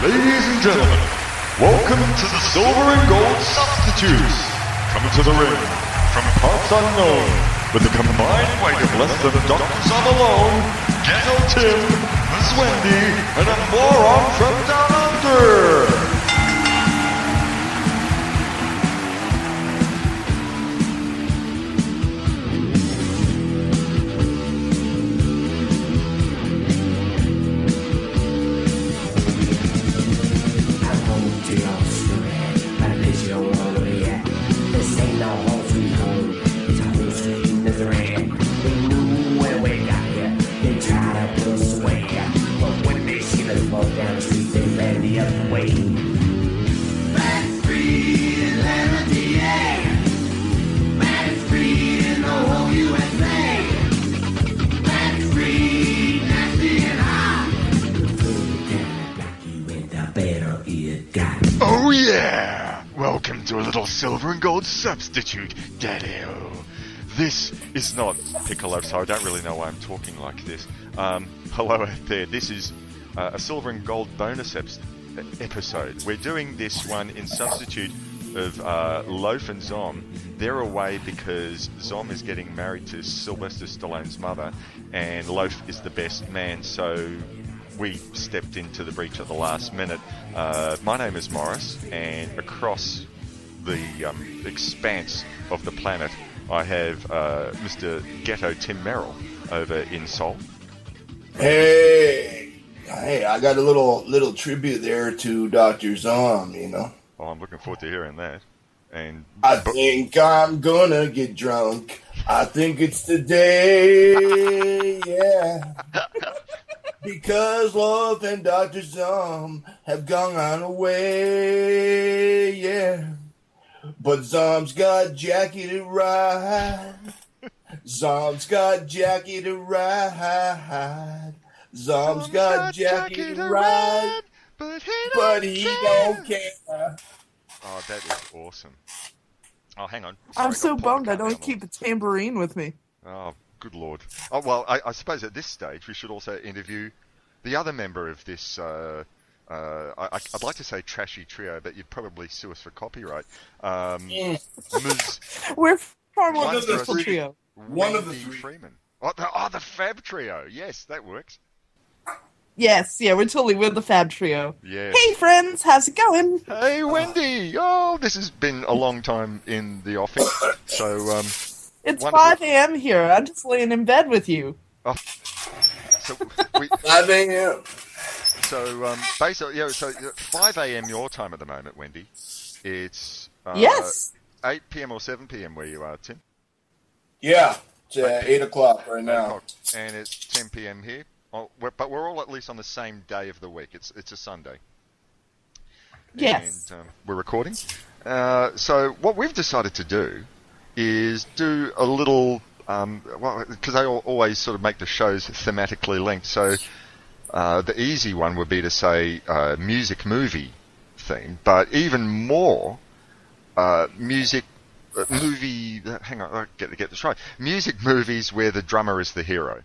Ladies and gentlemen, welcome to the Silver and Gold Substitutes. Coming to the ring from parts unknown with a combined weight of less than Dr. Zom alone, Ghetto Tim, Miss Wendy, and a moron from down under. Silver and gold substitute, Daddy-o. This is not Piccolo, so I don't really know why I'm talking like this. Um, hello out there. This is uh, a silver and gold bonus ep- episode. We're doing this one in substitute of uh, Loaf and Zom. They're away because Zom is getting married to Sylvester Stallone's mother, and Loaf is the best man, so we stepped into the breach at the last minute. Uh, my name is Morris, and across the um, expanse of the planet, I have uh, Mr. Ghetto Tim Merrill over in Seoul. Hey, hey, I got a little little tribute there to Doctor Zom. You know, Oh, I'm looking forward to hearing that. And I but- think I'm gonna get drunk. I think it's today, yeah. because Loaf and Doctor Zom have gone on away, yeah. But Zom's got Jackie to ride. Zom's got Jackie to ride. Zom's got Jackie to ride, but he but he don't care. Oh, that is awesome. Oh, hang on. I'm so bummed I don't keep a tambourine with me. Oh, good lord. Oh well, I, I suppose at this stage we should also interview the other member of this. Uh, uh, I, I'd like to say trashy trio, but you'd probably sue us for copyright. Um, Ms. We're far more One than of the just a three. trio. One of the three. Freeman. Oh the, oh, the Fab Trio. Yes, that works. Yes, yeah, we're totally with the Fab Trio. Yeah. Hey friends, how's it going? Hey, Wendy! Oh, this has been a long time in the office. So, um, It's Wonderful. 5 a.m. here. I'm just laying in bed with you. oh, so we, 5 a.m. so um, basically, yeah. So uh, 5 a.m. your time at the moment, Wendy. It's uh, yes. 8 p.m. or 7 p.m. where you are, Tim. Yeah, it's uh, 8 o'clock right now. Bangkok. and it's 10 p.m. here. Oh, we're, but we're all at least on the same day of the week. It's it's a Sunday. Yes. And um, we're recording. Uh, so what we've decided to do is do a little, um, well, because they always sort of make the shows thematically linked. So uh, the easy one would be to say uh, music movie theme, but even more uh, music uh, movie. uh, Hang on, I get get this right. Music movies where the drummer is the hero.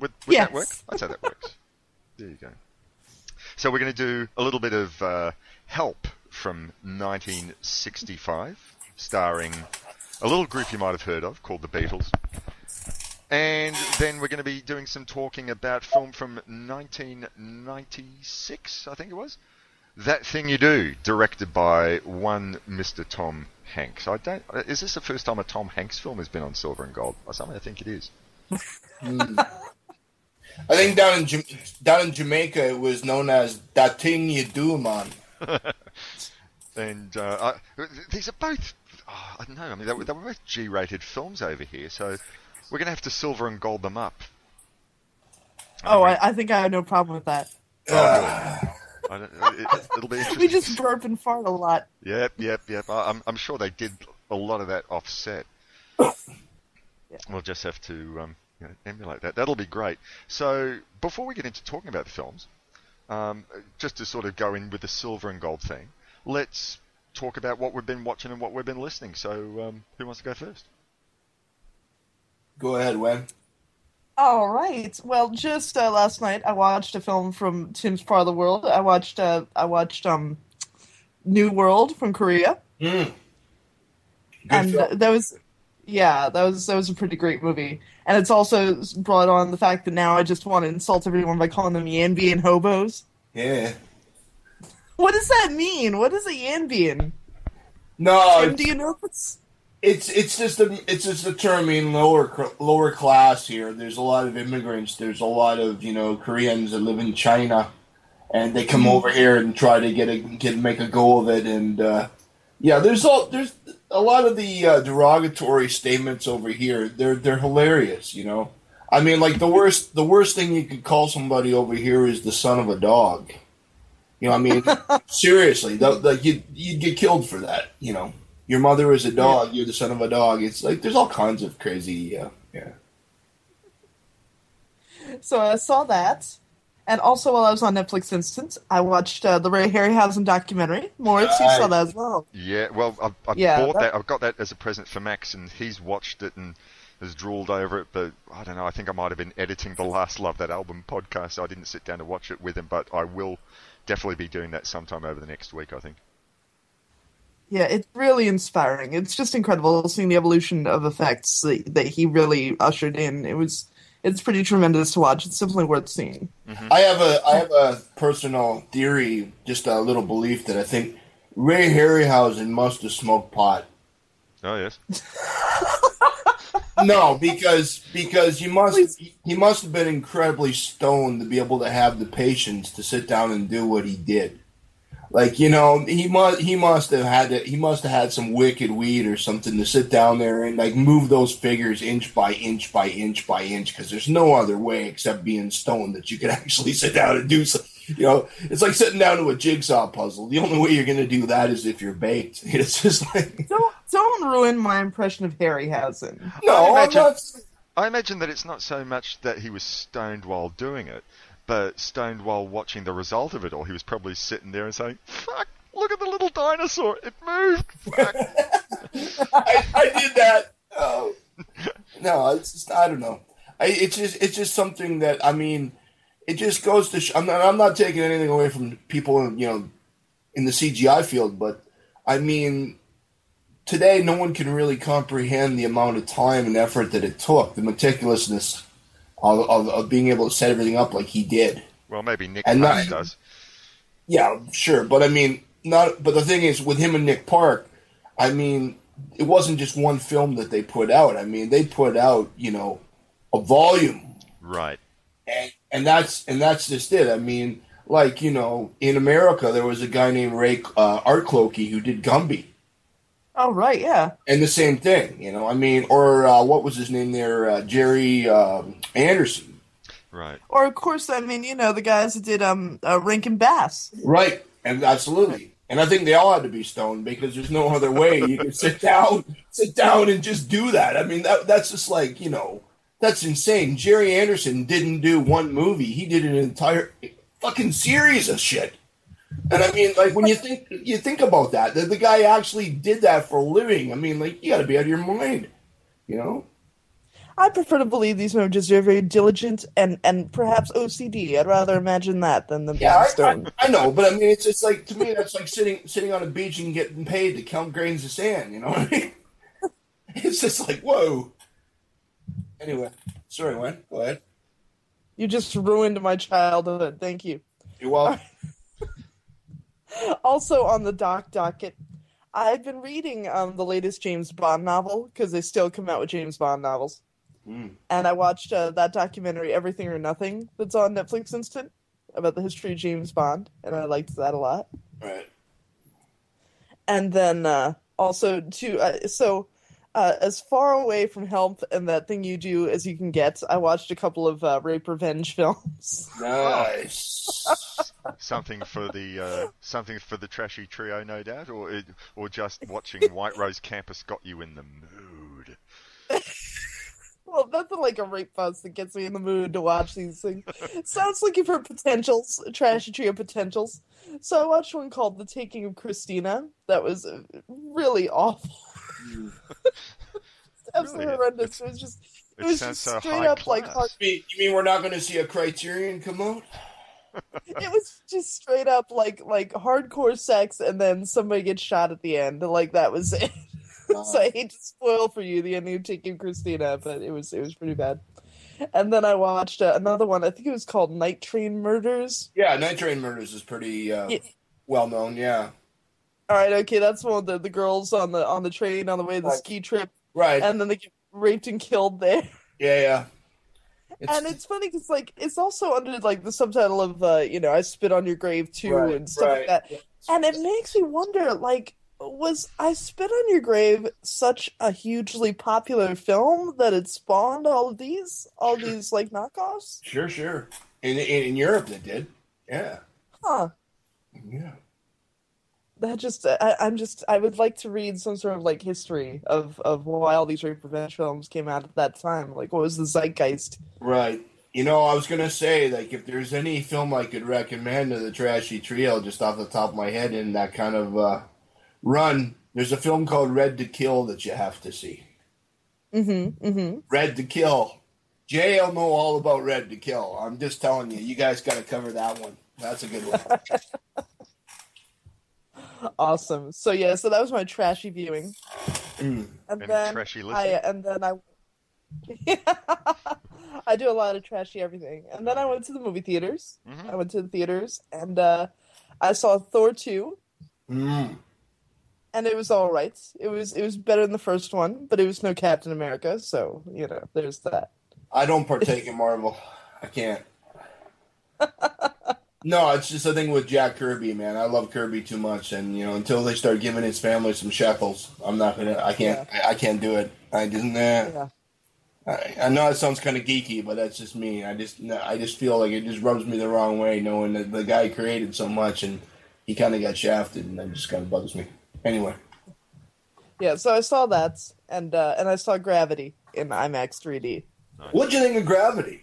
Would, would that work? I'd say that works. there you go. So we're going to do a little bit of uh, Help from 1965, starring a little group you might have heard of called the Beatles. And then we're going to be doing some talking about film from 1996, I think it was. That Thing You Do, directed by one Mr. Tom Hanks. I don't. uh, Is this the first time a Tom Hanks film has been on Silver and Gold? Or something? I think it is. I think down in down in Jamaica it was known as that thing you do, man. And uh, I, these are both. Oh, I don't know. I mean, they were, they were both G-rated films over here, so we're going to have to silver and gold them up. Oh, I, I think I have no problem with that. I don't, it, it'll be interesting. We just burp and fart a lot. Yep, yep, yep. I, I'm, I'm sure they did a lot of that offset. We'll just have to um, you know, emulate that. That'll be great. So before we get into talking about the films, um, just to sort of go in with the silver and gold thing, let's talk about what we've been watching and what we've been listening. So um, who wants to go first? Go ahead, Wen. All right. Well, just uh, last night I watched a film from Tim's part of the world. I watched uh, I watched um, New World from Korea, Mm. And uh, that was yeah, that was that was a pretty great movie. And it's also brought on the fact that now I just want to insult everyone by calling them Yanbian hobos. yeah. What does that mean? What is a Yanbian? No, Tim, do you know this? It's it's just a it's just a term in lower lower class here. There's a lot of immigrants. There's a lot of you know Koreans that live in China, and they come over here and try to get a get make a go of it. And uh, yeah, there's all there's a lot of the uh, derogatory statements over here. They're they're hilarious. You know, I mean, like the worst the worst thing you could call somebody over here is the son of a dog. You know, I mean, seriously, th- like you you'd get killed for that. You know, your mother is a dog, you're the son of a dog. It's like there's all kinds of crazy. Uh, yeah. So I saw that, and also while I was on Netflix Instant, I watched uh, the Ray Harryhausen documentary. Morris, you saw that as well. Yeah, well, I've, I've Yeah, bought that- that. I've got that as a present for Max, and he's watched it and has drooled over it. But I don't know. I think I might have been editing the last Love That Album podcast, so I didn't sit down to watch it with him. But I will definitely be doing that sometime over the next week. I think. Yeah, it's really inspiring. It's just incredible seeing the evolution of effects that, that he really ushered in. It was, it's pretty tremendous to watch. It's definitely worth seeing. Mm-hmm. I have a I have a personal theory, just a little belief that I think Ray Harryhausen must have smoked pot. Oh yes. No, because because you must he must have been incredibly stoned to be able to have the patience to sit down and do what he did. Like you know, he must he must have had to, he must have had some wicked weed or something to sit down there and like move those figures inch by inch by inch by inch because there's no other way except being stoned that you could actually sit down and do so. You know, it's like sitting down to a jigsaw puzzle. The only way you're going to do that is if you're baked. It's just like Don't don't ruin my impression of Harryhausen. no, I I'm imagine- not. I imagine that it's not so much that he was stoned while doing it, but stoned while watching the result of it all. He was probably sitting there and saying, "Fuck! Look at the little dinosaur! It moved! Fuck!" I, I did that. Oh. No, it's just I don't know. I, it's just it's just something that I mean, it just goes to. Sh- I'm not I'm not taking anything away from people in, you know in the CGI field, but I mean, today no one can really comprehend the amount of time and effort that it took, the meticulousness of, of, of being able to set everything up like he did. well, maybe Nick And not- does. Yeah, sure, but I mean, not. But the thing is, with him and Nick Park, I mean, it wasn't just one film that they put out. I mean, they put out, you know, a volume, Right. and, and that's and that's just it. I mean, like you know, in America, there was a guy named Ray uh, Art Clokey who did Gumby, Oh right, yeah. and the same thing. You know, I mean, or uh, what was his name there, uh, Gerry um, Anderson. Right. Or of course, I mean, you know, the guys that did um uh, Rankin Bass. Right, and absolutely. And I think they all had to be stoned because there's no other way you can sit down, sit down and just do that. I mean, that that's just like you know, that's insane. Gerry Anderson didn't do one movie; he did an entire fucking series of shit. And I mean, like when you think you think about that, that the guy actually did that for a living. I mean, like you got to be out of your mind, you know. I prefer to believe these men just are very diligent and and perhaps OCD. I'd rather imagine that than the Yeah, I, I. I know, but I mean, it's it's like to me, that's like sitting sitting on a beach and getting paid to count grains of sand. You know what I mean? It's just like whoa. Anyway, sorry, Len. Go ahead. You just ruined my childhood. Thank you. You're welcome. Also on the doc docket, I've been reading um, the latest James Bond novel because they still come out with James Bond novels. Mm. And I watched uh, that documentary, Everything or Nothing, that's on Netflix Instant about the history of James Bond, and I liked that a lot. Right. And then uh, also to uh, so uh, as far away from help and that thing you do as you can get, I watched a couple of uh, rape revenge films. Nice. Something for the uh, something for the trashy trio, no doubt, or it, or just watching White Rose Campus got you in the mood. Well, nothing like a rape fuss that gets me in the mood to watch these things. Sounds like you've heard potentials, trashy trio potentials. So I watched one called The Taking of Christina. That was uh, really awful. Absolutely Really? horrendous. It was just It was sounds just so straight high up like hard- You mean, you mean we're not going to see a Criterion come out? it was just straight up like like hardcore sex, and then somebody gets shot at the end. Like that was it. so I hate to spoil for you the ending of Taking Christina, but it was it was pretty bad. And then I watched uh, another one. I think it was called Night Train Murders. Yeah, Night Train Murders is pretty uh, Yeah. well known. Yeah, All right, okay, that's one of the, the girls on the on the train on the way to the Right. ski trip, right. and then they get raped and killed there. yeah, yeah. It's, and it's funny because like it's also under like the subtitle of uh, you know I spit on your grave too Right, and stuff right. like that, and it makes me wonder like was I spit on your grave such a hugely popular film that it spawned all of these all Sure. these like knockoffs? sure, sure. In, in in Europe, they did. Yeah, Huh. yeah. That just I, I'm just I would like to read some sort of like history of of why all these rape revenge films came out at that time. Like what was the zeitgeist? Right. You know, I was gonna say like if there's any film I could recommend to the Trashy Trio, just off the top of my head, in that kind of uh, run, there's a film called Red to Kill that you have to see. Mm-hmm. Mm-hmm. Red to Kill. Jay will know all about Red to Kill. I'm just telling you, you guys got to cover that one. That's a good one. Awesome. So yeah, so that was my trashy viewing. Mm. And, And then trashy I and then I I do a lot of trashy everything. And then I went to the movie theaters. Mhm. I went to the theaters and uh I saw Thor 2 Mm. and it was all right. It was it was better than the first one, but it was no Captain America, so, you know, there's that. I don't partake in Marvel. I can't. No, it's just a thing with Jack Kirby, man. I love Kirby too much, and you know, until they start giving his family some shekels, I'm not gonna. I can't. I, I can't do it. I just. Nah. Yeah. I, I know it sounds kind of geeky, but that's just me. I just. I just feel like it just rubs me the wrong way, knowing that the guy created so much and he kind of got shafted, and that just kind of bugs me. Anyway, Yeah, so I saw that and uh and I saw Gravity in IMAX 3D. what'd you think of Gravity?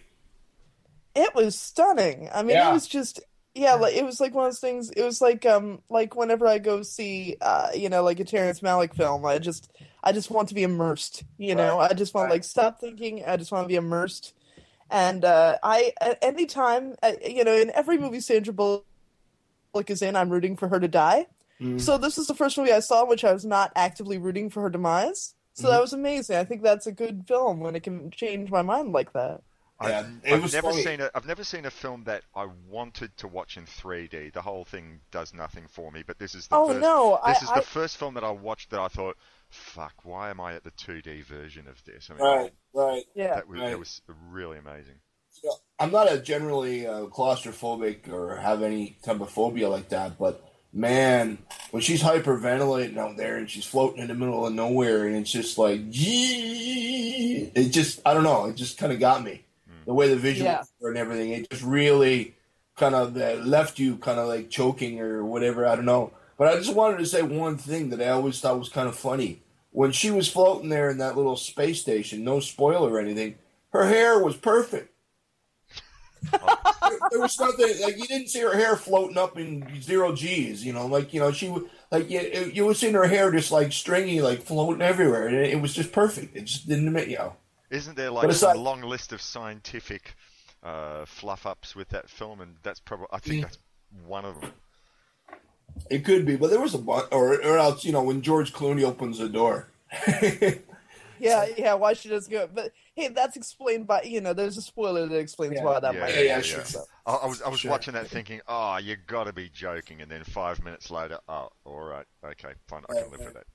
It was stunning. I mean, Yeah. it was just yeah, like it was like one of those things. It was like um like whenever I go see uh you know like a Terrence Malick film, I just I just want to be immersed. You know, I just want to Right. like stop thinking. I just want to be immersed. And uh I at any time uh, you know in every movie Sandra Bullock is in, I'm rooting for her to die. Mm. So this is the first movie I saw in which I was not actively rooting for her demise. So Mhm. that was amazing. I think that's a good film when it can change my mind like that. Yeah, I've, it I've never funny. seen a I've never seen a film that I wanted to watch in 3D. The whole thing does nothing for me. But this is the Oh first, no, I, this is I the first film that I watched that I thought, fuck, why am I at the 2D version of this? I mean, Right, right. yeah. that was right. that was really amazing. I'm not a generally uh, claustrophobic or have any type of phobia like that, but man, when she's hyperventilating out there and she's floating in the middle of nowhere and it's just like, gee, it just, I don't know, it just kind of got me. The way the visuals Yeah. were and everything, it just really kind of left you kind of like choking or whatever, I don't know. But I just wanted to say one thing that I always thought was kind of funny. When she was floating there in that little space station, no spoiler or anything, her hair was perfect there, there was nothing like you didn't see her hair floating up in zero G's. You know, like you know she would like you, you would see her hair just like stringy, like floating everywhere, and it, it was just perfect. It just didn't make you know. Isn't there But like a like- long list of scientific uh, fluff ups with that film? And that's probably I think Yeah. that's one of them. It could be, but there was a bunch, or or else you know when George Clooney opens the door. Yeah, yeah, why she doesn't go. But hey, that's explained by you know. There's a spoiler that explains Yeah. why that Yeah, might. yeah, yeah, happen, sure. so. I, I was I was Sure. watching that thinking, oh, you got to be joking, and then five minutes later, oh, all right, okay, fine, I can Right, live right. with that.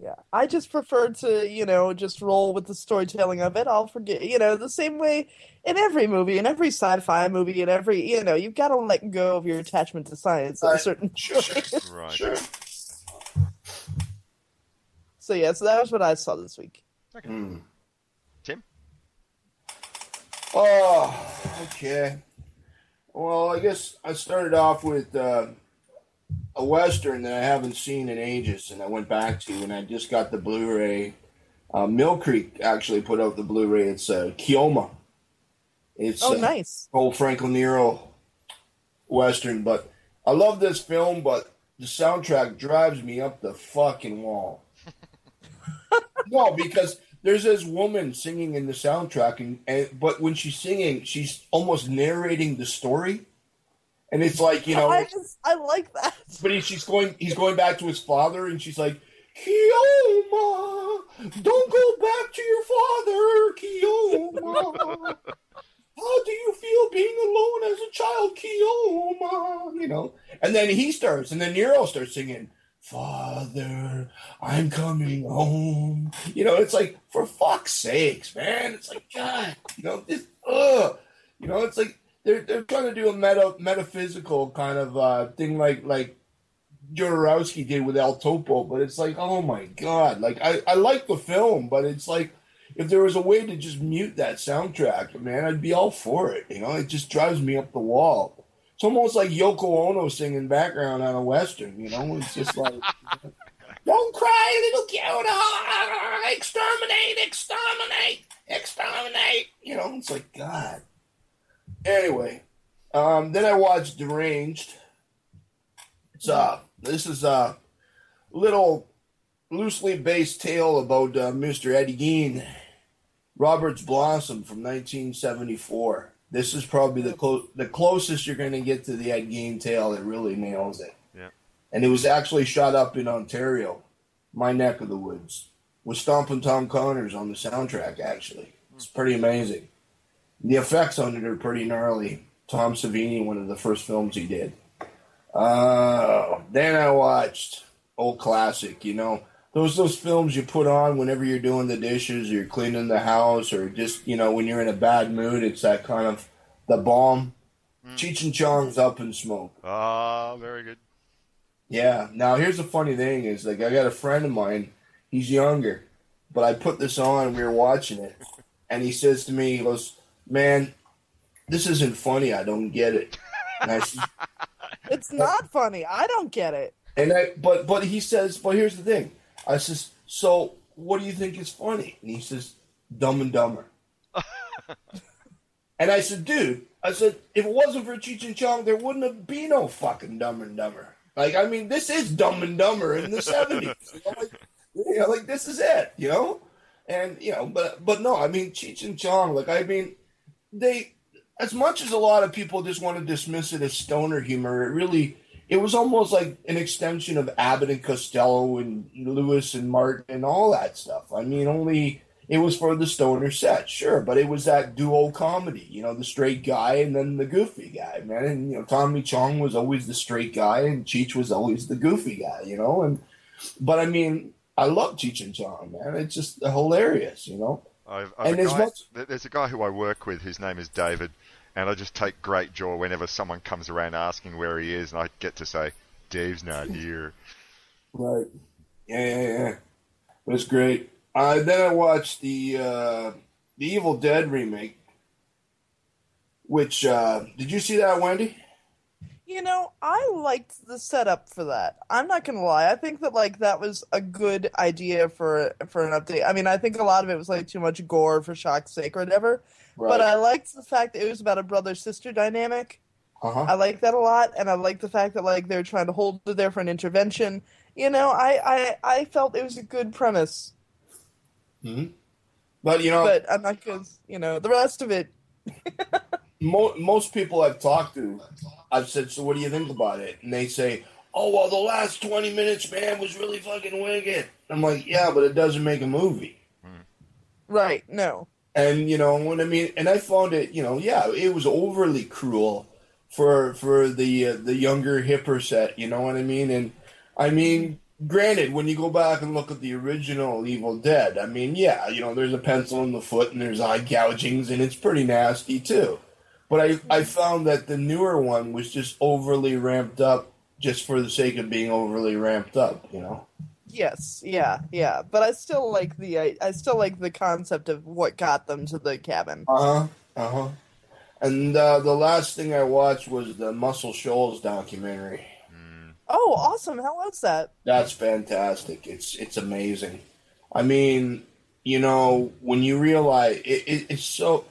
So, Yeah, I just prefer to you know just roll with the storytelling of it. I'll forget you know the same way in every movie, in every sci-fi movie, in every you know you've got to let go of your attachment to science at a Right. certain Sure. point. right. sure. So yeah, so that was what I saw this week. Mm. Tim? Oh, okay. Well, I guess I started off with uh, a western that I haven't seen in ages, and I went back to, and I just got the Blu-ray. Uh, Mill Creek actually put out the Blu-ray. It's uh, Keoma. It's Oh, uh, nice. old Franco Nero western, but I love this film, but the soundtrack drives me up the fucking wall. no, because there's this woman singing in the soundtrack, and, and but when she's singing, she's almost narrating the story, and it's like you know, I just I like that. but he, she's going, he's going back to his father, and she's like, Keoma, don't go back to your father, Keoma. How do you feel being alone as a child, Keoma? You know, and then he starts, and then Nero starts singing. Father, I'm coming home. You know, it's like for fuck's sakes, man. It's like God, you know, this ugh. You know, it's like they're they're trying to do a meta metaphysical kind of uh thing like like Jodorowsky did with El Topo, but it's like, oh my god. Like I, I like the film, but it's like if there was a way to just mute that soundtrack, man, I'd be all for it. You know, it just drives me up the wall. It's almost like Yoko Ono singing background on a western. You know, it's just like, "Don't cry, little Kyoto! Exterminate! Exterminate! Exterminate!" You know, it's like God. Anyway, um, then I watched Deranged. It's uh, this is a little loosely based tale about uh, Mr. Eddie Gein, Roberts Blossom from 1974. This is probably the clo- the closest you're going to get to the Ed Gein tale that really nails it. Yeah. And it was actually shot up in Ontario, my neck of the woods, with Stompin' Tom Connors on the soundtrack. Actually, it's pretty amazing. The effects on it are pretty gnarly. Tom Savini, one of the first films he did. Uh, then I watched old classic. You know, those those films you put on whenever you're doing the dishes or you're cleaning the house or just you know when you're in a bad mood. It's that kind of the bomb. Cheech and Chong's Up in Smoke. Ah, very good. Yeah. Now here's the funny thing is like I got a friend of mine. He's younger, but I put this on. We were watching it, and he says to me, he goes, "Man, this isn't funny. I don't get it." I It's not funny. I don't get it. And I, but but he says, but here's the thing. I says, so what do you think is funny? And he says, Dumb and Dumber. and I said, dude, I said, if it wasn't for Cheech and Chong, there wouldn't have been no fucking Dumb and Dumber. Like, I mean, this is Dumb and Dumber in the seventies. You know, like, you know, like this is it. You know, and you know, but but no, I mean, Cheech and Chong. Like, I mean, they as much as a lot of people just want to dismiss it as stoner humor, it really it was almost like an extension of Abbott and Costello and Lewis and Martin and all that stuff. I mean, only it was for the stoner set, sure, but it was that duo comedy, you know, the straight guy and then the goofy guy, man. And you know, Tommy Chong was always the straight guy and Cheech was always the goofy guy, you know. And but I mean, I love Cheech and Chong, man. It's just hilarious, you know. I've, I've And a as guy, there's a guy who I work with whose name is David, and I just take great joy whenever someone comes around asking where he is, and I get to say, Dave's not here. Right. Yeah, yeah, yeah. It was great. Uh, then I watched the uh, the Evil Dead remake. Which uh, did you see that, Wendy? You know, I liked the setup for that. I'm not gonna lie. I think that like that was a good idea for for an update. I mean, I think a lot of it was like too much gore for shock's sake or whatever. But I liked the fact that it was about a brother sister dynamic. uh huh. I like that a lot, and I like the fact that like they're trying to hold it there for an intervention. You know, I I, I felt it was a good premise, But you know, but I'm not gonna. You know, the rest of it. mo- most people I've talked to, I've said, "So what do you think about it?" And they say, "Oh well, the last twenty minutes, man, was really fucking wicked." I'm like, "Yeah, but it doesn't make a movie." Right? No. And you know what I mean. And I found it, you know, yeah, it was overly cruel for for the uh, the younger hipper set. You know what I mean? And I mean, granted, when you go back and look at the original Evil Dead, I mean, yeah, you know, there's a pencil in the foot and there's eye gougings, and it's pretty nasty too. But I I found that the newer one was just overly ramped up, just for the sake of being overly ramped up. You know. Yes. Yeah. Yeah. But I still like the I, I still like the concept of what got them to the cabin. Uh huh. Uh huh. And uh, the last thing I watched was the Muscle Shoals documentary. Oh, awesome! How was that? That's fantastic. It's it's amazing. I mean, you know, when you realize it, it, it's so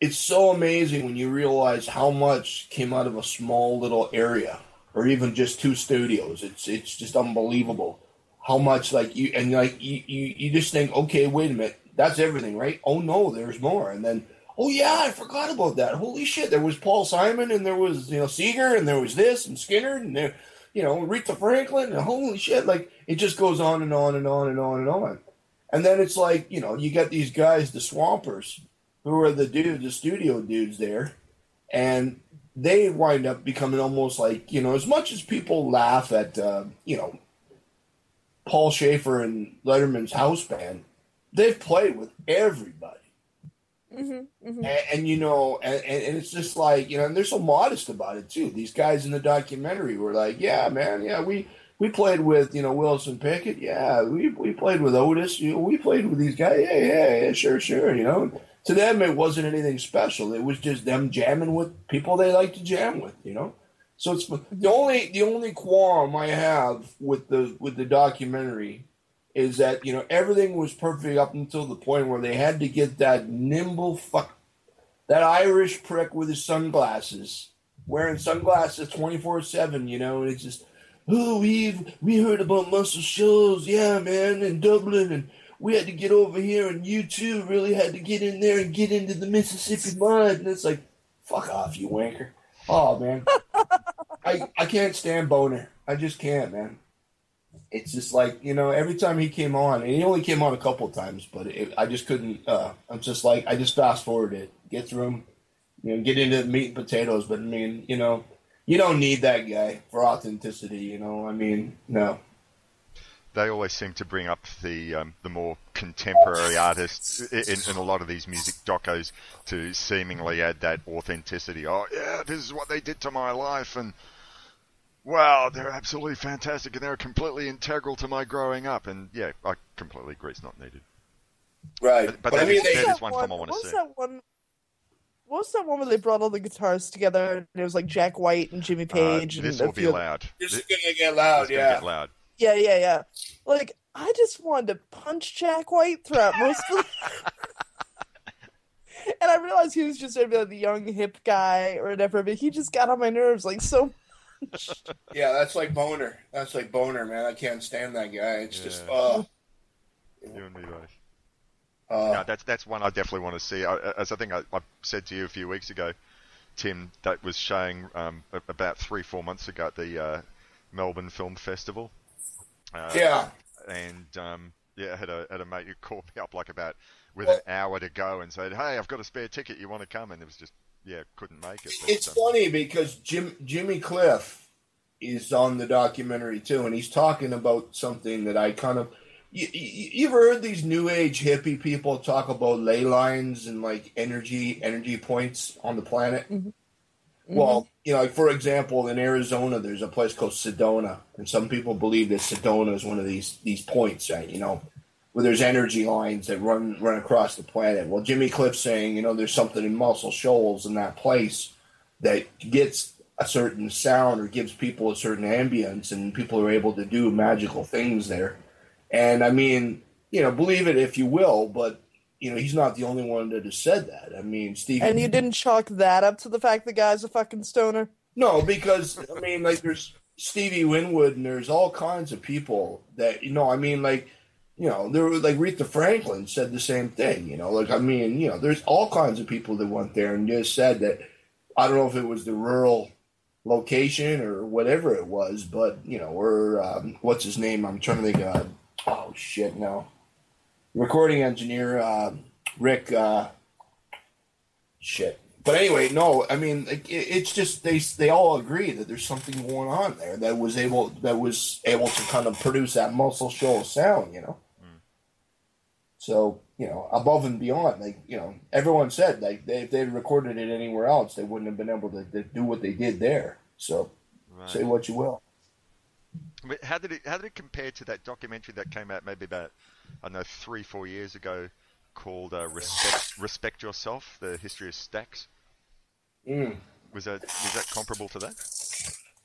it's so amazing when you realize how much came out of a small little area or even just two studios. It's it's just unbelievable how much like you and like you you, you just think, okay, wait a minute, that's everything, right? Oh no, there's more. And then, oh yeah, I forgot about that. Holy shit, there was Paul Simon and there was you know Seger and there was this and Skynyrd and there, you know Aretha Franklin and holy shit, like it just goes on and on and on and on and on. And then it's like you know you got these guys, the Swampers, who are the dude, the studio dudes there, and they wind up becoming almost like you know as much as people laugh at uh, you know Paul Shaffer and Letterman's house band, they've played with everybody. Mm-hmm, mm-hmm. And, and, you know, and, and it's just like you know, and they're so modest about it too. These guys in the documentary were like, "Yeah, man, yeah, we we played with you know Wilson Pickett, yeah, we we played with Otis, you know, we played with these guys, yeah, yeah, yeah, sure, sure, you know." To them, it wasn't anything special. It was just them jamming with people they like to jam with, you know. So it's the only the only qualm I have with the with the documentary is that you know everything was perfect up until the point where they had to get that nimble fuck that Irish prick with his sunglasses wearing sunglasses 24/7 you know and it's just oh we've we heard about Muscle Shoals, yeah man in Dublin and we had to get over here and you too really had to get in there and get into the Mississippi mud. And it's like fuck off you wanker. Oh man. I I can't stand Boner. I just can't man. It's just like you know every time he came on and he only came on a couple times but it, i just couldn't uh, i'm just like i just fast forwarded it. Get through him you know get into the meat and potatoes. But i mean you know you don't need that guy for authenticity you know? I mean no they always seem to bring up the um, the more contemporary artists in, in, a lot of these music docos to seemingly add that authenticity. Oh yeah, this is what they did to my life, and wow, they're absolutely fantastic and they're completely integral to my growing up. And yeah, I completely agree. It's not needed. Right. But, but, but that, I mean, is, that is one, film I want to see. That one? What was that one where they brought all the guitars together and it was like Jack White and Jimmy uh, Page? Uh, this and will be loud. This, this is gonna get loud. Yeah. Get loud. Yeah, yeah, yeah. Like I just wanted to punch Jack White throughout most of. the... and I realized he was just gonna be like the young hip guy or whatever, but he just got on my nerves like so yeah, that's like boner. That's like boner, man. I can't stand that guy. It's yeah. just uh you and me both. Uh, no, that's that's one I definitely want to see. I, as I think I, I, said to you a few weeks ago, Tim, that was showing um, about three four months ago at the uh, Melbourne Film Festival. Uh, yeah. And um, yeah, I had a had a mate who called me up like about with well, an hour to go and said, "Hey, I've got a spare ticket. You want to come?" And it was just yeah, couldn't make it. But, it's um, funny because Jim Jimmy Cliff is on the documentary too, and he's talking about something that I kind of. You, you, you, ever heard these new age hippie people talk about ley lines and like energy energy points on the planet? Mm-hmm. Mm-hmm. Well, you know, like for example, in Arizona, there's a place called Sedona, and some people believe that Sedona is one of these these points. Right? You know, where there's energy lines that run run across the planet. Well, Jimmy Cliff's saying, you know, there's something in Muscle Shoals in that place that gets a certain sound or gives people a certain ambience, and people are able to do magical things there. And I mean, you know, believe it if you will, but you know, he's not the only one that has said that. I mean, Steve. And you didn't chalk that up to the fact the guy's a fucking stoner. No, because I mean, like, there's Stevie Winwood, and there's all kinds of people that you know. I mean, like you know, there was like Aretha Franklin said the same thing. You know, like I mean, you know, there's all kinds of people that went there and just said that. I don't know if it was the rural location or whatever it was, but you know, or um, what's his name? I'm trying to think. Uh, oh shit, no. Recording engineer uh, Rick. Uh, shit. But anyway, no. I mean, it, it's just they they all agree that there's something going on there that was able that was able to kind of produce that Muscle Shoals sound. You know. So you know, above and beyond, like you know, everyone said like they, if they had recorded it anywhere else, they wouldn't have been able to, to do what they did there. So right. say what you will. How did it how did it compare to that documentary that came out maybe about I don't know three four years ago called uh, "Respect Respect Yourself: The History of Stax. Mm. Was that was that comparable to that?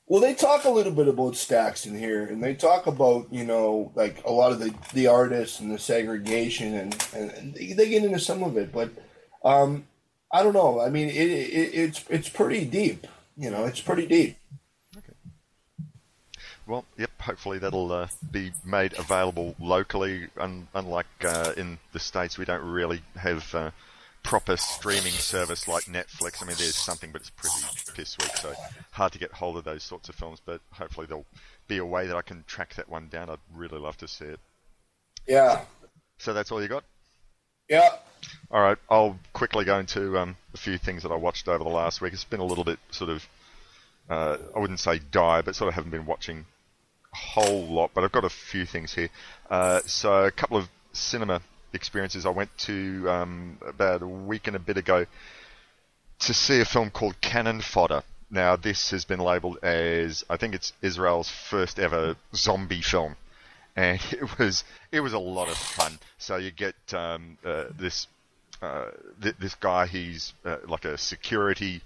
Well, they talk a little bit about Stax in here, and they talk about you know like a lot of the, the artists and the segregation, and, and they get into some of it, but um, I don't know. I mean, it, it, it's it's pretty deep. You know, it's pretty deep. Well, yep. Hopefully that'll uh, be made available locally. Un- unlike uh, in the states, we don't really have uh, proper streaming service like Netflix. I mean, there's something, but it's pretty piss weak, so hard to get hold of those sorts of films. But hopefully there'll be a way that I can track that one down. I'd really love to see it. Yeah. So that's all you got. Yeah. All right, I'll quickly go into um, a few things that I watched over the last week. It's been a little bit sort of, uh, I wouldn't say die, but sort of haven't been watching whole lot. But I've got a few things here. Uh, so a couple of cinema experiences. I went to um, about a week and a bit ago to see a film called Cannon Fodder. Now this has been labelled as I think it's Israel's first ever zombie film and it was it was a lot of fun. So you get um, uh, this uh, th- this guy. He's uh, like a security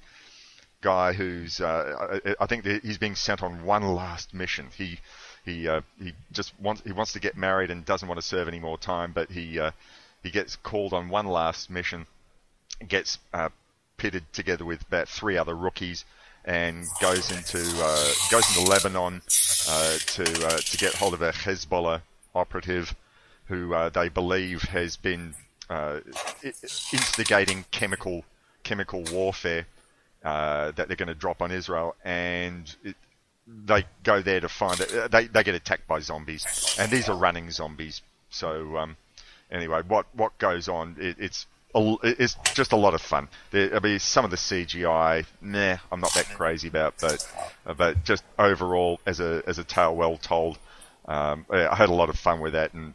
guy who's uh, I, I think he's being sent on one last mission. He he uh, he just wants he wants to get married and doesn't want to serve any more time, but he uh, he gets called on one last mission, gets pitted together with about three other rookies and goes into uh, goes into Lebanon uh, to uh, to get hold of a Hezbollah operative who they believe has been instigating chemical chemical warfare that they're going to drop on Israel, and it, they go there to find it. They they get attacked by zombies, and these are running zombies. So um, anyway, what what goes on? It, it's it's just a lot of fun. There, I mean, some of the CGI, nah, I'm not that crazy about, but but just overall, as a as a tale well told, um, I had a lot of fun with that. And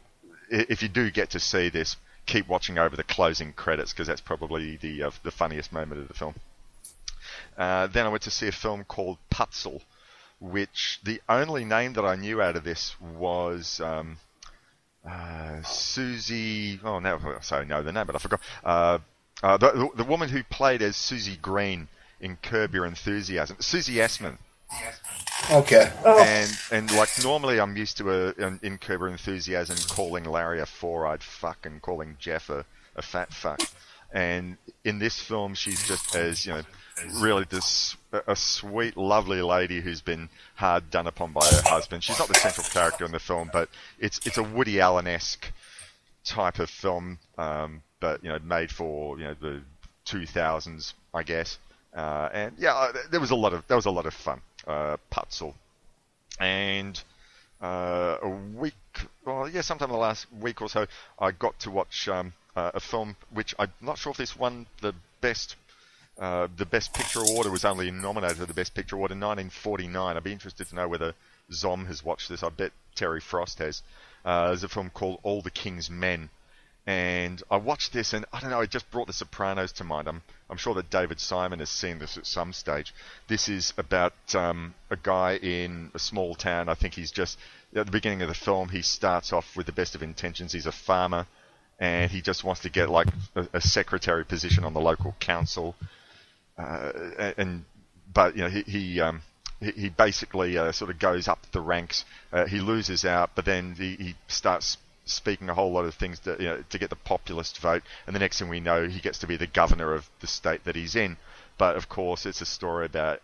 if you do get to see this, keep watching over the closing credits because that's probably the uh, the funniest moment of the film. Uh, then I went to see a film called Putzel, which the only name that I knew out of this was. Um, uh, Susie. Oh, no, sorry, no, the name, but I forgot. Uh, uh, the, the woman who played as Susie Green in Curb Your Enthusiasm, Susie Essman. Okay. Oh. And and like normally I'm used to a in, in Curb Your Enthusiasm calling Larry a four-eyed fuck and calling Jeff a, a fat fuck. And in this film, she's just as you know really this a sweet, lovely lady who's been hard done upon by her husband. She's not the central character in the film, but it's it's a Woody Allen esque type of film, um, but you know, made for you know the 2000s, I guess. Uh, and yeah, uh, there was a lot of there was a lot of fun. Uh, Putzel, and uh, a week, well, yeah, sometime in the last week or so, I got to watch um, uh, a film which I'm not sure if this won the best uh, the Best Picture award. Was only nominated for the Best Picture award in 1949. I'd be interested to know whether Zom has watched this. I bet Terry Frost has. Uh, there's a film called All the King's Men. And I watched this, and I don't know, it just brought The Sopranos to mind. I'm, I'm sure that David Simon has seen this at some stage. This is about um, a guy in a small town. I think he's just, at the beginning of the film, he starts off with the best of intentions. He's a farmer, and he just wants to get like a, a secretary position on the local council uh, and but you know he he, um, he, he basically uh, sort of goes up the ranks. Uh, he loses out, but then he, he starts speaking a whole lot of things to, you know, to get the populist vote, and the next thing we know, he gets to be the governor of the state that he's in. But of course, it's a story about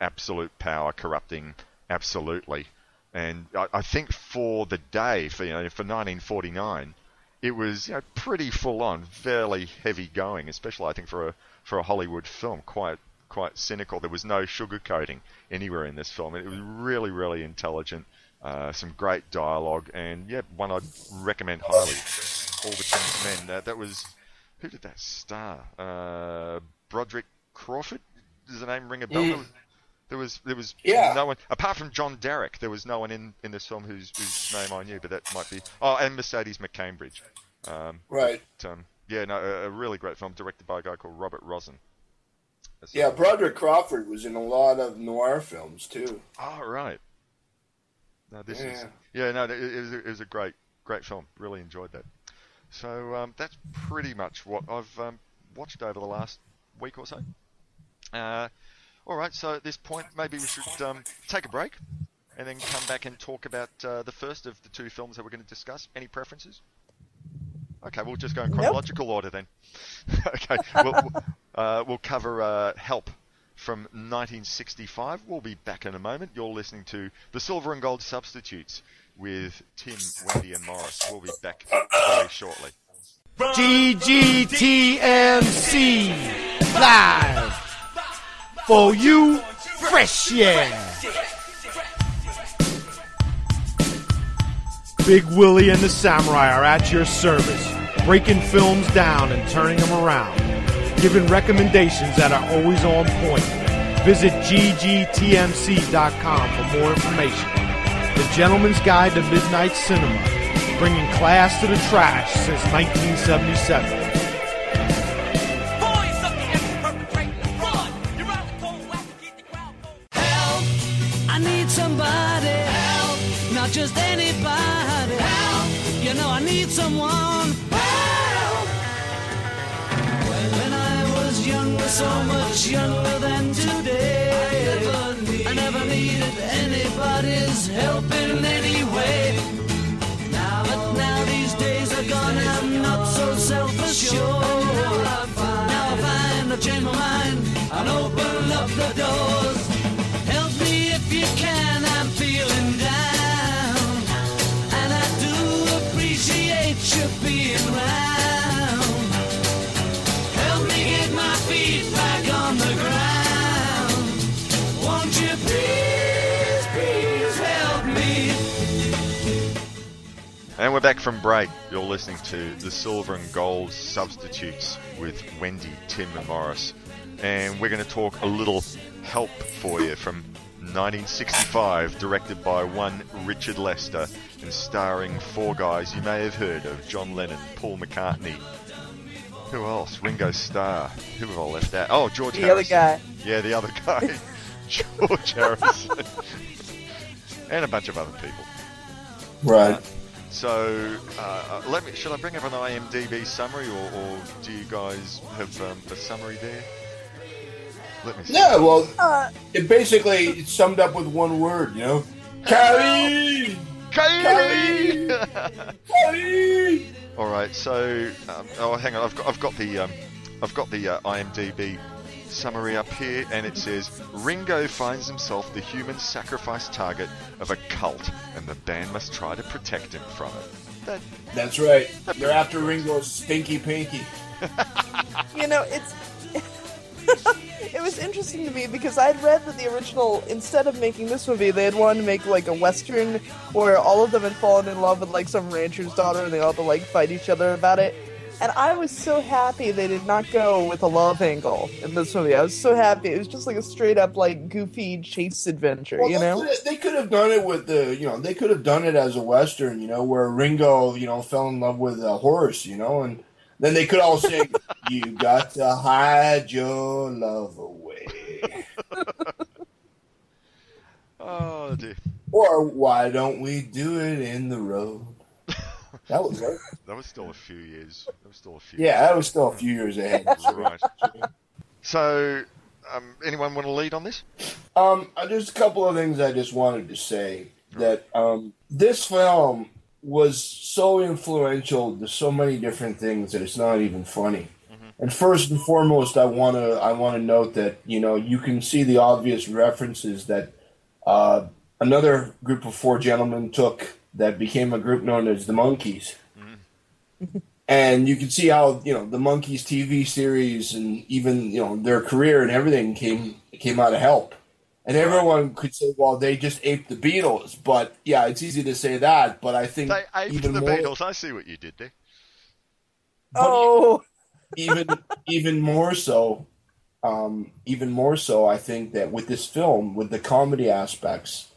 absolute power corrupting absolutely. And I, I think for the day, for you know, for 1949, it was you know pretty full on, fairly heavy going, especially I think for a for a Hollywood film. Quite quite cynical. There was no sugarcoating anywhere in this film. It was really really intelligent. Uh, some great dialogue, and yeah, one I'd recommend highly. All the King's Men. Uh, that was who did that star? Uh, Broderick Crawford. Does the name ring a bell? Mm. There was there was yeah. no one apart from John Derek. There was no one in, in this film whose, whose name I knew, but that might be oh, and Mercedes McCambridge. Um, right. But, um, yeah, no, a, a, really great film directed by a guy called Robert Rossen. That's yeah, Broderick Crawford was in a lot of noir films too. Oh, right. No, this yeah. is yeah, no, it, it, was a, it was a great, great film. Really enjoyed that. So um, that's pretty much what I've um, watched over the last week or so. Uh, all right, so at this point, maybe we should um, take a break and then come back and talk about uh, the first of the two films that we're going to discuss. Any preferences? Okay, we'll just go in chronological nope. order then. okay, we'll, uh, we'll cover uh, Help, from 1965. We'll be back in a moment. You're listening to the Silver and Gold Substitutes with Tim, Wendy, and Morris. We'll be back very shortly. GGTMC live for you, fresh yeah. Big Willie and the Samurai are at your service, breaking films down and turning them around, giving recommendations that are always on point. Visit ggtmc.com for more information. The Gentleman's Guide to Midnight Cinema, bringing class to the trash since 1977. I need somebody help, not just anybody help. You know I need someone help. So much younger than today, I never needed anybody's help in any way. Now, but now these days are gone, I'm not so self-assured. Now I find I've changed my mind and open And we're back from break. You're listening to the Silver and Gold Substitutes with Wendy, Tim, and Morris. And we're going to talk a little help for you from 1965, directed by one Richard Lester and starring four guys you may have heard of John Lennon, Paul McCartney. Who else? Ringo Starr. Who have I left out? Oh, George The other guy. Yeah, the other guy. George Harrison. and a bunch of other people. Right. So, uh, uh, let me. Should I bring up an IMDb summary, or, or do you guys have um, a summary there? Let me see. Yeah, well, Uh, it basically it's summed up with one word, you know. Carrie! Kylie! Carrie! All right. So, um, oh, hang on. I've got. I've got the. Um, I've got the uh, IMDb summary up here, and it says Ringo finds himself the human sacrifice target of a cult, and the band must try to protect him from it. That, That's right. They're after Ringo's stinky pinky. you know, it's. it was interesting to me because I'd read that the original, instead of making this movie, they had wanted to make like a western where all of them had fallen in love with like some rancher's daughter and they all had to like fight each other about it. And I was so happy they did not go with a love angle in this movie. I was so happy. It was just like a straight up like goofy chase adventure, Well, you they know? could- They could have done it with the, you know, they could have done it as a western, you know, where Ringo, you know, fell in love with a horse, you know, and then they could all sing, "You got to hide your love away," oh dear. or "Why don't we do it in the road?" That was right. That was still a few years. That was still a few. Yeah, that was still a few years ahead. right. So, um, anyone want to lead on this? Um, there's a couple of things I just wanted to say that um, this film was so influential to so many different things that it's not even funny. And first and foremost, I want to I want to note that you know you can see the obvious references that uh, another group of four gentlemen took that became a group known as the Monkees. And you can see how you know the Monkees TV series and even you know their career and everything came came out of help. And everyone could say, well, they just aped the Beatles. But yeah, it's easy to say that. But I think They aped even the more, Beatles. I see what you did there. Oh, even even more so, um, even more so, I think that with this film, with the comedy aspects,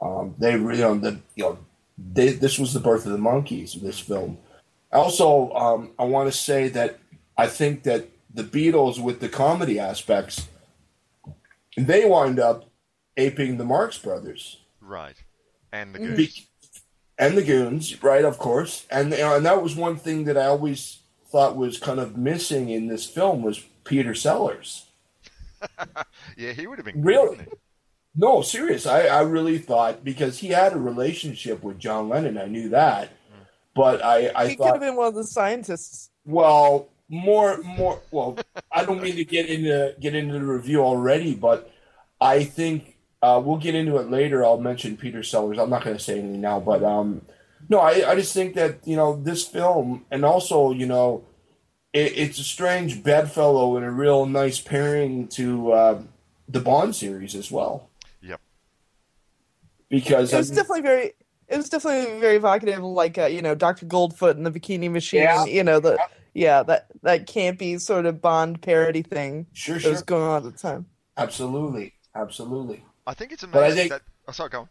um, they really, you know, the you know, they, this was the birth of the Monkees. This film. Also, um, I want to say that I think that the Beatles, with the comedy aspects, they wind up aping the Marx Brothers. Right. And the Mhm. goose. Be- and the goons, right? Of course, and you and that was one thing that I always thought was kind of missing in this film was Peter Sellers. yeah, he would have been Really? Good, wouldn't he? No, serious. I, I really thought because he had a relationship with John Lennon. I knew that, but I I he could have been one of the scientists. well more more well i don't mean to get into get into the review already but i think uh, we'll get into it later i'll mention peter sellers i'm not going to say anything now but um no I, I just think that you know this film and also you know it, it's a strange bedfellow and a real nice pairing to uh, the bond series as well. Because It was I mean- definitely very. It was definitely very evocative, like uh, you know, Doctor Goldfoot and the Bikini Machine. Yeah. You know the yeah that that campy sort of Bond parody thing sure that sure was going on at the time. absolutely absolutely I think it's But I amazing think- that. Oh, sorry, go on.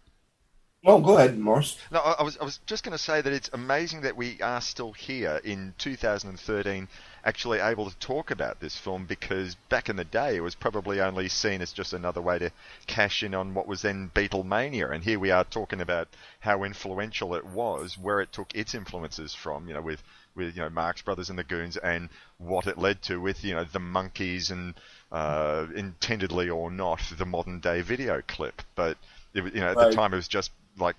No go ahead morris. No, I, I was I was just going to say that it's amazing that we are still here in 2013, actually able to talk about this film because back in the day it was probably only seen as just another way to cash in on what was then Beatlemania, and here we are talking about how influential it was, where it took its influences from, you know, with with you know Marx Brothers and the Goons, and what it led to with you know the Monkees and uh, intendedly or not the modern day video clip, but it, you know at Right. the time it was just like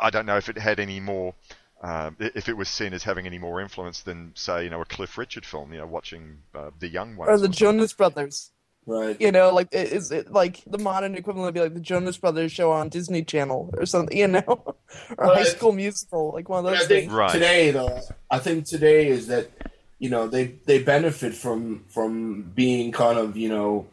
I don't know if it had any more. I- if it was seen as having any more influence than, say, you know, a Cliff Richard film, you know, watching uh, the young ones, Or the something. Jonas Brothers. right You know, like is it like the modern equivalent would be like the Jonas Brothers show on Disney Channel or something, you know, or Well, High School Musical, like one of those I think things. Right. today, though, I think today is that you know they they benefit from from being kind of you know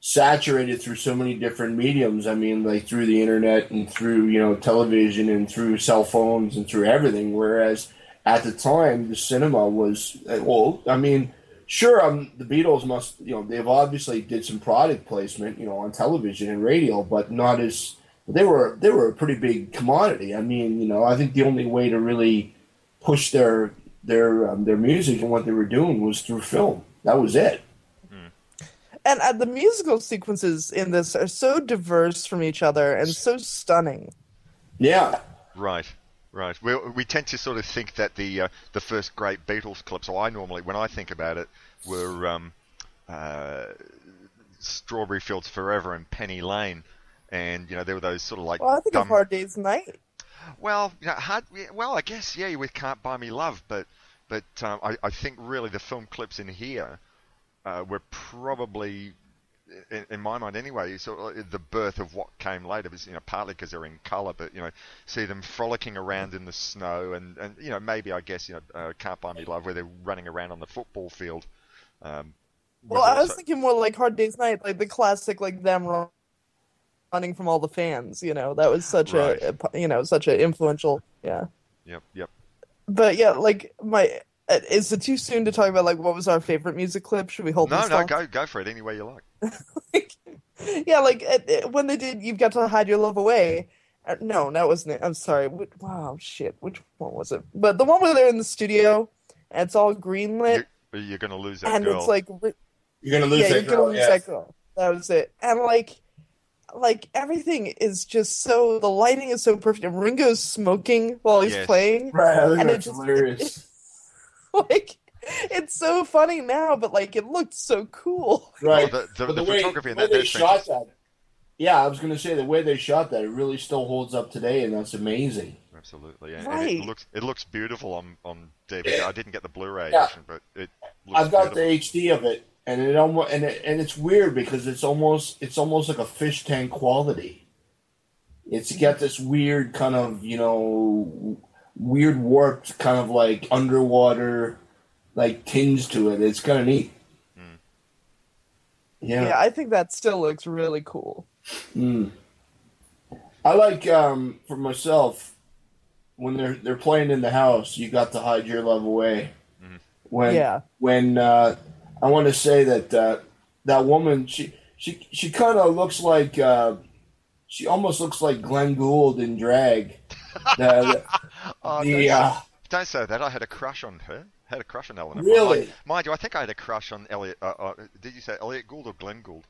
saturated through so many different mediums. I mean, like through the internet and through you know television and through cell phones and through everything. Whereas at the time, the cinema was uh, well, I mean. Sure, um, the Beatles must, you know, they've obviously did some product placement, you know, on television and radio, but not as they were. They were a pretty big commodity. I mean, you know, I think the only way to really push their their um, their music and what they were doing was through film. That was it. And uh, the musical sequences in this are so diverse from each other and so stunning. Yeah, Right, right. We we tend to sort of think that the uh, the first great Beatles clips. So I normally, when I think about it, were um, uh, Strawberry Fields Forever and Penny Lane, and you know there were those sort of like Well, I think dumb. of Hard Day's Night. Well, you know, hard. Well, I guess yeah, with Can't Buy Me Love, but but um, I I think really the film clips in here uh, were probably. In, in my mind, anyway, sort of the birth of what came later was, you know, partly because they're in colour, but you know, see them frolicking around in the snow, and, and you know, maybe I guess, you know, uh, "Can't Buy Me Love," where they're running around on the football field. Um, Well, I was thinking more like Hard Day's Night, like the classic, like them running from all the fans. You know, that was such Right. a, a, you know, such an influential. Yeah, Yep, yep. but yeah, like my. Uh, Is it too soon to talk about like what was our favorite music clip? Should we hold No, this no, thought? go go for it any way you like. yeah, like uh, uh, when they did "You've Got to Hide Your Love Away." Uh, no, that wasn't it. I'm sorry. Which, wow, shit. Which one was it? But the one where they're in the studio and it's all greenlit You're, you're going to lose that and girl. it's like you're gonna lose yeah, you're that gonna girl. lose yeah. that girl. That was it. And like, like everything is just so the lighting is so perfect. And Ringo's smoking while he's Yes. playing. Right, I think And it that's just- hilarious. Like, it's so funny now, but like it looked so cool. right, Well, the- the- But the way, photography in the way that- they that's shot that. Yeah, I was gonna say the way they shot that, it really still holds up today, and that's amazing. Absolutely, and, and Right. it looks it looks beautiful on on DVD. I didn't get the Blu-ray Yeah. version, but it looks I've got beautiful. the HD of it, and it almost and it, and it's weird because it's almost it's almost like a fish tank quality. It's got this weird kind of you know weird warped kind of like underwater like tinge to it. It's kind of neat. Hmm. Yeah. Yeah, I think that still looks really cool. Mm. I like um, for myself when they're they're playing in the house. You got to hide your love away. Mhm. When Yeah. when uh, I want to say that uh, that woman she she she kind of looks like uh, she almost looks like Glenn Gould in drag. The, Oh, the, don't, uh, don't say that. I had a crush on her. Had a crush on Eleanor. Really? Mind, mind you, I think I had a crush on Elliot. Uh, uh, did you say Elliot Gould or Glenn Gould?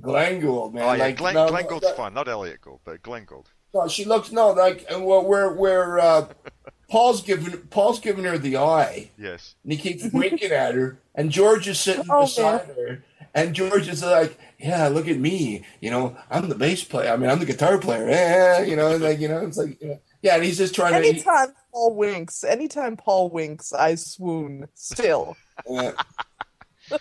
Glenn Gould, man. oh yeah, like, Glenn, no, Glenn Gould's no, fine, not Elliot Gould, but Glenn Gould. No, she looks no like uh, where where where uh, Paul's giving Paul's giving her the eye. Yes. and he keeps winking at her, and George is sitting Oh, beside her, and George is like, "Yeah, look at me, you know, I'm the bass player. I mean, I'm the guitar player. Yeah, you know, like you know, it's like, you know, Yeah, and he's just trying to. Anytime Paul winks, anytime Paul winks, I swoon. Still, Yeah.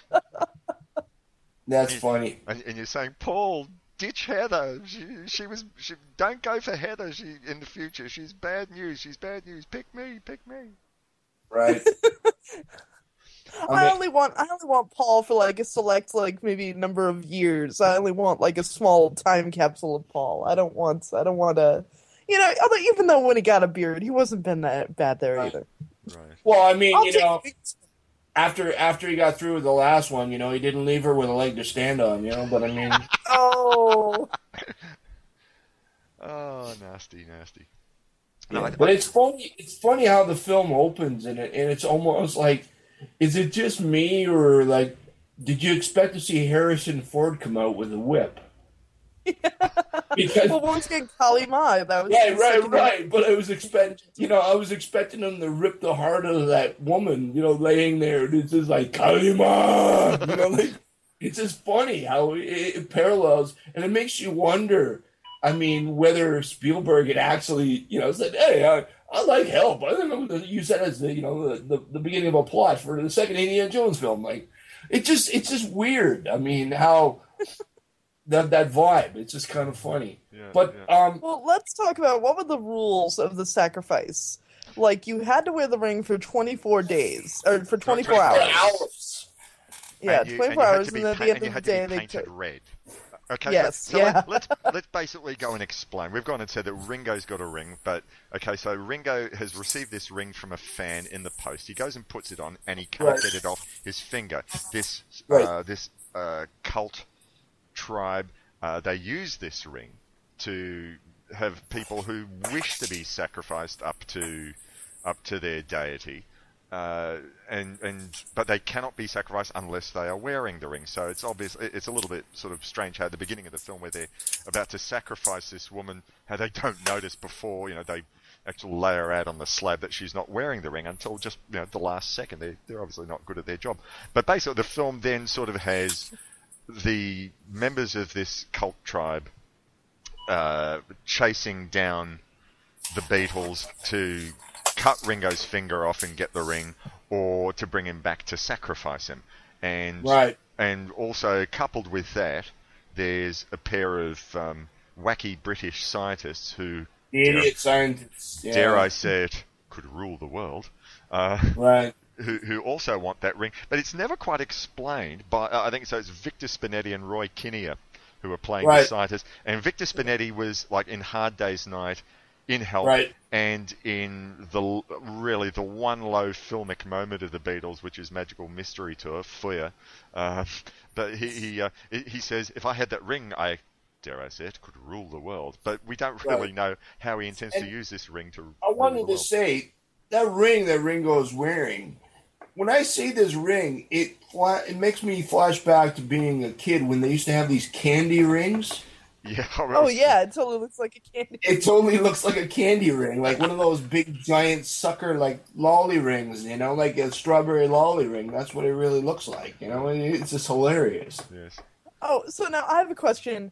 That's funny. And, and you're saying, Paul, ditch Heather. She, she was. She, don't go for Heather. She in the future. She's bad news. She's bad news. Pick me. Pick me. Right. I mean- only want I only want Paul for like a select like maybe number of years. I only want like a small time capsule of Paul. I don't want I don't want to, you know. Although even though when he got a beard, he wasn't been that bad there Right. either. Right. Well, I mean, I'll you take know, after after he got through with the last one, you know, he didn't leave her with a leg to stand on, you know. But I mean, Oh, Oh, nasty, nasty. No, yeah. But it's funny. It's funny how the film opens, and it, and it's almost like, is it just me or like, did you expect to see Harrison Ford come out with a whip? Because well, once again, Kali Mai. That was Yeah, right, right. But I was expecting, you know, I was expecting him to rip the heart out of that woman, you know, laying there. And it's just like Kali Ma, you know, like it's just funny how it, it parallels, and it makes you wonder. I mean, whether Spielberg had actually, you know, said, "Hey, I, I like help." I don't know. Use that as the, you know, the, the, the beginning of a plot for the second Indiana Jones film. Like, it just, it's just weird. I mean, how that that vibe. It's just kind of funny. Yeah, But yeah. um, Well, let's talk about what were the rules of the sacrifice. Like you had to wear the ring for 24 days or for 24 24 hours. hours. Yeah, you, 24 and you had hours, and then at pa- the end you of the had to be day, they painted took. red. Okay, Yes, so, so yeah. let, us let's basically go and explain. We've gone and said that Ringo's got a ring, but okay, so Ringo has received this ring from a fan in the post. He goes and puts it on, and he can't Right. get it off his finger. This Right. uh, this uh, cult tribe, uh, they use this ring to have people who wish to be sacrificed up to up to their deity. Uh, and and but they cannot be sacrificed unless they are wearing the ring. So it's obvious. It's a little bit sort of strange how at the beginning of the film where they're about to sacrifice this woman, how they don't notice before you know they actually lay her out on the slab that she's not wearing the ring until just you know the last second. They they're obviously not good at their job. But basically, the film then sort of has the members of this cult tribe uh, chasing down the Beatles to cut Ringo's finger off and get the ring, or to bring him back to sacrifice him. And Right. and also coupled with that, there's a pair of um, wacky British scientists who, The idiot scientists. Yeah. dare I say it, could rule the world. Uh, Right. Who, who also want that ring, but it's never quite explained by. Uh, I think so. It's Victor Spinetti and Roy Kinnear who are playing Right. the scientists, and Victor Spinetti was like in Hard Day's Night, in Help, Right. and in the really the one low filmic moment of the Beatles, which is Magical Mystery Tour, Fuya. Uh, but he he, uh, he says, if I had that ring, I. Dare I say it, could rule the world, but we don't really Right. know how he intends to use this ring to. I wanted to say that ring that Ringo is wearing. When I see this ring, it it makes me flash back to being a kid when they used to have these candy rings. Yeah. Oh yeah, it totally looks like a candy. It totally looks like a candy ring, like one of those big giant sucker like lolly rings, you know, like a strawberry lolly ring. That's what it really looks like, you know. It's just hilarious. Yes. Oh, so now I have a question.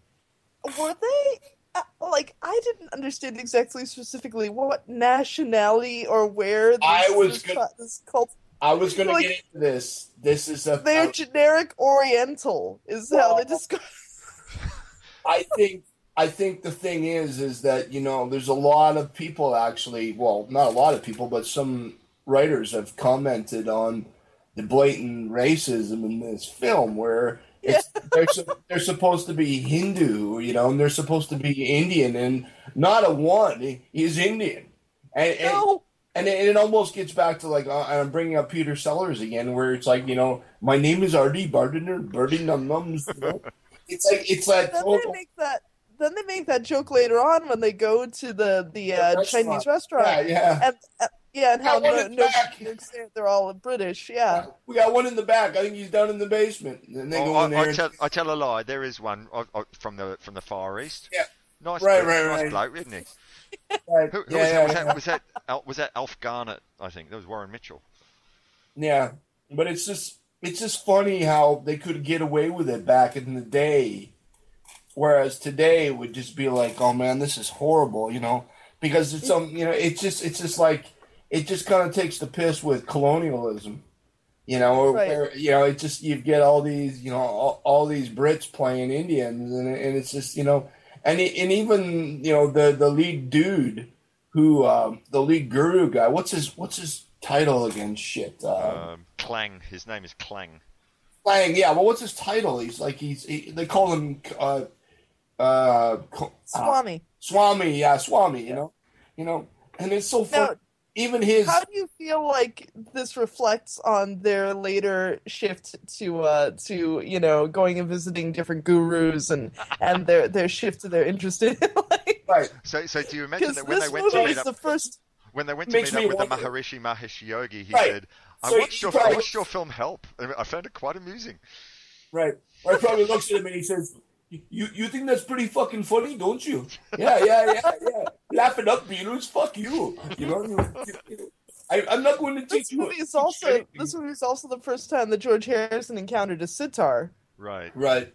Were they uh, like I didn't understand exactly specifically what nationality or where this, I was this, gonna- this cult I was going to Like- get into this. This is a. they're generic Oriental is how they Well- describe. I think I think the thing is is that you know there's a lot of people actually well not a lot of people but some writers have commented on the blatant racism in this film where it's, they're they're supposed to be Hindu you know and they're supposed to be Indian and not a one is Indian and No, and it, it almost gets back to like uh, I'm bringing up Peter Sellers again, where it's like you know, my name is Artie Bardiner, Birdie Num Nums. You know? It's like it's that then total. they make that. Then they make that joke later on when they go to the the uh, restaurant. Chinese restaurant. Yeah, yeah. And uh, yeah, and how Got one no, in no, they're all British. Yeah. We got one in the back. I think he's down in the basement. And they Oh, go in I, there. I, and- tell, I tell a lie. There is one uh, uh, from the from the Far East. Yeah. Nice, Right, bloke, right, nice right. bloke, isn't he? Right. Who, who yeah, was, yeah, that, was that? Was that was that Alf Garnett? I think that was Warren Mitchell. yeah. But it's just it's just funny how they could get away with it back in the day, whereas today it would just be like, oh man, this is horrible. You know, because it's some you know it's just it's just like it just kind of takes the piss with colonialism. You know, or, Right. where, you know, it just you get all these, you know, all, all these Brits playing Indians, and, and it's just, you know, and it, and even you know the the lead dude who um, the lead guru guy, what's his what's his title again? Shit, uh, Um, Clang. His name is Clang. Lang, yeah. Well, what's his title? He's like he's he, they call him uh, uh, co- uh, Swami. Swami, yeah, Swami. You know, you know, and it's so fun. Now, Even his how do you feel like this reflects on their later shift to uh to you know going and visiting different gurus and and their their shift to their interest in like right, So, so do you imagine that when they this went to movie meet is up, the first when they went to meet up with the Maharishi Mahesh Yogi, he Right. said, "I So watched your probably- I watched your film Help. I found it quite amusing." right. Or he probably looks at him and he says, "You you think that's pretty fucking funny, don't you? Yeah, yeah, yeah, yeah. Laugh it up, Beatles. Fuck you. You know, you, you- I, I'm not going to take this you. movie is also this movie is also the first time that George Harrison encountered a sitar. Right. Right.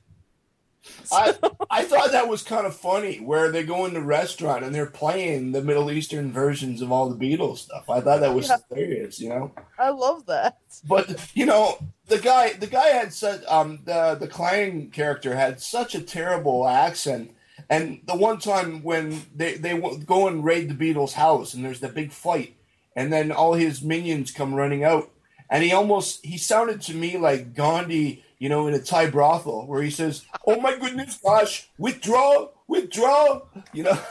I I thought that was kind of funny where they go in the restaurant and they're playing the Middle Eastern versions of all the Beatles stuff. I thought that was Yeah. hilarious, you know. I love that. But you know, the guy the guy had such um the the Clang character had such a terrible accent. And the one time when they they go and raid the Beatles' house and there's the big fight, and then all his minions come running out, and he almost he sounded to me like Gandhi, you know, in a Thai brothel where he says, "Oh my goodness, gosh, withdraw, withdraw," you know.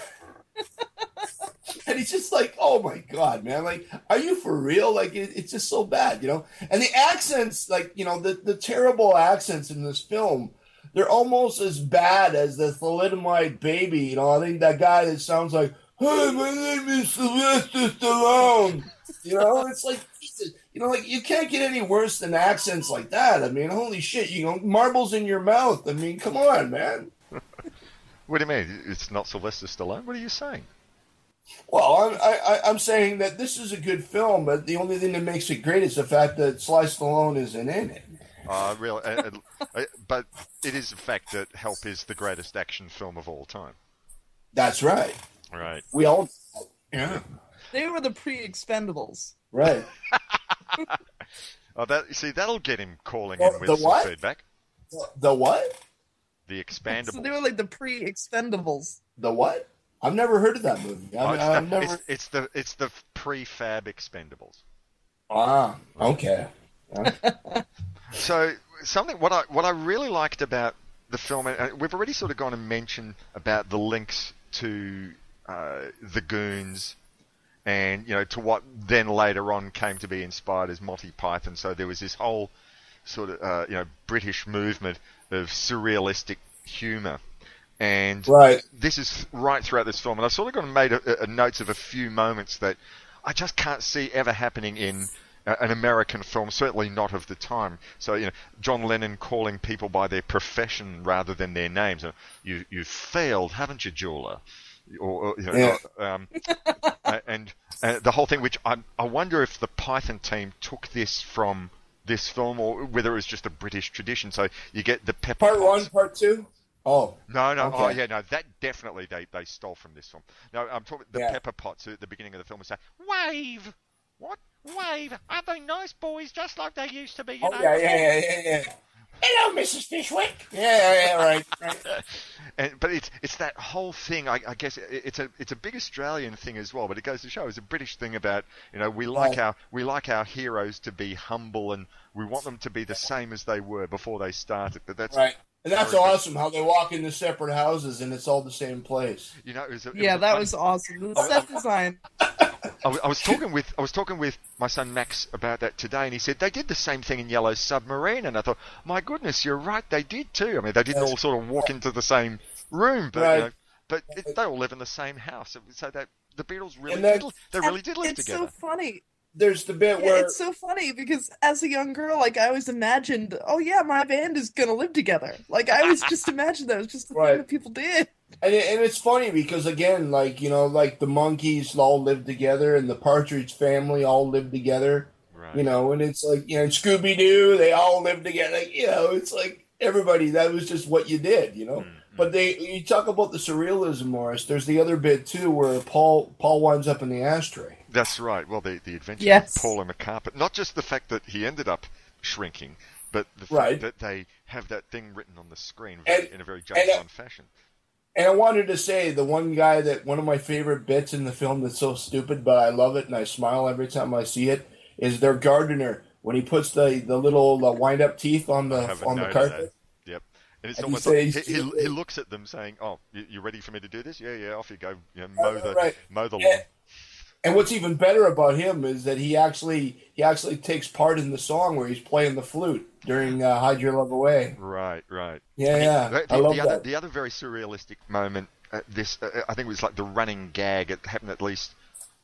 And he's just like, oh my god, man! Like, are you for real? Like, it, it's just so bad, you know. And the accents, like, you know, the the terrible accents in this film, they're almost as bad as the thalidomide baby. You know, I think that guy that sounds like, "Hey, my name is Sylvester Stallone." You know, it's like, Jesus, you know, like you can't get any worse than accents like that. I mean, holy shit, you know, marbles in your mouth. I mean, come on, man. What do you mean? It's not Sylvester Stallone? What are you saying? Well, I'm, I, I'm saying that this is a good film, but the only thing that makes it great is the fact that Sly Stallone isn't in it. Uh, really, uh, uh, but it is a fact that Help is the greatest action film of all time. That's right. Right. We all, yeah, They were the pre-Expendables. right. Oh, that you see, that'll get him calling Well, in with the some what? feedback. The what? The So they were like the pre-Expendables. The what? I've never heard of that movie. Oh, I, it's, I've the, never. it's, it's the it's the prefab Expendables. Ah, okay. So something what I what I really liked about the film, and we've already sort of gone and mentioned about the links to uh, the Goons, and you know to what then later on came to be inspired as Monty Python. So there was this whole sort of uh, you know British movement of surrealistic humour, and Right. this is right throughout this film, and I've sort of got made a, a notes of a few moments that I just can't see ever happening in uh, an American film, certainly not of the time. So you know, John Lennon calling people by their profession rather than their names. You you failed, haven't you, jeweler? Or, or, you know, Yeah. um, and uh, the whole thing, which I I wonder if the Python team took this from this film or whether it was just a British tradition. So you get the pepper Part one, part two. Oh, No, no, oh yeah, no, that definitely they, they stole from this film. No, I'm talking the Yeah. pepper pots at the beginning of the film was say "Wave, what wave? Are they nice boys, just like they used to be?" You oh know? yeah, yeah, yeah, yeah, yeah. Hello, Mrs. Fishwick. Yeah, yeah, yeah, right. right. And, but it's it's that whole thing. I, I guess it, it's a it's a big Australian thing as well. But it goes to show it's a British thing about you know we like Right. our we like our heroes to be humble and we want them to be the same as they were before they started. But that's Right. And that's Very good. awesome how they walk into separate houses and it's all the same place. you know it was a, it Yeah, a that funny- was awesome. The oh, set design. I was, I was talking with I was talking with my son Max about that today, and he said they did the same thing in Yellow Submarine, and I thought, my goodness, you're right, they did too. I mean, they didn't Yes. all sort of walk into the same room, but Right. you know, but it, they all live in the same house, so that the Beatles really And did they really did live it's together. so funny. There's the bit Yeah, where it's so funny because as a young girl, like I always imagined, oh yeah, my band is gonna live together. Like I always just imagined that it was just the Right. thing that people did. And, it, and it's funny because again, like you know, like the Monkees all live together, and the Partridge Family all live together. Right. You know, and it's like you know, Scooby Doo, they all live together. Like, you know, it's like everybody that was just what you did, you know. Mm-hmm. But they you talk about the surrealism, Morris. There's the other bit too where Paul Paul winds up in the ashtray. That's right. Well, the the adventure Yes. of Paul and McCarpet. Not just the fact that he ended up shrinking, but the fact Right. that they have that thing written on the screen And- in a very and, James uh, Bond fashion. And I wanted to say the one guy that one of my favorite bits in the film that's so stupid, but I love it and I smile every time I see it is their gardener when he puts the the little the wind up teeth on the on the carpet. that. Yep. And it's And he almost like he, he, he looks at them saying, "Oh, you, you ready for me to do this? Yeah, yeah. Off you go. You know, mow the right. mow the lawn." Yeah. And what's even better about him is that he actually he actually takes part in the song where he's playing the flute during uh, "Hide Your Love Away." Right, right. Yeah, yeah, The, I love the other, that. the other very surrealistic moment, uh, this uh, I think it was like the running gag. It happened at least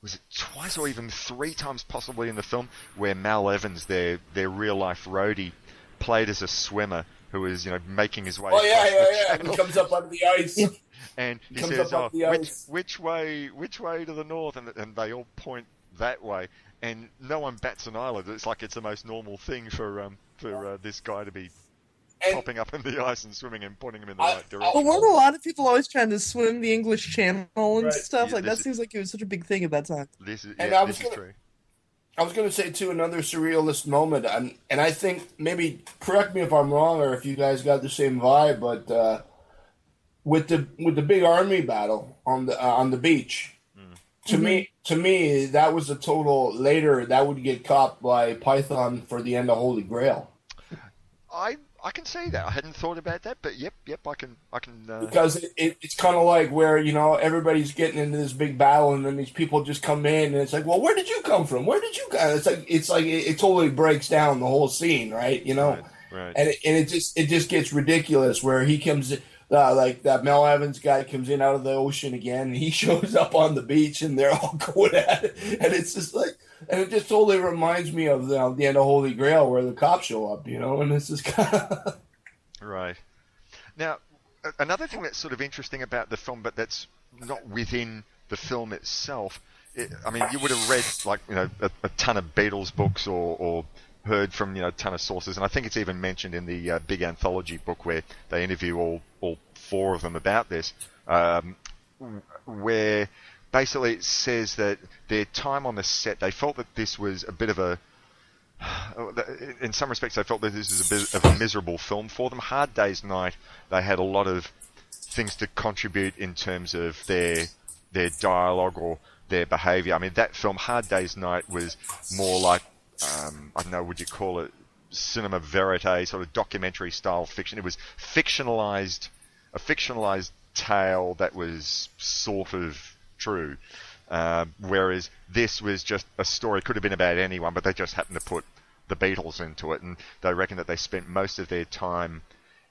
was it twice or even three times possibly in the film where Mal Evans, their their real life roadie, played as a swimmer who was you know making his way. Oh yeah, yeah, the yeah. channel. He comes up out of the ice. and he comes says, "Oh, which which way, which way to the north?" And and they all point that way, and no one bats an eyelid. It's like it's the most normal thing for um for uh, this guy to be And- popping up in the ice and swimming and pointing him in the I- right But direction. weren't a lot of people always trying to swim the English Channel and Right. stuff? Yeah, like this that is- seems like it was such a big thing at that time. This is And yeah, I was is gonna- true. I was going to say too another surrealist moment, and and I think maybe correct me if I'm wrong or if you guys got the same vibe, but uh, with the with the big army battle on the uh, on the beach, to me to me that was a total later that would get caught by Python for the end of Holy Grail I I can see that. I hadn't thought about that, but yep, yep, I can I can. Uh, because it, it, it's kind of like where you know everybody's getting into this big battle and then these people just come in and it's like well where did you come from where did you come it's like it's like it, it totally breaks down the whole scene right you know Right, right. and it, and it just it just gets ridiculous where he comes in, uh, like that Mel Evans guy comes in out of the ocean again and he shows up on the beach and they're all going at it and it's just like and it just totally reminds me of the, the end of Holy Grail where the cops show up you know and it's just kind of Right. Now, another thing that's sort of interesting about the film, but that's not within the film itself. It, I mean, you would have read like you know a, a ton of Beatles books or, or heard from you know a ton of sources, and I think it's even mentioned in the uh, big anthology book where they interview all all four of them about this, um, where basically it says that their time on the set, they felt that this was a bit of a in some respects, I felt that this is a bit of a miserable film for them. Hard Day's Night, they had a lot of things to contribute in terms of their their dialogue or their behaviour. I mean, that film, Hard Day's Night, was more like um, I don't know, would you call it cinema verite, sort of documentary style fiction? It was fictionalized, a fictionalized tale that was sort of true. Um, whereas this was just a story, could have been about anyone, but they just happened to put the Beatles into it, and they reckon that they spent most of their time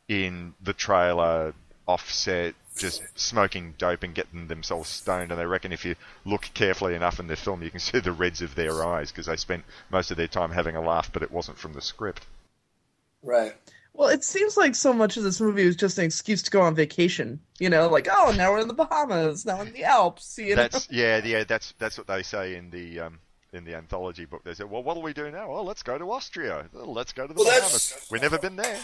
in the trailer, offset, just smoking dope and getting themselves stoned. And they reckon if you look carefully enough in the film, you can see the reds of their eyes because they spent most of their time having a laugh, but it wasn't from the script. right Well, it seems like so much of this movie was just an excuse to go on vacation. You know, like oh, now we're in the Bahamas, now in the Alps. You know, That's yeah, yeah. That's that's what they say in the um, in the anthology book. They say, "Well, what do we do now? Well, let's go to Austria. Let's go to the Well, Bahamas. We've never been there."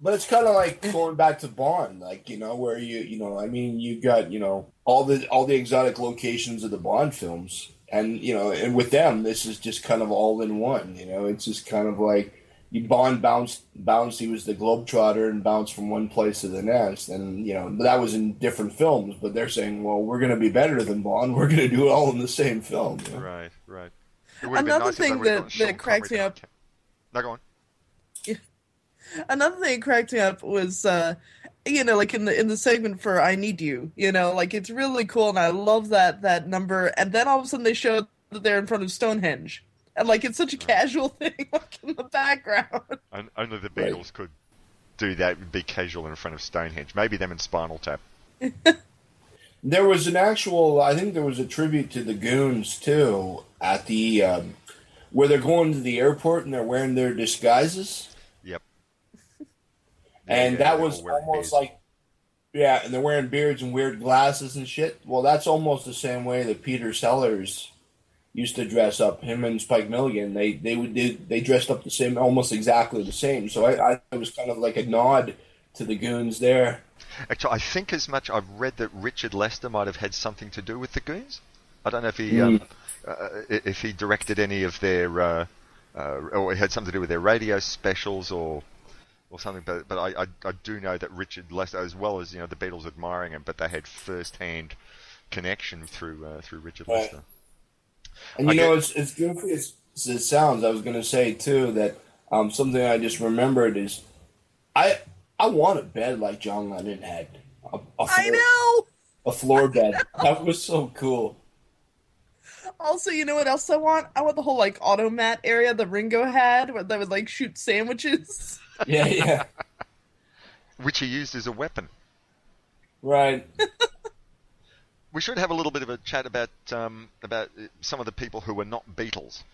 But it's kind of like going back to Bond, like you know, where you you know, I mean, you've got you know all the all the exotic locations of the Bond films, and you know, and with them, this is just kind of all in one. You know, it's just kind of like you Bond bounced bounced. He was the globetrotter and bounced from one place to the next, and you know that was in different films. But they're saying, well, we're going to be better than Bond. We're going to do it all in the same film. you know? Right, right. It would've been Another nice thing that- that cracks me up- Not No, go on. Another thing that cracked me up was uh you know like in the in the segment for i need you you know like it's really cool and i love that that number and then all of a sudden they show that they're in front of stonehenge and like it's such a casual thing like in the background And only the Right. Beatles could do that. Be casual in front of Stonehenge. Maybe them in Spinal Tap. There was an actual, I think there was a tribute to the Goons too at the um, where they're going to the airport and they're wearing their disguises, Yep. And Yeah, that was almost beards. like, yeah, and they're wearing beards and weird glasses and shit. Well, that's almost the same way that Peter Sellers used to dress up. Him and Spike Milligan, they they would they, they dressed up the same, almost exactly the same. So I, I it was kind of like a nod to the goons there. Actually, I think as much. I've read that Richard Lester might have had something to do with the Goons. I don't know if he um, uh, if he directed any of their uh, uh, or it had something to do with their radio specials or or something. But but I, I, I do know that Richard Lester, as well as you know the Beatles admiring him, but they had first hand connection through uh, through Richard Right. Lester. And you I know, get- it's it's goofy as, as it sounds. I was going to say too that um, something I just remembered is I I want a bed like John Lennon had. A, a I floor- know. a floor bed. that was so cool. Also, you know what else I want? I want the whole like automat area that Ringo had, where they would like shoot sandwiches. Yeah, yeah, Which he used as a weapon. right. We should have a little bit of a chat about um, about uh, some of the people who were not Beatles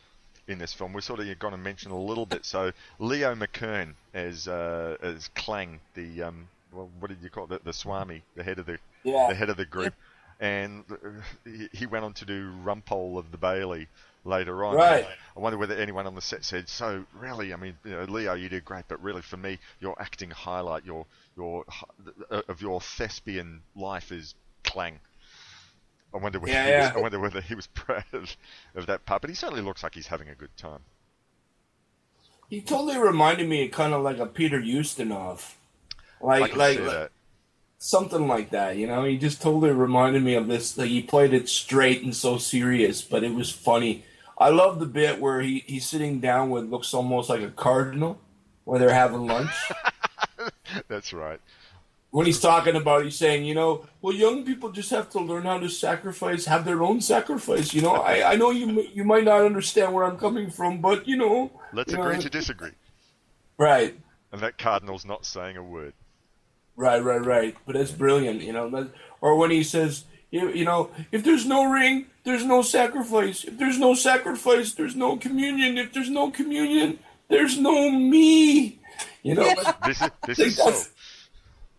in this film. We're sort of going to mention a little bit. So Leo McKern as uh, as Clang, the um, well, what did you call it? The, the Swami, the head of the Yeah. the head of the group, and uh, he, he went on to do Rumpole of the Bailey later on. Right. I wonder whether anyone on the set said, "So really, I mean, you know, Leo, you did great, but really for me, your acting highlight, your your uh, of your thespian life is Clang." I wonder whether Yeah, he was. I wonder whether he was proud of, of that part, but he certainly looks like he's having a good time. He totally reminded me of kind of like a Peter Ustinov, like like, like something like that. You know, he just totally reminded me of this. Like he played it straight and so serious, but it was funny. I love the bit where he, he's sitting down with looks almost like a cardinal, where they're having lunch. That's right. when he's talking about, he's saying, you know, well, young people just have to learn how to sacrifice, have their own sacrifice. You know, I, I know you you might not understand where I'm coming from, but you know, Let's you know, agree to disagree. right, And that cardinal's not saying a word. right, right, right. But it's brilliant, you know. Or when he says, you, you know, if there's no ring, there's no sacrifice. If there's no sacrifice, there's no communion. If there's no communion, there's no me. You know, This is this is so.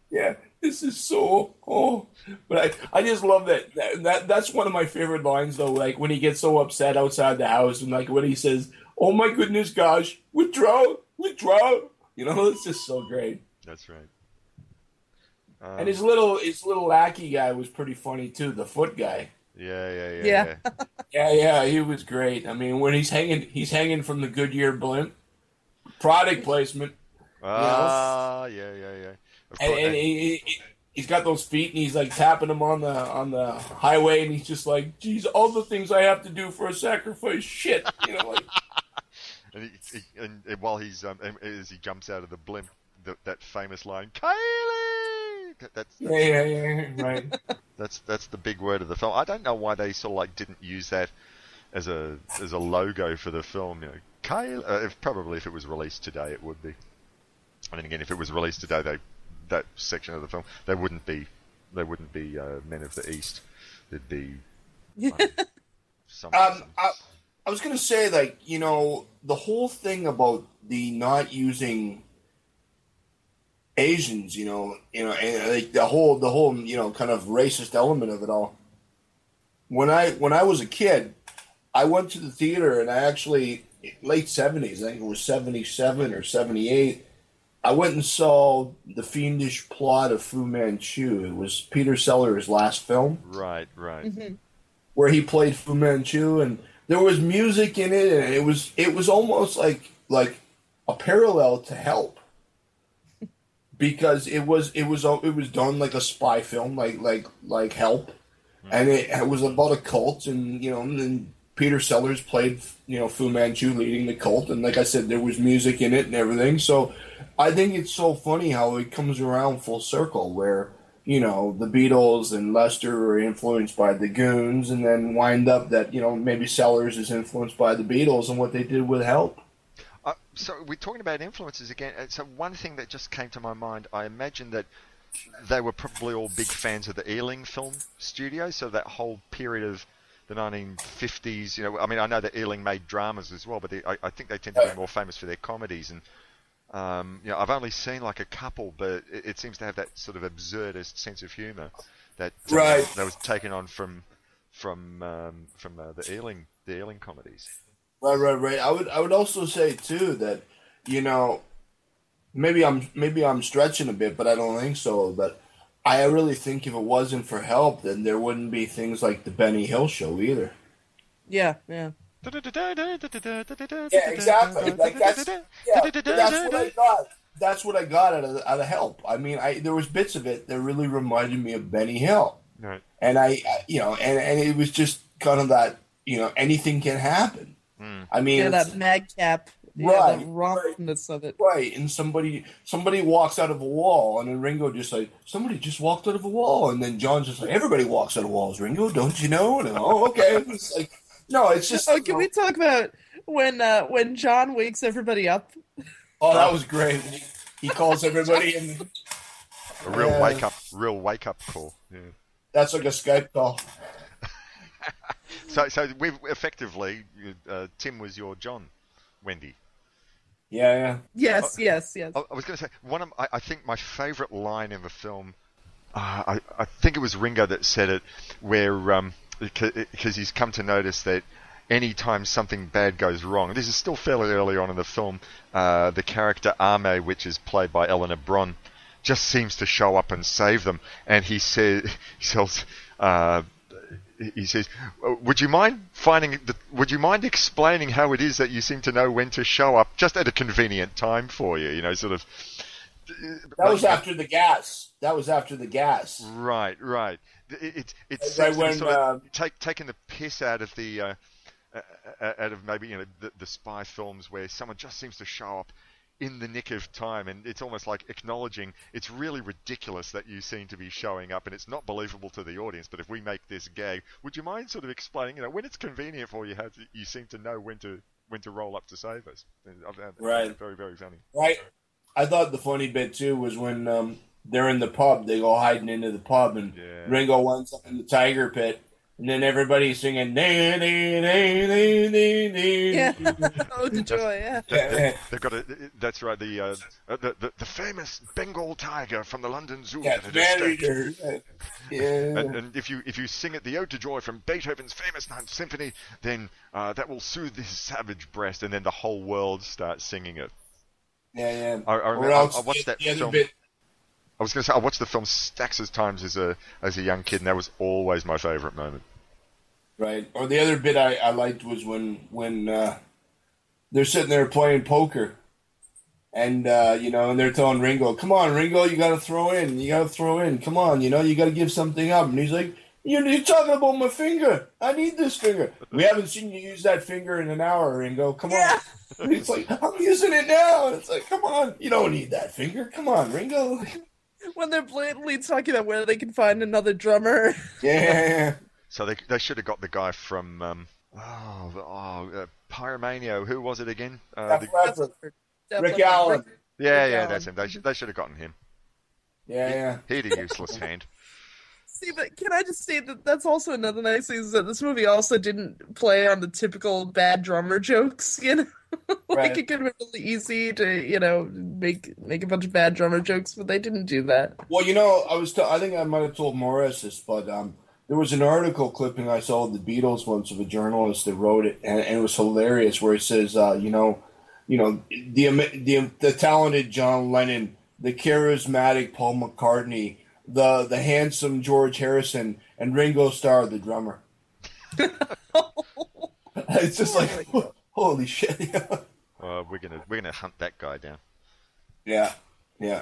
yeah, this is so oh. But I, I just love that. that. That that's one of my favorite lines though. Like when he gets so upset outside the house, and like when he says, "Oh my goodness, gosh, withdraw, withdraw." You know, it's just so great. That's right. Um, And his little his little lackey guy was pretty funny too. The foot guy. yeah, yeah, yeah, Yeah. yeah. Yeah, yeah, he was great. I mean, when he's hanging, he's hanging from the Goodyear blimp. Product placement. Ah, yeah, yeah, yeah. Of and, course- and he, he, he's got those feet, and he's like tapping them on the on the highway, and he's just like, "Geez, all the things I have to do for a sacrifice, shit." You know, like, And, he, he, and, and while he's um, as he jumps out of the blimp, the, that famous line, "Kaylee!" That, that's yeah, that's, yeah, yeah, right. that's that's the big word of the film. I don't know why they sort of like didn't use that as a as a logo for the film. You know, Kaylee. Uh, if, probably if it was released today, it would be. And then again, if it was released today, they that section of the film, they wouldn't be they wouldn't be uh, Men of the East. They'd be some, Um, some- I, I was gonna say, like, you know, the whole thing about the not using Asians, you know, you know, and uh, like the whole, the whole, you know, kind of racist element of it all. When I when I was a kid, I went to the theater and I actually late seventies, I think it was seventy seven or seventy eight. I went and saw the fiendish plot of Fu Manchu. It was Peter Sellers' last film right, right. Mm-hmm. where he played Fu Manchu, and there was music in it, and it was it was almost like like a parallel to Help, because it was it was it was done like a spy film, like like like Help, and it, it was about a cult, and you know, and Peter Sellers played you know Fu Manchu leading the cult, and like I said, there was music in it and everything. So I think it's so funny how it comes around full circle, where you know the Beatles and Lester were influenced by the Goons, and then wind up that you know maybe Sellers is influenced by the Beatles and what they did with Help. So we're talking about influences again. Uh, So one thing that just came to my mind, I imagine that they were probably all big fans of the Ealing Film Studio. So that whole period of the 1950s, you know, I mean, I know that Ealing made dramas as well, but they, I, I think they tend to be more famous for their comedies. And um, you know, I've only seen like a couple, but it, it seems to have that sort of absurdist sense of humour that uh, Right. that was taken on from from um, from uh, the Ealing the Ealing comedies. Right, right, right. I would, I would also say too that, you know, maybe I'm, maybe I'm stretching a bit, but I don't think so. But I really think if it wasn't for help, then there wouldn't be things like the Benny Hill show either. Yeah, yeah. Yeah, exactly. Like that's, yeah, that's what I got. That's what I got out of out of help. I mean, I there was bits of it that really reminded me of Benny Hill, Right. and I, I- you know, and and it was just kind of that, you know, anything can happen. I mean, Yeah, that madcap. Yeah, Right, the rompness of it. Right, and somebody somebody walks out of a wall, and then Ringo just like somebody just walked out of a wall, and then John's just like everybody walks out of walls. Ringo, don't you know? And oh, okay. It's like no, it's just Oh, can we talk about when uh, when John wakes everybody up? oh, that was great. He, he calls everybody, and A real Yeah. wake up, real wake up call. Yeah. that's like a Skype call. So, so we've effectively, uh, Tim was your John, Wendy. Yeah, yeah. Yes, yes, yes. I, I was going to say one of I, I think my favourite line in the film. Uh, I, I think it was Ringo that said it, where um, because he's come to notice that anytime something bad goes wrong, this is still fairly early on in the film. Uh, the character Ahme, which is played by Eleanor Bron, just seems to show up and save them. And he says, he tells. Uh, he says, "Uh, "Would you mind finding? The, would you mind explaining how it is that you seem to know when to show up, just at a convenient time for you? You know, sort of." That was after the gas. That was after the gas. Right, right. It, it, it Right seems to be when, sort of um, take, taking the piss out of the uh, uh, uh, out of maybe you know the, the spy films where someone just seems to show up in the nick of time, and it's almost like acknowledging it's really ridiculous that you seem to be showing up, and it's not believable to the audience. But if we make this gag, would you mind sort of explaining, you know, when it's convenient for you, how to, you seem to know when to when to roll up to save us? I've found that Right. Very, very funny. Right. I thought the funny bit too was when um, they're in the pub, they go hiding into the pub, and Yeah. Ringo winds up in the tiger pit, and then everybody's singing. "Nee, nee, nee, nee, nee, nee." Yeah. oh, the joy. Yeah. Yeah, They've got a. That's right. The uh, uh, the, the the famous Bengal tiger from the London Zoo yeah, that had manager. Yeah. And, and if you if you sing it the Ode to Joy from Beethoven's famous Ninth Symphony, then uh, that will soothe his savage breast, and then the whole world starts singing it. Yeah, yeah. I, I, Or remember, I, else I watched the- that the other film. bit- I was going to say I watched the film stacks of times as a as a young kid, and that was always my favourite moment. Right. Or the other bit I, I liked was when when uh, they're sitting there playing poker, and uh, you know, and they're telling Ringo, "Come on, Ringo, you got to throw in. You got to throw in. Come on, you know, you got to give something up." And he's like, "You're, you're talking about my finger. I need this finger. We haven't seen you use that finger in an hour, Ringo. Come Yeah. on." And it's like, "I'm using it now." And it's like, "Come on, you don't need that finger. Come on, Ringo." When they're blatantly talking about where they can find another drummer. Yeah. So they they should have got the guy from um, oh the- oh uh, Pyromania. Who was it again? Uh, the- That's Rick Rick Allen. yeah, Rick yeah, Allen. that's him. They should they should have gotten him. Yeah, yeah. He had a useless hand. See, but can I just say that that's also another nice thing is that this movie also didn't play on the typical bad drummer jokes, you know? like Right. it could have been really easy to, you know, make make a bunch of bad drummer jokes, but they didn't do that. Well, you know, I was. T- I think I might have told Morris this, but um, there was an article clipping I saw of the Beatles once of a journalist that wrote it, and, and it was hilarious. Where he says, uh, you know, you know, the the the talented John Lennon, the charismatic Paul McCartney, the the handsome George Harrison, and Ringo Starr, the drummer. it's just like, holy shit! Uh, we're gonna we're gonna hunt that guy down. yeah, yeah.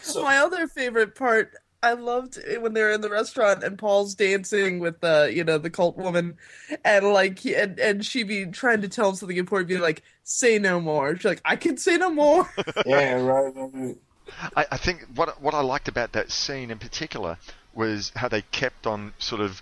So, My other favorite part, I loved it when they're in the restaurant and Paul's dancing with the, you know, the cult woman, and like, he- and and she be trying to tell him something important, be like, "Say no more." She's like, "I can say no more." yeah, right, right, right. I, I think what what I liked about that scene in particular was how they kept on sort of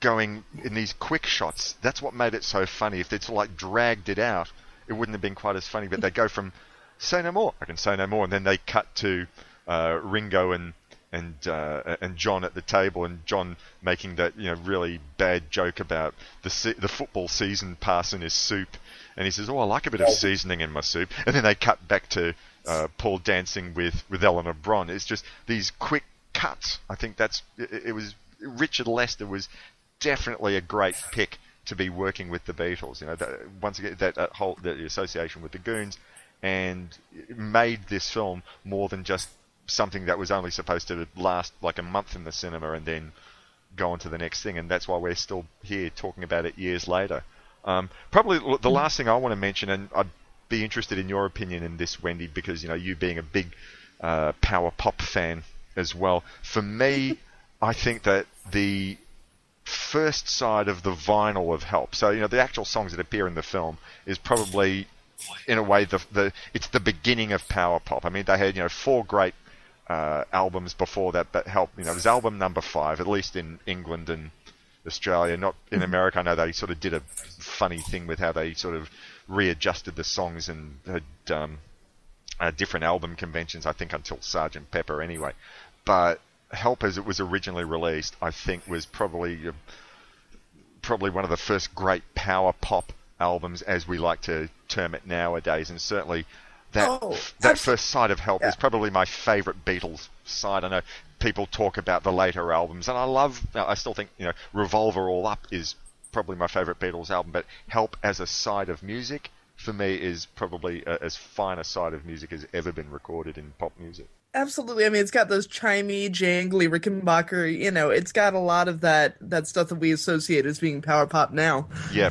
going in these quick shots. That's what made it so funny. If they'd sort of like dragged it out, it wouldn't have been quite as funny. But they go from say no more, I can say no more, and then they cut to uh, Ringo and and uh, and John at the table, and John making that you know really bad joke about the se- the football season passing his soup, and he says, "Oh, I like a bit of seasoning in my soup," and then they cut back to uh, Paul dancing with with Eleanor Bron. It's just these quick cuts. I think that's it, it was Richard Lester was definitely a great pick to be working with the Beatles. You know, that, once again, that, that whole the association with the Goons, and made this film more than just something that was only supposed to last like a month in the cinema and then go on to the next thing. And that's why we're still here talking about it years later. Um, probably the last thing I want to mention, and I'd be interested in your opinion in this, Wendy, because you know you being a big uh, power pop fan as well. For me, I think that the first side of the vinyl of Help, so you know the actual songs that appear in the film, is probably in a way the the it's the beginning of power pop. I mean, they had you know four great uh, albums before that that Help. You know, it was album number five, at least in England and Australia, not in America. I know they sort of did a funny thing with how they sort of readjusted the songs and had um, uh, different album conventions. I think until Sergeant Pepper, anyway. But Help, as it was originally released, I think was probably uh, probably one of the first great power pop albums, as we like to term it nowadays, and certainly. That, Oh, that first side of Help Yeah. is probably my favourite Beatles side. I know people talk about the later albums, and I love. I still think you know Revolver All Up is probably my favourite Beatles album, but Help as a side of music for me is probably a, as fine a side of music as ever been recorded in pop music. Absolutely. I mean, it's got those chimey, jangly Rickenbacker. You know, it's got a lot of that that stuff that we associate as being power pop now. Yeah.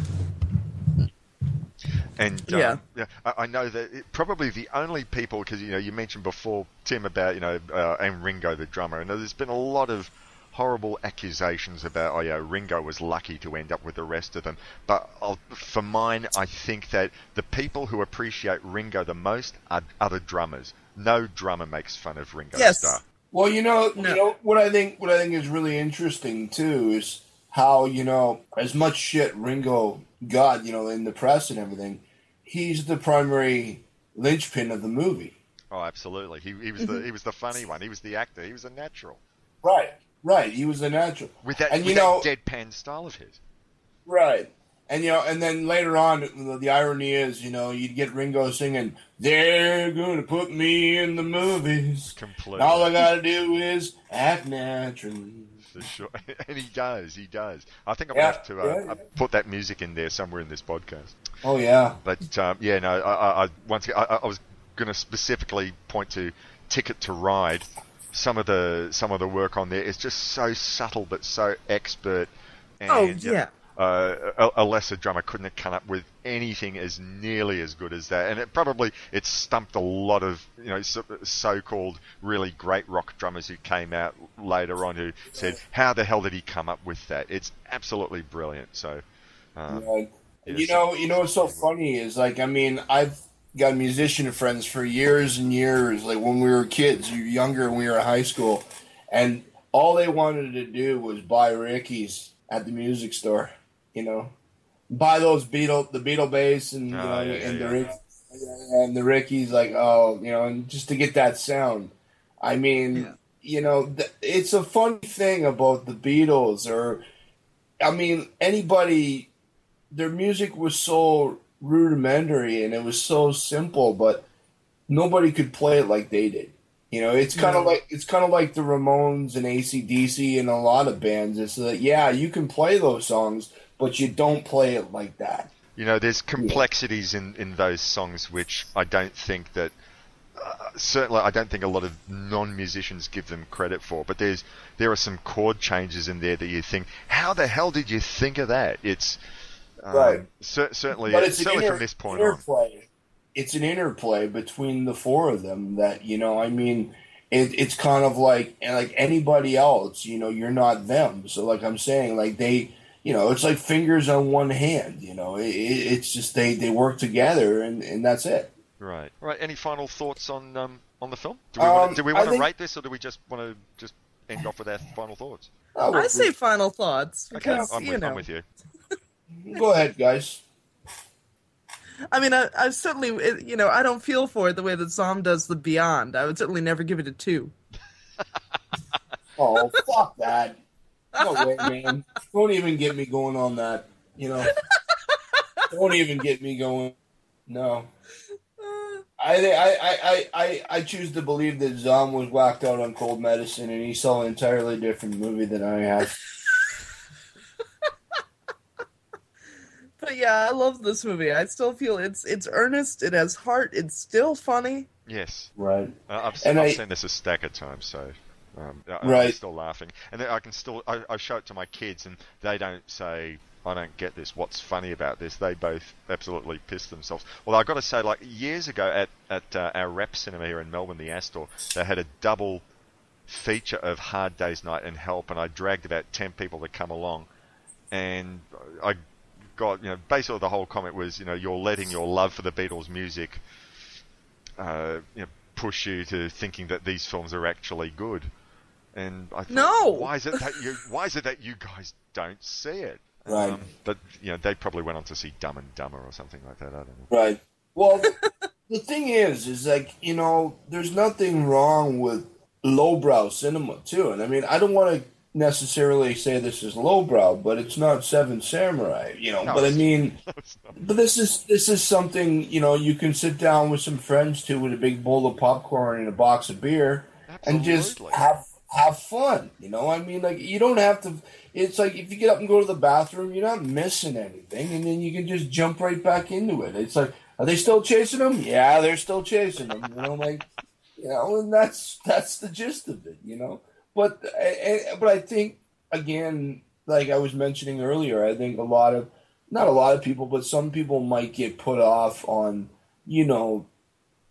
And um, Yeah. yeah, I, I know that it, probably the only people because you know you mentioned before Tim about you know uh, and Ringo the drummer, and there's been a lot of horrible accusations about oh yeah Ringo was lucky to end up with the rest of them. But I'll, for mine, I think that the people who appreciate Ringo the most are other drummers. No drummer makes fun of Ringo Yes. Starr. Well, you know, No. you know what I think. What I think is really interesting too is how you know as much shit Ringo got, you know, in the press and everything. He's the primary linchpin of the movie. Oh, absolutely. He, he was the mm-hmm. he was the funny one. He was the actor. He was a natural Right, right. He was a natural. with that And with you know- that deadpan style of his. Right. And you know, and then later on, the, the irony is, you know, you'd get Ringo singing, "They're gonna put me in the movies. Completely. All I gotta do is act naturally." For sure, and he does. He does. I think I'm Yeah, gonna have to uh, yeah, yeah. put that music in there somewhere in this podcast. Oh yeah. But um, yeah, no. I, I, I once again, I, I was going to specifically point to Ticket to Ride. Some of the some of the work on there is just so subtle but so expert. And, Oh, yeah. Uh, a, a lesser drummer couldn't have come up with anything as nearly as good as that, and it probably it stumped a lot of you know so, so-called really great rock drummers who came out later on who said, "How the hell did he come up with that?" It's absolutely brilliant. So, um, yeah, you know, you know what's so funny is like, I mean, I've got musician friends for years and years. Like when we were kids, you younger, and we were in high school, and all they wanted to do was buy Rickies at the music store. You know, buy those Beatle, the Beatle bass, and you Oh, know, yeah, yeah, and the yeah. And the Rickies. Like, oh, you know, and just to get that sound. I mean, Yeah. you know, th- it's a funny thing about the Beatles, or I mean, anybody their music was so rudimentary and it was so simple, but nobody could play it like they did. You know, it's kind of No. like it's kind of like the Ramones and ACDC and a lot of bands. It's that yeah, you can play those songs, but you don't play it like that. You know, there's complexities in, in those songs which I don't think that uh, certainly I don't think a lot of non-musicians give them credit for. But there's there are some chord changes in there that you think, how the hell did you think of that? It's um, Right. cer- certainly But it's certainly inter- from this point on. It's an interplay between the four of them that you know. I mean, it, it's kind of like like anybody else. You know, you're not them. So, like I'm saying, like they, you know, it's like fingers on one hand. You know, it, it, it's just they they work together, and and that's it. Right. Right. Any final thoughts on um, on the film? Do we want Um, to, do we I want to think- rate this, or do we just want to just end off with our final thoughts? I say final thoughts Okay, because I'm, you with, know. I'm with you. Go ahead, guys. I mean, I, I certainly, you know, I don't feel for it the way that Zom does the Beyond. I would certainly never give it a two. Oh, fuck that. No way, man. Don't even get me going on that. You know, don't even get me going. No. I, I, I, I, I, I choose to believe that Zom was whacked out on cold medicine and he saw an entirely different movie than I have. Yeah, I love this movie. I still feel it's it's earnest. It has heart. It's still funny. Yes, Right. uh, I've, seen, And I've I- seen this a stack of times, so um, I- I'm Right. still laughing. And then I can still I, I show it to my kids, and they don't say. I don't get this. What's funny about this? They both absolutely piss themselves. Well, I've got to say, like years ago at at uh, our rep cinema here in Melbourne, the Astor, they had a double feature of Hard Day's Night and Help, and I dragged about ten people to come along, and I got you know basically the whole comment was you know you're letting your love for the Beatles music uh, you know, push you to thinking that these films are actually good. And I thought, No! why is it that you why is it that you guys don't see it? Right. but you know they probably went on to see Dumb and Dumber or something like that. I don't know. Right. Well, the thing is, is like you know, there's nothing wrong with lowbrow cinema too, and I mean, I don't want to necessarily say this is lowbrow, but it's not Seven Samurai, you know. No, but I mean, but this is this is something you know you can sit down with some friends too with a big bowl of popcorn and a box of beer and just have have fun. You know, I mean, like you don't have to. It's like if you get up and go to the bathroom, you're not missing anything, and then you can just jump right back into it. It's like, are they still chasing them? Yeah, they're still chasing them. You know, like you know, and that's that's the gist of it. You know, but but I think again, like I was mentioning earlier, I think a lot of not a lot of people, but some people might get put off on you know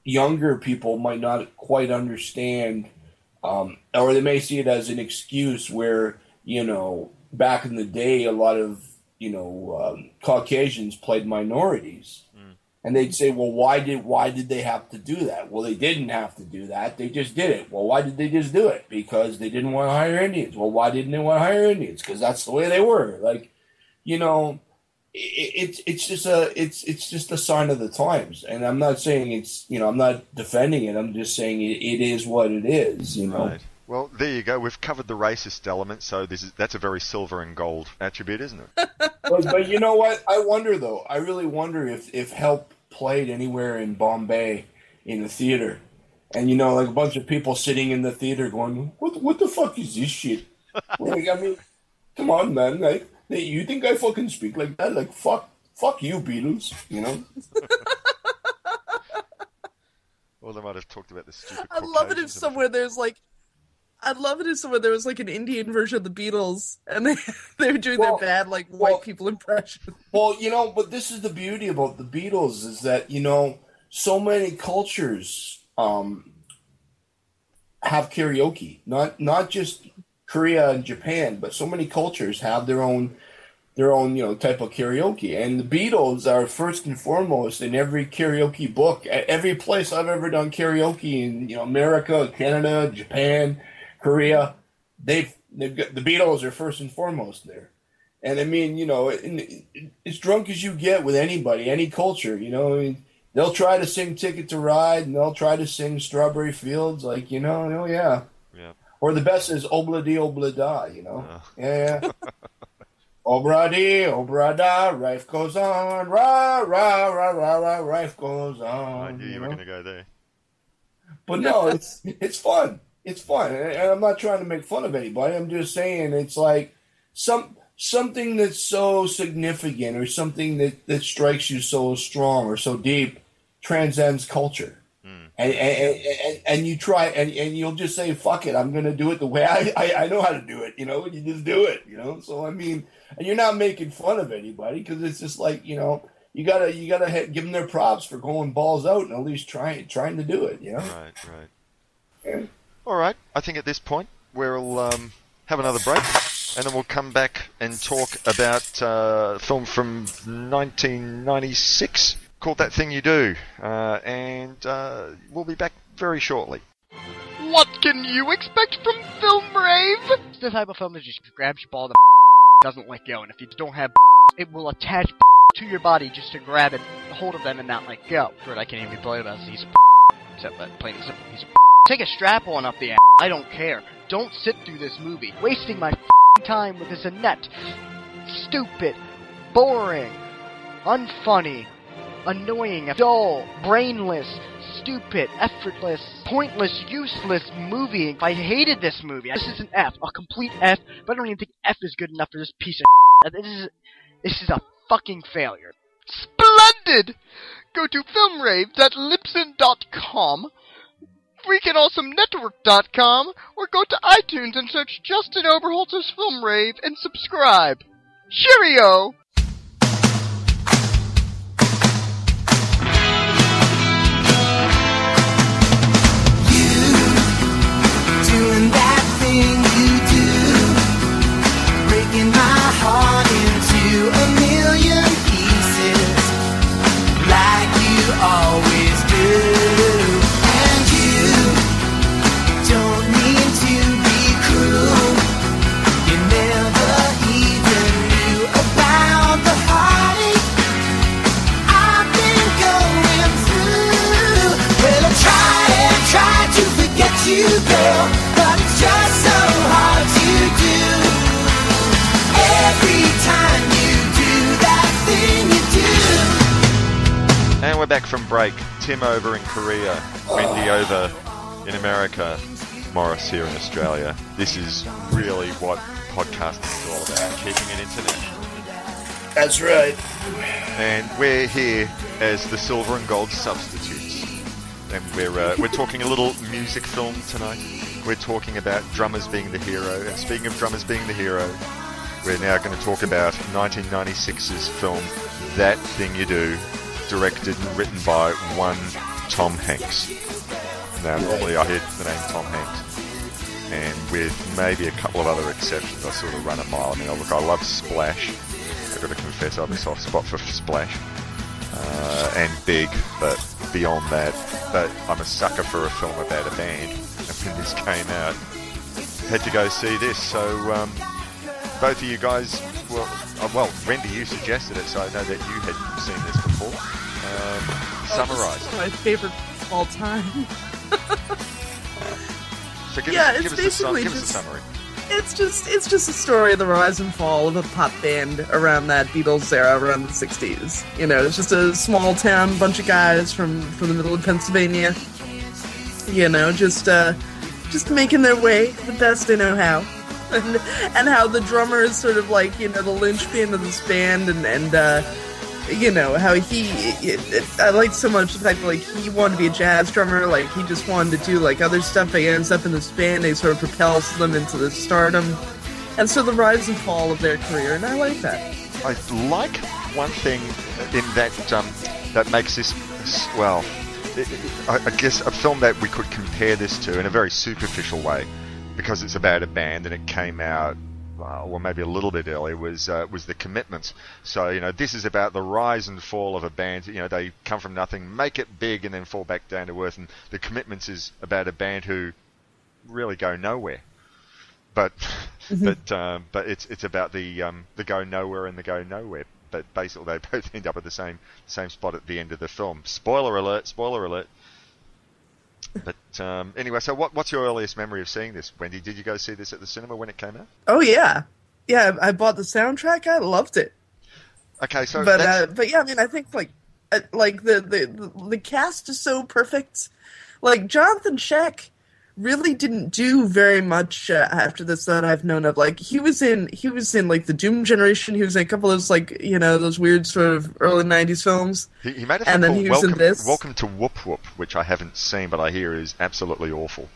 younger people might not quite understand, um, or they may see it as an excuse where, you know, back in the day, a lot of, you know, um, Caucasians played minorities. And they'd say, well, why did why did they have to do that? Well, they didn't have to do that. They just did it. Well, why did they just do it? Because they didn't want to hire Indians. Well, why didn't they want to hire Indians? Because that's the way they were. Like, you know, it, it's it's just a it's it's just a sign of the times, and I'm not saying it's you know I'm not defending it. I'm just saying it, it is what it is. You know, Right. Well, there you go. We've covered the racist element, so this is that's a very silver and gold attribute, isn't it? but, but you know what? I wonder though. I really wonder if if Help played anywhere in Bombay in a theater, and you know, like a bunch of people sitting in the theater going, "What what the fuck is this shit?" like, I mean, come on, man. Like, hey, you think I fucking speak like that? Like, fuck, fuck you, Beatles. You know. Or they might have talked about this. stupid. I'd love it if Caucasians in the somewhere there's like, I'd love it if somewhere there was like an Indian version of the Beatles, and they they were doing Well, their bad like well- white people impression. Well, you know, but this is the beauty about the Beatles is that you know so many cultures um, have karaoke. Not not just Korea and Japan, but so many cultures have their own their own you know type of karaoke. And the Beatles are first and foremost in every karaoke book. At every place I've ever done karaoke in you know America, Canada, Japan, Korea, they've they've got the Beatles are first and foremost there. And I mean, you know, in, as drunk as you get with anybody, any culture, you know, I mean, they'll try to sing "Ticket to Ride" and they'll try to sing "Strawberry Fields," like you know, oh yeah. Yeah. Or the best is "Obla di Obla da," you know, Yeah. yeah. yeah. Obra di Obra da, life goes on, rah rah rah rah rah, life goes oh, on. I knew you were know? going to go there. But no, it's it's fun. It's fun, and I'm not trying to make fun of anybody. I'm just saying it's like some something that's so significant or something that that strikes you so strong or so deep transcends culture. Hmm. And, and, and, and you try and, and you'll just say fuck it i'm going to do it the way I, I i know how to do it you know and you just do it you know so i mean and you're not making fun of anybody because it's just like you know you gotta you gotta ha- give them their props for going balls out and at least trying trying to do it you know Right, right. Yeah. All right. I think at this point we'll um, have another break, and then we'll come back and talk about uh, a film from 1996 called "That Thing You Do," uh, and uh, we'll be back very shortly. What can you expect from Film Rave? It's the type of film that just grabs your ball and doesn't let go, and if you don't have it will attach to your body just to grab it, hold of them, and not let go. Good, I can't even be polite about this. He's a except that plain and simple. He's a Take a strap on up the ass. I don't care. Don't sit through this movie, wasting my time with this Annette. Stupid, boring, unfunny, annoying, dull, brainless, stupid, effortless, pointless, useless movie. I hated this movie. This is an F, a complete F, but I don't even think F is good enough for this piece of This is, this is a fucking failure. Splendid! Go to filmraves.libsyn.com, freakinawesomenetwork.com, or go to iTunes and search Justin Oberholzer's Film Rave and subscribe. Cheerio! doing that thing you do, breaking my heart you do. And we're back from break. Tim over in Korea, Wendy over in America, Morris here in Australia. This is really what podcasting is all about, keeping it international. That's right. And we're here as the silver and gold substitutes. And we're, uh, we're talking a little music film tonight. We're talking about drummers being the hero. And speaking of drummers being the hero, we're now going to talk about 1996's film That Thing You Do, directed and written by one Tom Hanks. Now, normally I hear the name Tom Hanks, and with maybe a couple of other exceptions, I sort of run a mile. I mean, look, I love Splash. I've got to confess, I have a soft spot for Splash uh, and Big, but beyond that, but I'm a sucker for a film about a band. And when this came out, had to go see this. So um, both of you guys, well, uh, well, Randy, you suggested it, so I know that you had seen this before. Um, summarise. This is my favorite of all time. So give, Yeah, us, it's give, us the sum- basically us a just- summary. It's just it's just a story of the rise and fall of a pop band around that Beatles era, around the '60s. You know, it's just a small town, bunch of guys from from the middle of Pennsylvania. You know, just uh, just making their way the best they know how, and and how the drummer is sort of like you know the linchpin of this band, and and uh, you know how he it, it, I like so much the fact that like he wanted to be a jazz drummer, like he just wanted to do like other stuff. He ends up in this band, he sort of propels them into the stardom, and so the rise and fall of their career, and I like that. I like one thing in that um, that makes this well. I guess a film that we could compare this to in a very superficial way, because it's about a band and it came out, uh, well, maybe a little bit earlier, was uh, was the Commitments. So you know, this is about the rise and fall of a band. You know, they come from nothing, make it big, and then fall back down to earth. And the Commitments is about a band who really go nowhere. But but um, but it's it's about the um, the go nowhere and the go nowhere. But basically, they both end up at the same same spot at the end of the film. Spoiler alert! Spoiler alert! But um, anyway, so what, what's your earliest memory of seeing this, Wendy? Did you go see this at the cinema when it came out? Oh yeah, yeah. I bought the soundtrack. I loved it. Okay, so but uh, but yeah, I mean, I think like uh, like the, the the cast is so perfect. Like Johnathon Schaech really didn't do very much uh, after this that I've known of. Like he was in he was in like the Doom Generation. He was in a couple of those like you know those weird sort of early '90s films. he, he made a film and then called he was in Welcome, this. Welcome to Woop Woop, which I haven't seen, but I hear is absolutely awful.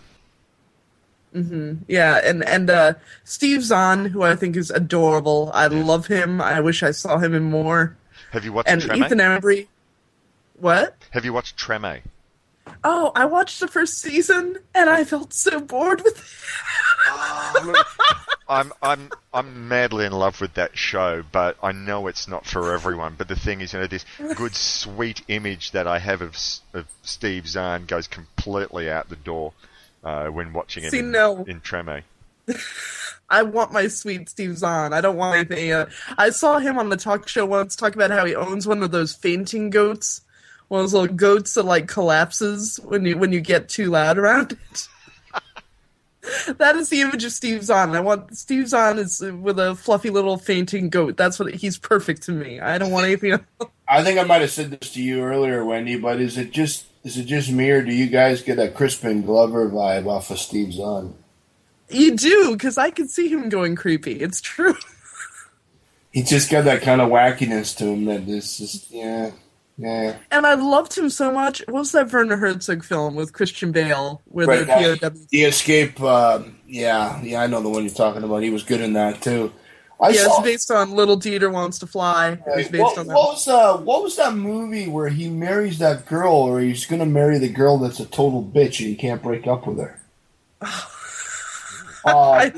Yeah, and and uh, Steve Zahn, who I think is adorable. I love him. I wish I saw him in more. Have you watched And Treme? Ethan Embry. What? Have you watched Treme? Oh, I watched the first season and I felt so bored with it. I'm I'm I'm madly in love with that show, but I know it's not for everyone. But the thing is, you know, this good sweet image that I have of of Steve Zahn goes completely out the door uh, when watching it See, in, no. in Treme. I want my sweet Steve Zahn. I don't want anything. Uh, I saw him on the talk show once talk about how he owns one of those fainting goats, one of those little goats that like collapses when you when you get too loud around it. that is the image of Steve Zahn. I want Steve Zahn is with a fluffy little fainting goat. That's what he's perfect to me. I don't want anything else. I think I might have said this to you earlier, Wendy, but is it just is it just me or do you guys get a Crispin Glover vibe off of Steve Zahn? You do because I can see him going creepy. It's true. he just got that kind of wackiness to him that is just yeah, yeah. And I loved him so much. What was that Werner Herzog film with Christian Bale where Right, that- POWs? The escape. Uh, yeah, yeah, I know the one you're talking about. He was good in that too. I Yeah, saw. it's based on Little Dieter Wants to Fly. It was based what, on that. what was uh, what was that movie where he marries that girl, or he's gonna marry the girl that's a total bitch and he can't break up with her? Uh,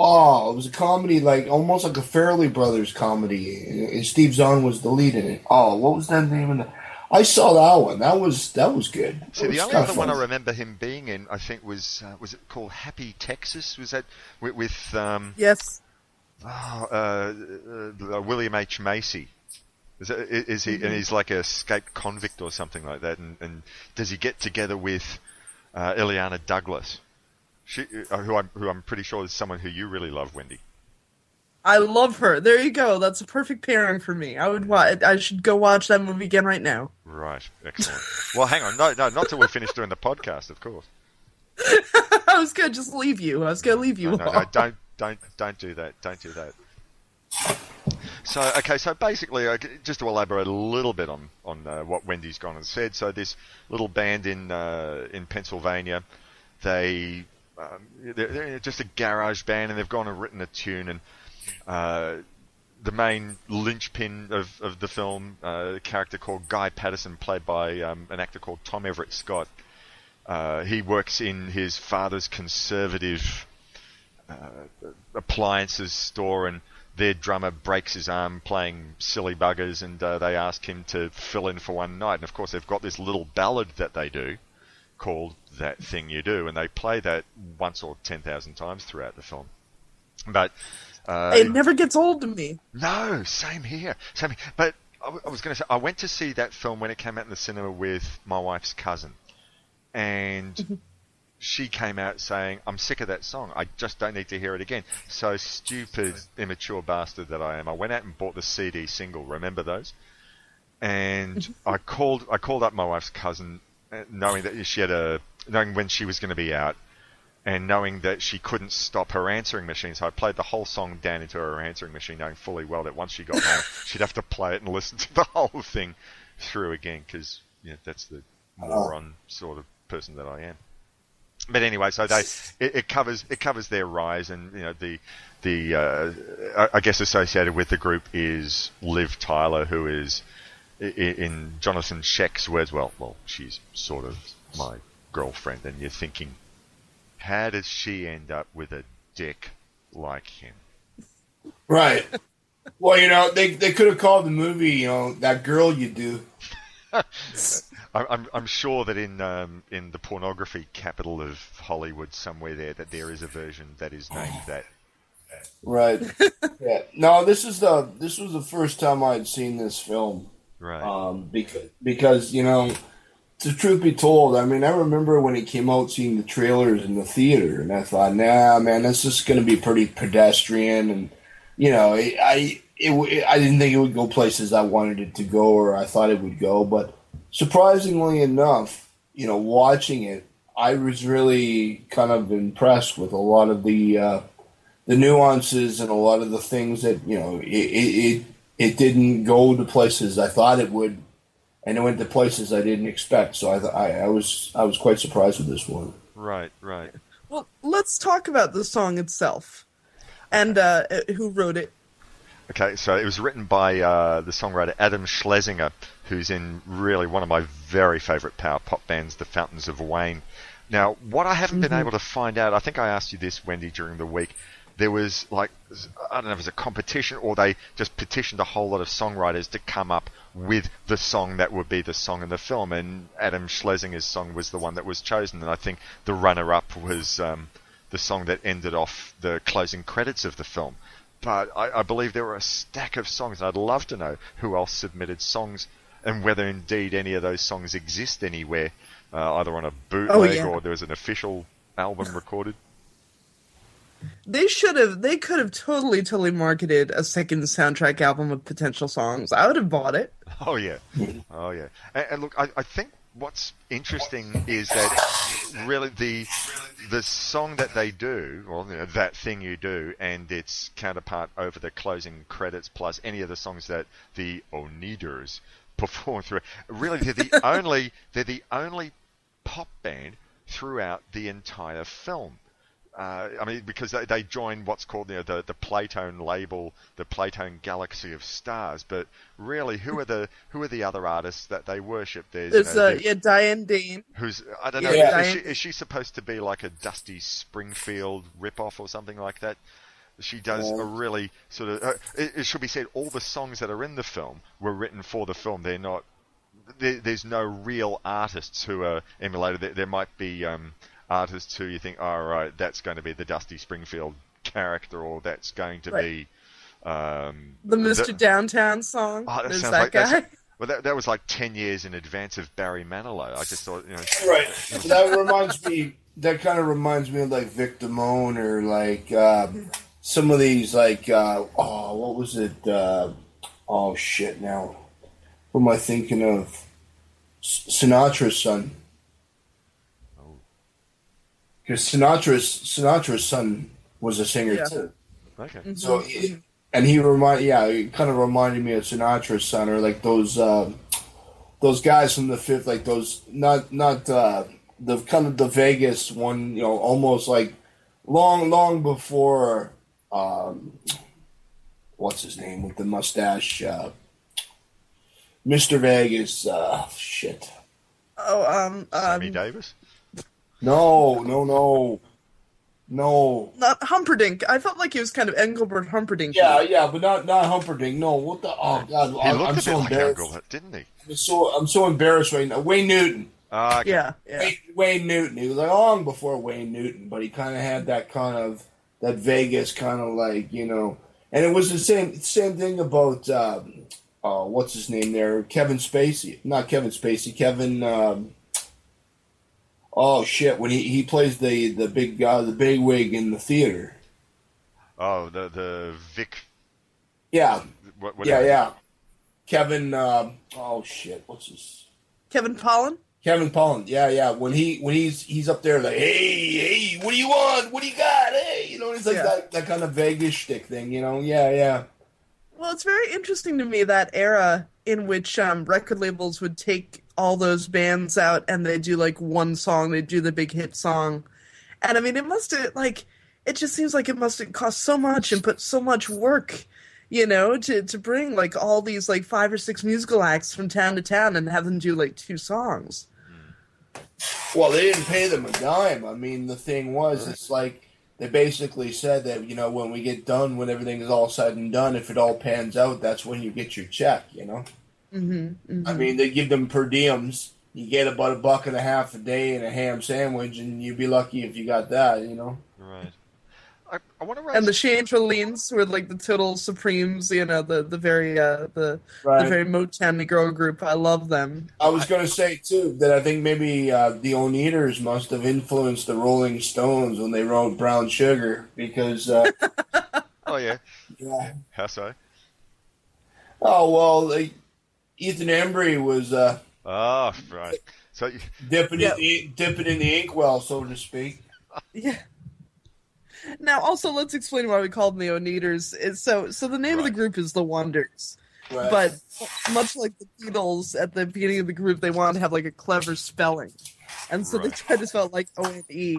oh, it was a comedy, like almost like a Farrelly Brothers comedy. And Steve Zahn was the lead in it. Oh, what was that name? Of the... I saw that one. That was that was good. See, That the only kinda other one I remember him being in, I think, was uh, was it called Happy Texas? Was that with, with um, Yes. oh, uh, uh, William H Macy? Is, that, is he? And he's like a escaped convict or something like that. And, and does he get together with uh, Illeana Douglas, she, uh, who I'm who I'm pretty sure is someone who you really love, Wendy? I love her. There you go. That's a perfect pairing for me. I would. Wa- I should go watch that movie again right now. Right, excellent. well, hang on, no, no, not till we finish doing the podcast, of course. I was gonna just leave you. I was gonna leave you. No, no, no, don't, don't, don't do that. Don't do that. So, okay, so basically, uh, just to elaborate a little bit on on uh, what Wendy's gone and said. So, this little band in uh, in Pennsylvania, they um, they're, they're just a garage band, and they've gone and written a tune, and uh, the main linchpin of, of the film, uh, a character called Guy Patterson, played by um, an actor called Tom Everett Scott. Uh, he works in his father's conservative uh, appliances store, and their drummer breaks his arm playing silly buggers, and uh, they ask him to fill in for one night. And of course, they've got this little ballad that they do called "That Thing You Do," and they play that once or ten thousand times throughout the film. But uh, it never gets old to me. no, same here. Same here. But I, I was going to say, I went to see that film when it came out in the cinema with my wife's cousin. And she came out saying, I'm sick of that song. I just don't need to hear it again. So stupid, immature bastard that I am. I went out and bought the CD single. Remember those? And I called, I called up my wife's cousin, uh, knowing that she had a, knowing when she was going to be out and knowing that she couldn't stop her answering machine. So I played the whole song down into her answering machine, knowing fully well that once she got home, she'd have to play it and listen to the whole thing through again, because you know, that's the moron sort of person that I am. But anyway, so they it, it covers it covers their rise, and you know the the uh, I- guess associated with the group is Liv Tyler, who is in Johnathon Schaech's words. Well, well, she's sort of my girlfriend, and you're thinking, how does she end up with a dick like him? Right. Well, you know, they they could have called the movie, you know, that girl you do. I- I'm, I'm sure that in um, in the pornography capital of Hollywood, somewhere there, that there is a version that is named that. Right. yeah. No, this is the this was the first time I'd seen this film. Right. Um, because because you know, to truth be told, I mean, I remember when it came out, seeing the trailers in the theater, and I thought, nah, man, this is going to be pretty pedestrian, and you know, I it, I didn't think it would go places I wanted it to go or I thought it would go, but surprisingly enough, you know, watching it, I was really kind of impressed with a lot of the. Uh, the nuances and a lot of the things that you know it, it, it didn't go to places I thought it would, and it went to places I didn't expect. So I, th- I I was I was quite surprised with this one. right. Right. Well, let's talk about the song itself and uh, who wrote it. Okay, so it was written by uh, the songwriter Adam Schlesinger, who's in really one of my very favourite power pop bands, The Fountains of Wayne. Now, what I haven't been able to find out, I think I asked you this, Wendy, during the week. There was like, I don't know if it was a competition or they just petitioned a whole lot of songwriters to come up with the song that would be the song in the film, and Adam Schlesinger's song was the one that was chosen, and I think the runner-up was um, the song that ended off the closing credits of the film but I, I believe there were a stack of songs. and I'd love to know who else submitted songs and whether indeed any of those songs exist anywhere, uh, either on a bootleg Oh, yeah. or there was an official album recorded. They should have. They could have totally, totally marketed a second soundtrack album with potential songs. I would have bought it. Oh yeah, oh yeah. And, and look, I, I think what's interesting is that really the the song that they do, or you know, that thing you do, and its counterpart over the closing credits, plus any of the songs that the Oneders perform through. Really, they're the only they're the only pop band throughout the entire film. Uh, I mean, because they, they join what's called you know, the the Playtone label, the Playtone Galaxy of Stars. But really, who are the who are the other artists that they worship? There's, you know, uh, the- yeah, Diane Dane. who's I don't know. Yeah. Is, she, is she supposed to be like a Dusty Springfield ripoff or something like that? She does a really sort of. Uh, it, it should be said, all the songs that are in the film were written for the film. They're not. There, there's no real artists who are emulated. There, there might be um, artists who you think, Oh right, that's going to be the Dusty Springfield character, or that's going to Right. be. Um, The Mr. the- Downtown song. Oh, that There's sounds that like guy. that's- well, that, that was like ten years in advance of Barry Manilow. I just thought, you know, Right. that reminds me. That kind of reminds me of like Vic Damone or like uh, some of these like uh, oh what was it? Uh, oh shit! Now, what am I thinking of? S- Sinatra's son. Because Sinatra's Sinatra's son was a singer Yeah. too. okay. So, it, and he remind, yeah, it kind of reminded me of Sinatra's son, or like those uh, those guys from the fifth, like those not not uh, the kind of the Vegas one, you know, almost like long long before um, what's his name with the mustache, uh, Mister Vegas. Uh, shit. Oh, um, Sammy um, Davis. No, no, no, no. not Humperdinck. I felt like he was kind of Engelbert Humperdinck. Yeah, yeah, but not not Humperdinck. No, what the? Oh God, He I'm, looked I'm a so bit like embarrassed. Engelbert, didn't he? I'm so I'm so embarrassed right now. Wayne Newton. Ah, okay. yeah, yeah. Wayne, Wayne Newton. He was long before Wayne Newton, but he kind of had that kind of that Vegas kind of like you know. And it was the same same thing about um, uh, what's his name there, Kevin Spacey. Not Kevin Spacey. Kevin. Um, oh shit! When he, he plays the the big guy, the big wig in the theater. Oh, the the Vic. Yeah, What, yeah, yeah. Kevin. Um, oh shit! What's his? Kevin Pollak. Kevin Pollak, yeah, yeah. When he when he's he's up there like, hey, hey, what do you want? What do you got? Hey, you know, it's like Yeah. that, that kind of Vegas shtick thing, you know? Yeah, yeah. Well, it's very interesting to me that era in which um, record labels would take all those bands out and they do like one song, they do the big hit song, and I mean, it must have like it just seems like it must have cost so much and put so much work, you know, to to bring like all these like five or six musical acts from town to town and have them do like two songs. Well, they didn't pay them a dime. I mean, the thing was, it's like they basically said that you know when we get done, when everything is all said and done, if it all pans out, that's when you get your check. You know. Mm-hmm, I mean, they give them per diems. You get about a buck and a half a day and a ham sandwich, and you'd be lucky if you got that. You know. Right. I, I want to raise. and the Chantrellines were like the total supremes, you know, the the very uh the Right. the very Motown Negro group. I love them. I was going to say too that I think maybe uh, the Oneders must have influenced the Rolling Stones when they wrote Brown Sugar because uh, oh yeah. yeah. How so? oh well, like, Ethan Embry was uh, Oh, right. So you- dipping Yeah. in the dipping in the inkwell, so to speak. Yeah. Now, also, let's explain why we called them the Oneders. So so the name of the group is the Wonders, Right. but much like the Beatles at the beginning of the group, they wanted to have like a clever spelling, and so they tried to spell it like O N E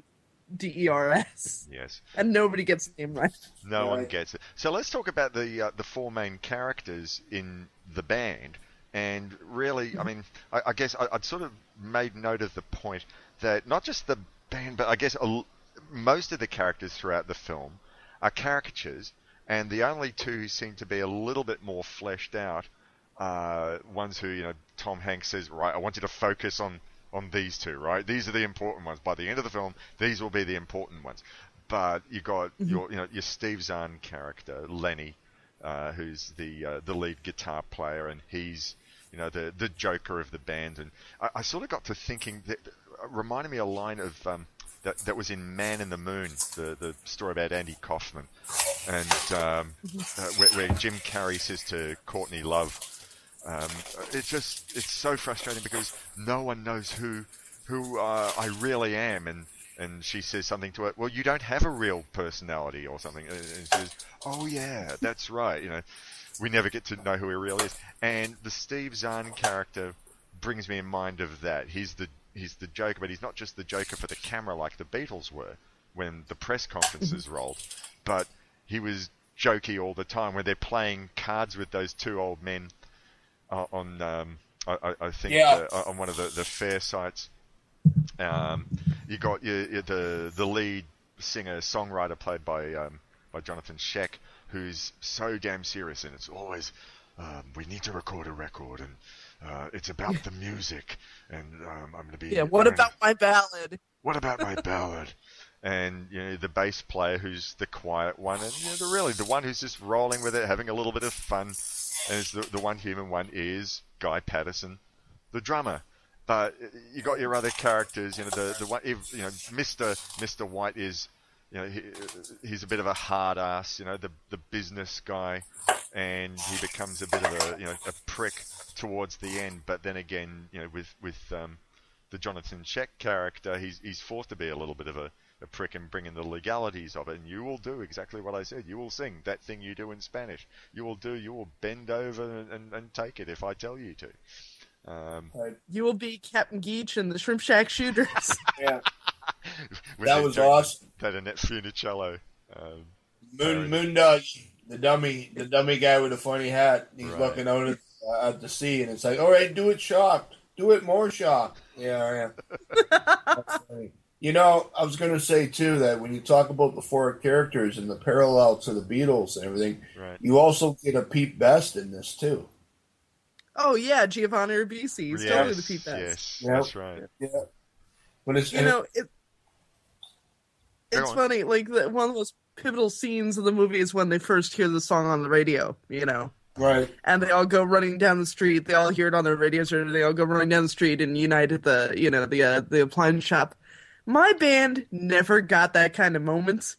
D E R S, yes. and nobody gets the name right. No one gets it. So let's talk about the uh, the four main characters in the band. And really, I mean, I, I guess I, I'd sort of made note of the point that not just the band, but I guess a most of the characters throughout the film are caricatures, and the only two who seem to be a little bit more fleshed out, uh, ones who you know Tom Hanks says, right, I want you to focus on on these two, right? These are the important ones. By the end of the film, these will be the important ones. But you got your you know your Steve Zahn character, Lenny, uh, who's the uh, the lead guitar player, and he's you know the the joker of the band. And I, I sort of got to thinking that uh, reminded me a line of um, that that was in Man in the Moon, the the story about Andy Kaufman, and um, uh, where, where Jim Carrey says to Courtney Love. Um, it's just it's so frustrating because no one knows who who uh, I really am, and and she says something to it. Well, you don't have a real personality or something. And she says, "Oh yeah, that's right." You know, we never get to know who he really is. And the Steve Zahn character brings me in mind of that. He's the he's the Joker, but he's not just the Joker for the camera like the Beatles were when the press conferences rolled, but he was jokey all the time when they're playing cards with those two old men uh, on um, I, I- I think Yeah. uh, on one of the, the fair sites. Um, you got your, your, the the lead singer songwriter played by um, by Johnathon Schaech, who's so damn serious, and it's always um, we need to record a record, and uh, it's about the music, and um, I'm going to be Yeah, what about my ballad? what about my ballad? And you know the bass player who's the quiet one, and you know, the really the one who's just rolling with it, having a little bit of fun, and the the one human one is Guy Patterson, the drummer. But uh, you got your other characters, you know the the one, you know Mister Mister White is, you know he, he's a bit of a hard ass, you know the the business guy, and he becomes a bit of a you know a prick towards the end. But then again, you know with with um, the Johnathon Schaech character, he's he's forced to be a little bit of a, a prick and bring in the legalities of it. And you will do exactly what I said. You will sing that thing you do in Spanish. You will do. You will bend over and, and, and take it if I tell you to. Um, You will be Captain Geech and the Shrimp Shack Shooters. Yeah, that was joke- awesome. That Annette Funicello. Um, Moon Moondog, the dummy, the dummy guy with the funny hat. He's Right. looking out at, uh, at the sea, and it's like, all right, do it shocked, do it more shocked. Yeah, yeah. That's funny. You know, I was going to say too that when you talk about the four characters and the parallel to the Beatles and everything, right. you also get a Pete Best in this too. Oh yeah, Giovanni Ribisi. He's totally the Pete Best. Yes, Yep. that's right. Yeah, but it's You know, it, it's funny. Like the, one of those pivotal scenes of the movie is when they first hear the song on the radio. You know, right. and they all go running down the street. They all hear it on their radios, or they all go running down the street and unite at the you know the uh, the appliance shop. My band never got that kind of moment.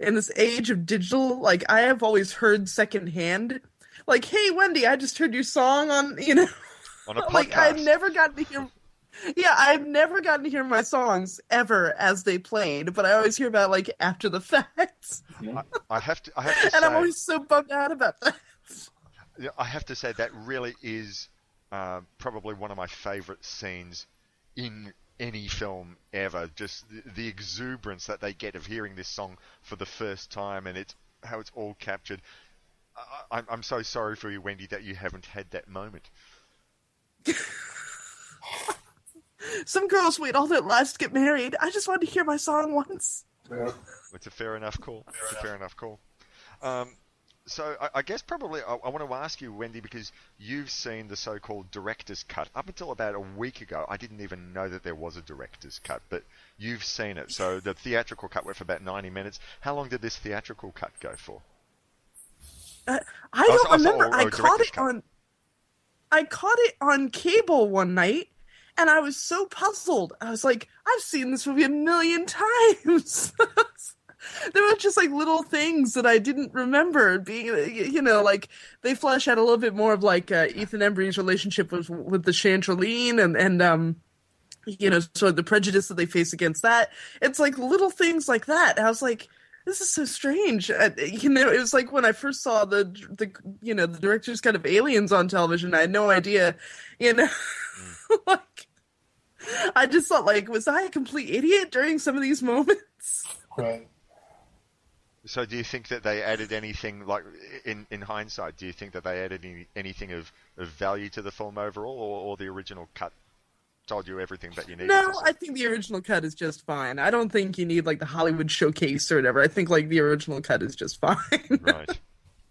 In this age of digital, like I have always heard secondhand, like, "Hey Wendy, I just heard your song on," you know, On a podcast. like I've never gotten to hear. Yeah, I've never gotten to hear my songs ever as they played, but I always hear about like after the fact, I, I have to. I have to and say. I'm always so bummed out about that. Yeah, I have to say that really is uh, probably one of my favourite scenes in any film ever. Just the, the exuberance that they get of hearing this song for the first time, and it's how it's all captured. I, I'm, I'm so sorry for you, Wendy, that you haven't had that moment. Some girls wait all their lives to get married. I just wanted to hear my song once. Yeah. It's a fair enough call. It's a fair enough call. Um, so I, I guess probably I, I want to ask you, Wendy, because you've seen the so-called director's cut. Up until about a week ago, I didn't even know that there was a director's cut, but you've seen it. So the theatrical cut went for about 90 minutes. How long did this theatrical cut go for? Uh, I don't so- oh, remember. or I caught it cut. on. I caught it on cable one night, and I was so puzzled. I was like, "I've seen this movie a million times." there were just like little things that I didn't remember being, you know, like they flesh out a little bit more of like uh, Ethan Embry's relationship with with the Chantrelline and and um, you know, sort of the prejudice that they face against that. It's like little things like that. I was like, this is so strange. Uh, you know, it was like when I first saw the the you know the director's cut of Aliens on television. I had no idea, you know, like I just thought like, was I a complete idiot during some of these moments? Right. So do you think that they added anything like in in hindsight? Do you think that they added any, anything of, of value to the film overall, or, or the original cut told you everything that you need. No. I think the original cut is just fine. I don't think you need like the Hollywood showcase or whatever. I think like the original cut is just fine. right.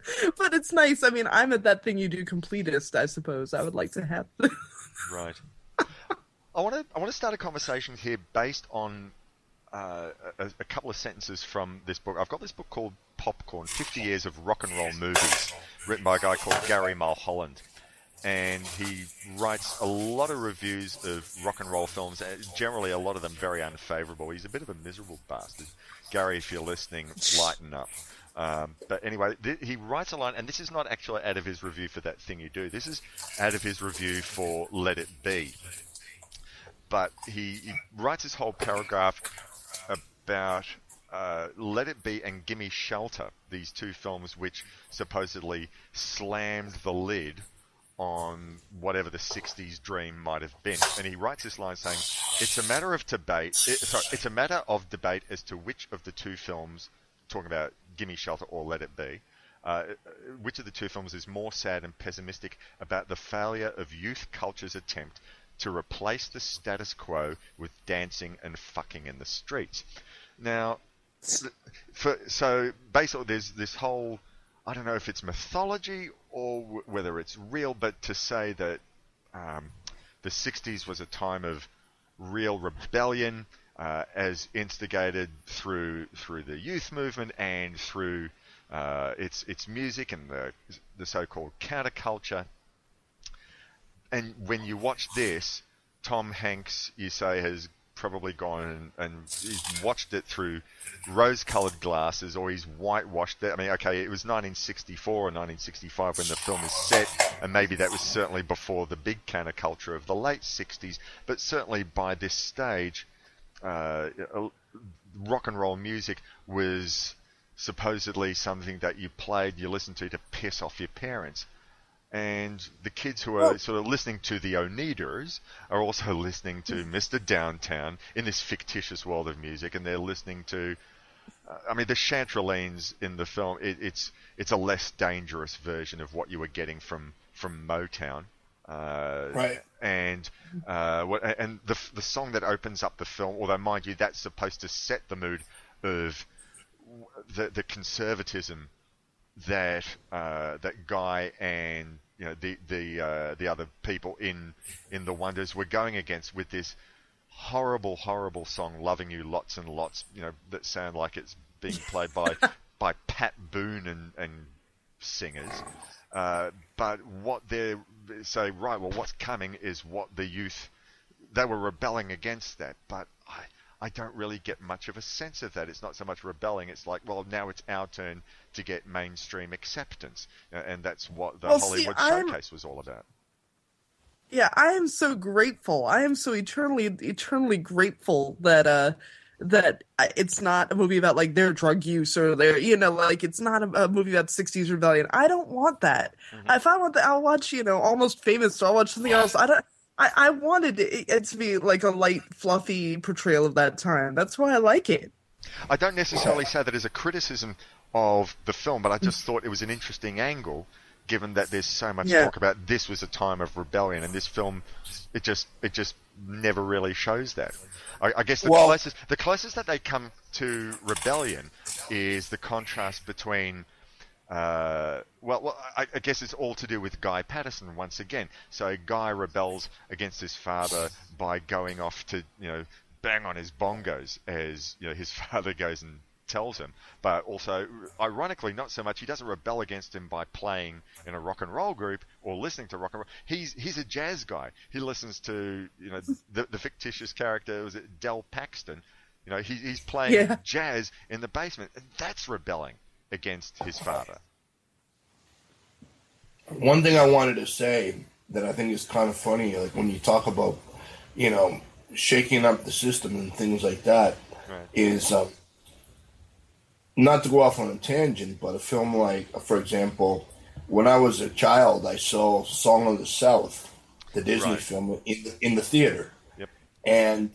but it's nice. I mean, I'm at that thing you do completist. I suppose I would like to have. Right. I want to I want to start a conversation here based on uh, a, a couple of sentences from this book. I've got this book called Popcorn: 50 Years of Rock and Roll Movies, written by a guy called Gary Mulholland, and he writes a lot of reviews of rock and roll films. Generally, a lot of them very unfavourable. He's a bit of a miserable bastard. Gary, if you're listening, lighten up. Um, but anyway, th- he writes a line, and this is not actually out of his review for that thing you do. This is out of his review for Let It Be. But he, he writes this whole paragraph about uh, Let It Be and Gimme Shelter, these two films which supposedly slammed the lid on whatever the 60s dream might have been. And he writes this line saying, It's a matter of debate, it, sorry, it's a matter of debate as to which of the two films, talking about Gimme Shelter or Let It Be, uh, which of the two films is more sad and pessimistic about the failure of youth culture's attempt to replace the status quo with dancing and fucking in the streets. Now, for, so basically, there's this whole I don't know if it's mythology or w- whether it's real, but to say that um, the 60s was a time of real rebellion, uh, as instigated through through the youth movement and through uh, its its music and the the so-called counterculture. And when you watch this, Tom Hanks, you say, has probably gone and, and he's watched it through rose-colored glasses, or he's whitewashed it. I mean, okay, it was 1964 or 1965 when the film is set, and maybe that was certainly before the big counterculture of the late 60s. But certainly by this stage, uh, rock and roll music was supposedly something that you played, you listened to to piss off your parents. And the kids who are sort of listening to the Oneders are also listening to Mr. Downtown in this fictitious world of music, and they're listening to, uh, I mean, the Chantrellines in the film. It, it's it's a less dangerous version of what you were getting from from Motown. Uh, Right. And uh, what, and the the song that opens up the film, although mind you, that's supposed to set the mood of the the conservatism that uh, that guy and you know the the uh, the other people in in the Wonders were going against with this horrible horrible song "Loving You Lots and Lots," you know that sound like it's being played by by Pat Boone and and singers. Uh, but what they say, right? Well, what's coming is what the youth they were rebelling against that, but I. I don't really get much of a sense of that. It's not so much rebelling. It's like, well, now it's our turn to get mainstream acceptance, Uh, and that's what the Well, see, Hollywood I'm- Showcase was all about. Yeah, I am so grateful. I am so eternally, eternally grateful that uh that it's not a movie about like their drug use or their you know like it's not a, a movie about '60s rebellion. I don't want that. If I want that, I'll watch you know Almost Famous. So I'll watch something else. I don't. I, I wanted it, it to be like a light, fluffy portrayal of that time. That's why I like it. I don't necessarily say that as a criticism of the film, but I just thought it was an interesting angle, given that there's so much Yeah. talk about this was a time of rebellion, and this film, it just it just never really shows that. I, I guess the Well- closest the closest that they come to rebellion is the contrast between. Uh, well, well I, I guess it's all to do with Guy Patterson once again. So Guy rebels against his father by going off to you know bang on his bongos as you know his father goes and tells him. But also, ironically, not so much. He doesn't rebel against him by playing in a rock and roll group or listening to rock and roll. He's he's a jazz guy. He listens to you know the, the fictitious character was it Del Paxton. You know he, he's playing Yeah. jazz in the basement, and that's rebelling against his father. One thing I wanted to say that I think is kind of funny, like when you talk about, you know, shaking up the system and things like that, is Right. um, not to go off on a tangent, but a film like, for example, when I was a child, I saw Song of the South, the Disney Right. film, in the, in the theater, Yep. and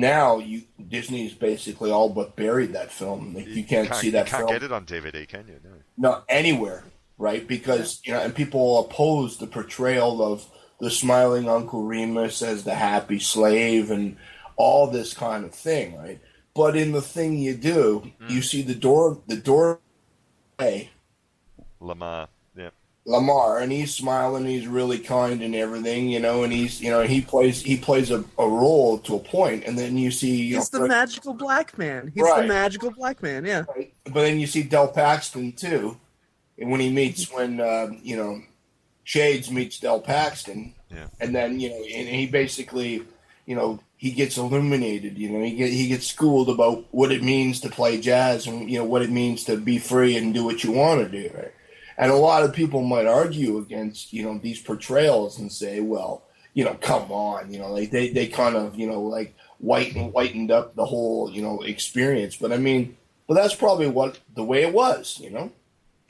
now you Disney's basically all but buried that film. Like you can't, see that you can't film get it on DVD, can you? No. not anywhere, right? Because you know, and people oppose the portrayal of the smiling Uncle Remus as the happy slave and all this kind of thing, right? But in the thing you do, mm-hmm. you see the door, the door, hey, Lamar. Yeah. Lamar, and he's smiling, he's really kind and everything, you know, and he's, you know, he plays, he plays a, a role to a point, and then you see, you He's know, the magical black man. He's Right. the magical black man. Yeah. Right. But then you see Del Paxton too, and when he meets when uh, you know Shades meets Del Paxton, Yeah. and then you know and he basically you know, he gets illuminated. You know, he get he gets schooled about what it means to play jazz and you know what it means to be free and do what you want to do. Right? And a lot of people might argue against you know these portrayals and say, well, you know, come on, you know, like they they kind of you know like whitened whitened up the whole you know experience. But I mean, but that's probably what the way it was. You know,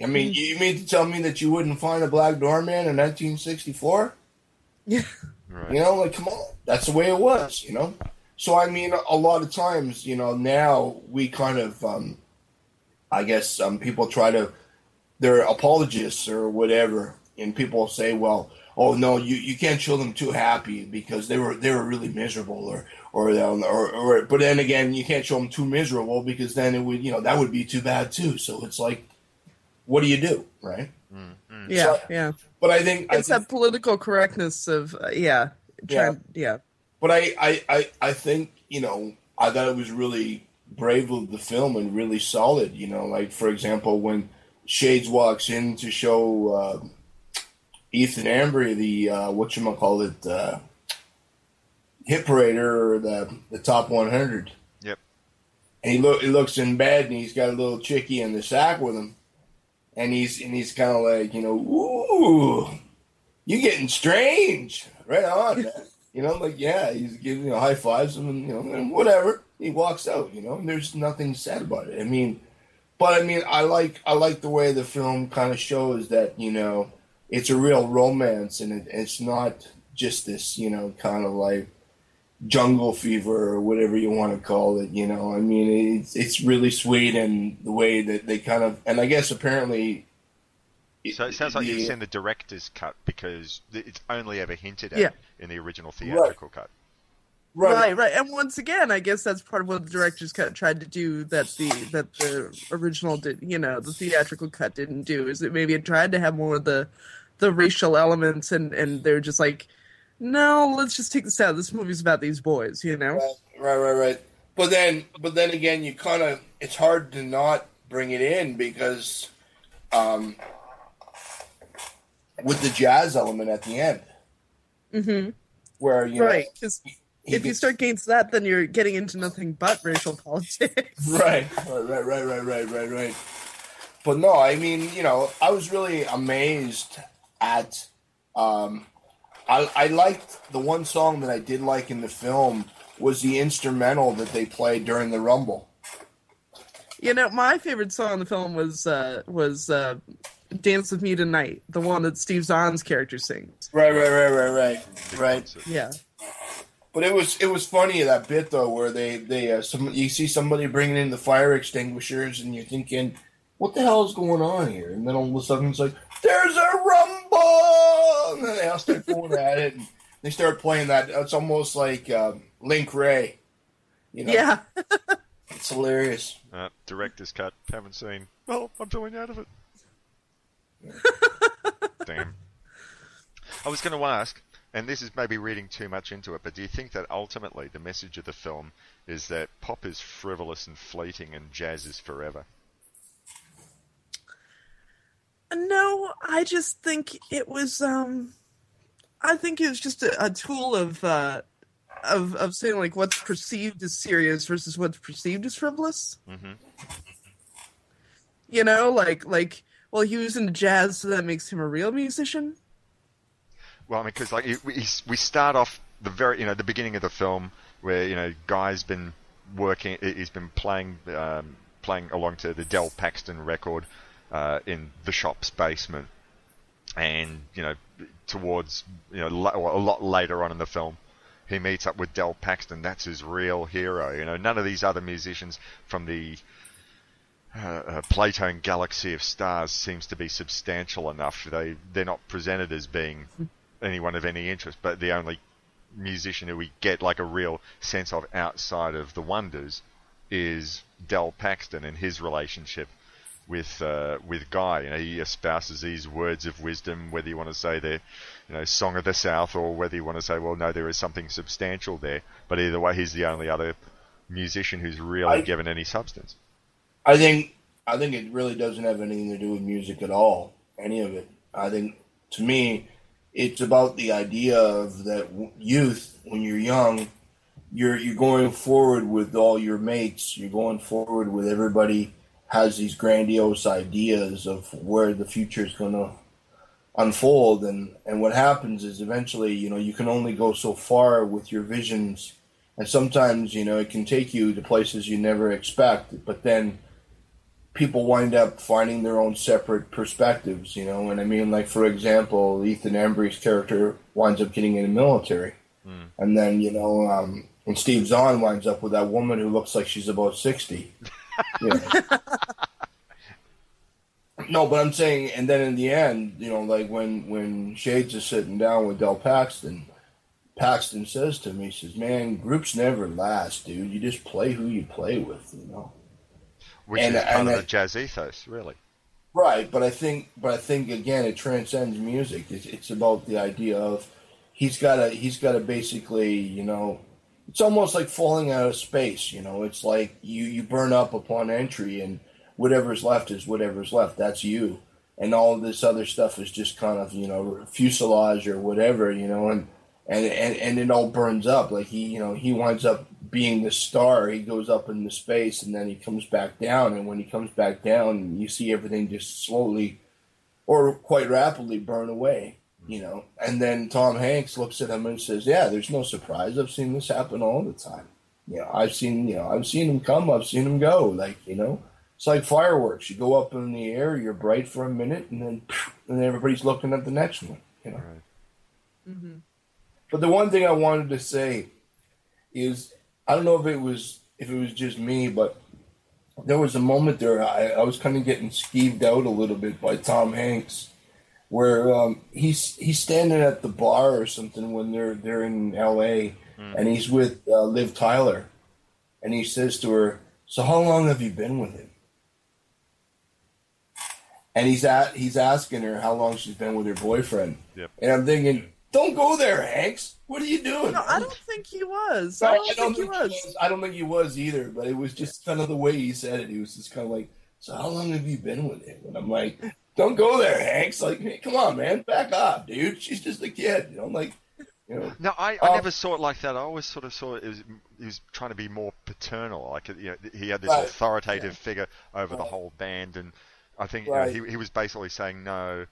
I mean, you mean to tell me that you wouldn't find a black doorman in 1964? Yeah. Right. You know, like come on, that's the way it was. You know, so I mean, a lot of times, you know, now we kind of, um, I guess, um, people try to, they're apologists or whatever, and people say, well, oh no, you, you can't show them too happy because they were they were really miserable, or or or, or, or but then again, you can't show them too miserable because then it would, you know, that would be too bad too. So it's like, what do you do, right? Yeah, So- yeah. But I think I It's think- that political correctness of uh, yeah, trying, yeah. But I, I, I, I think, you know, I thought it was really brave of the film and really solid. You know, like, for example, when Shades walks in to show uh, Ethan Embry the, uh, whatchamacallit, uh, hit parader or the, the top 100. Yep. And he, look, he looks in bed and he's got a little chickie in the sack with him. And he's, and he's kind of like, you know, ooh, you getting strange. Right on. You know, like yeah, he's giving you know high fives and you know and whatever. He walks out, you know, and there's nothing sad about it. I mean, but I mean, I like I like the way the film kind of shows that you know it's a real romance and it, it's not just this you know kind of like jungle fever or whatever you want to call it. You know, I mean, it's it's really sweet and the way that they kind of and I guess apparently. So it sounds like you've seen the director's cut because it's only ever hinted at Yeah. in the original theatrical cut. Right. right, right, And once again, I guess that's part of what the director's cut tried to do that the that the original did, you know, the theatrical cut didn't do. Is it maybe it tried to have more of the the racial elements, and and they're just like, no, let's just take this out. This movie's about these boys, you know. Right, right, right. But then, but then again, you kind of it's hard to not bring it in because, um, with the jazz element at the end, Mm-hmm. where you Right. He if you start against that, then you're getting into nothing but racial politics. Right, right, right, right, right, right, right. But no, I mean, you know, I was really amazed at. Um, I, I liked the one song that I did like in the film was the instrumental that they played during the Rumble. You know, my favorite song in the film was uh, was uh, "Dance with Me Tonight," the one that Steve Zahn's character sings. Right, right, right, right, right, right. Yeah. But it was it was funny that bit though where they they uh, some you see somebody bringing in the fire extinguishers and you're thinking what the hell is going on here and then all of a sudden it's like there's a rumble and then they all start going at it and they start playing that it's almost like um, Link Wray you know Yeah. it's hilarious Uh, director's cut. Haven't seen. Well, I'm filling out of it. Damn. I was going to ask, and this is maybe reading too much into it, but do you think that ultimately the message of the film is that pop is frivolous and fleeting and jazz is forever? No, I just think it was um I think it was just a, a tool of uh of of saying like what's perceived as serious versus what's perceived as frivolous. hmm You know, like like well he was into jazz so that makes him a real musician. Well, I mean, because like we we start off the very you know the beginning of the film where you know guy's been working, he's been playing um, playing along to the Del Paxton record uh, in the shop's basement, and you know towards you know a lot later on in the film. He meets up with Del Paxton. That's his real hero. You know, none of these other musicians from the uh, uh, Play-Tone galaxy of stars seems to be substantial enough. They they're not presented as being anyone of any interest, but the only musician who we get like a real sense of outside of the wonders is Del Paxton and his relationship with uh, with Guy. You know, he espouses these words of wisdom, whether you want to say they're you know Song of the South or whether you want to say, well, no, there is something substantial there. But either way, he's the only other musician who's really I- given any substance. I think I think it really doesn't have anything to do with music at all. Any of it. I think to me, it's about the idea of that youth when you're young, you're you're going forward with all your mates. You're going forward with everybody has these grandiose ideas of where the future is going to unfold and and what happens is eventually you know you can only go so far with your visions and sometimes you know it can take you to places you never expect but then people wind up finding their own separate perspectives you know and i mean like for example ethan embry's character winds up getting in the military and then you know um and steve zahn winds up with that woman who looks like she's about 60 you know. No, but I'm saying, and then in the end, you know, like when when Shades is sitting down with Del Paxton, Paxton says to me, he says, "Man, groups never last, dude. You just play who you play with, you know." Which And- is part and of I- the jazz ethos, really. Right, but I think, but I think again, it transcends music. It's, it's about the idea of he's got to he's got to basically, you know, it's almost like falling out of space. You know, it's like you you burn up upon entry, and whatever's left is whatever's left. That's you, and all of this other stuff is just kind of you know fuselage or whatever. You know, and and and, and it all burns up. Like he, you know, he winds up being the star. He goes up into space, and then he comes back down. And when he comes back down, you see everything just slowly, or quite rapidly, burn away. You know, and then Tom Hanks looks at him and says, "Yeah, there's no surprise. I've seen this happen all the time. You know, I've seen, you know, I've seen him come. I've seen him go. Like, you know." It's like fireworks. You go up in the air, you're bright for a minute, and then and then everybody's looking at the next one. You know. Mm-hmm. But the one thing I wanted to say is I don't know if it was if it was just me, but there was a moment there I, I was kind of getting skeeved out a little bit by Tom Hanks, where um, he's he's standing at the bar or something when they're they're in L.A. and he's with uh, Liv Tyler, and he says to her, "So how long have you been with him?" And he's at he's asking her how long she's been with her boyfriend. Yep. And I'm thinking, don't go there, Hanks. What are you doing? No, I don't think he was. No, I don't think he was. I don't think he was either. But it was just kind of the way he said it. He was just kind of like, "So how long have you been with him?" And I'm like, "Don't go there, Hanks. Like, hey, come on, man, back off, dude. She's just a kid." You know, I'm like, you know, No, I, I Um, never saw it like that. I always sort of saw it as he was trying to be more paternal. Like you know, he had this Right. authoritative figure over the whole band, and I think you know, he he was basically saying no.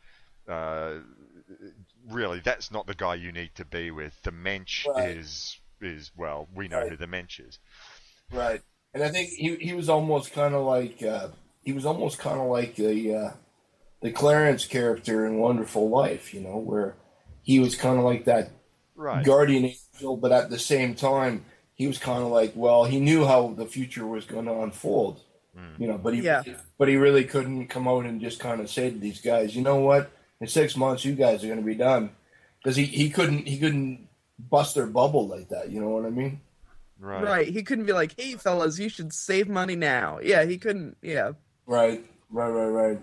Uh, really, that's not the guy you need to be with. The mensch Right. is is well, we know Right. who the mensch is. right. And I think he he was almost kind of like uh, he was almost kind of like the uh, the Clarence character in Wonderful Life. You know, where he was kind of like that Right. guardian angel, but at the same time, he was kind of like, well, he knew how the future was going to unfold, you know, but he, Yeah. but he really couldn't come out and just kind of say to these guys, you know what, in six months, you guys are going to be done, because he, he couldn't he couldn't bust their bubble like that, you know what I mean? Right. Right. He couldn't be like, "Hey, fellas, you should save money now." Yeah, he couldn't. Yeah. Right, right, right, right.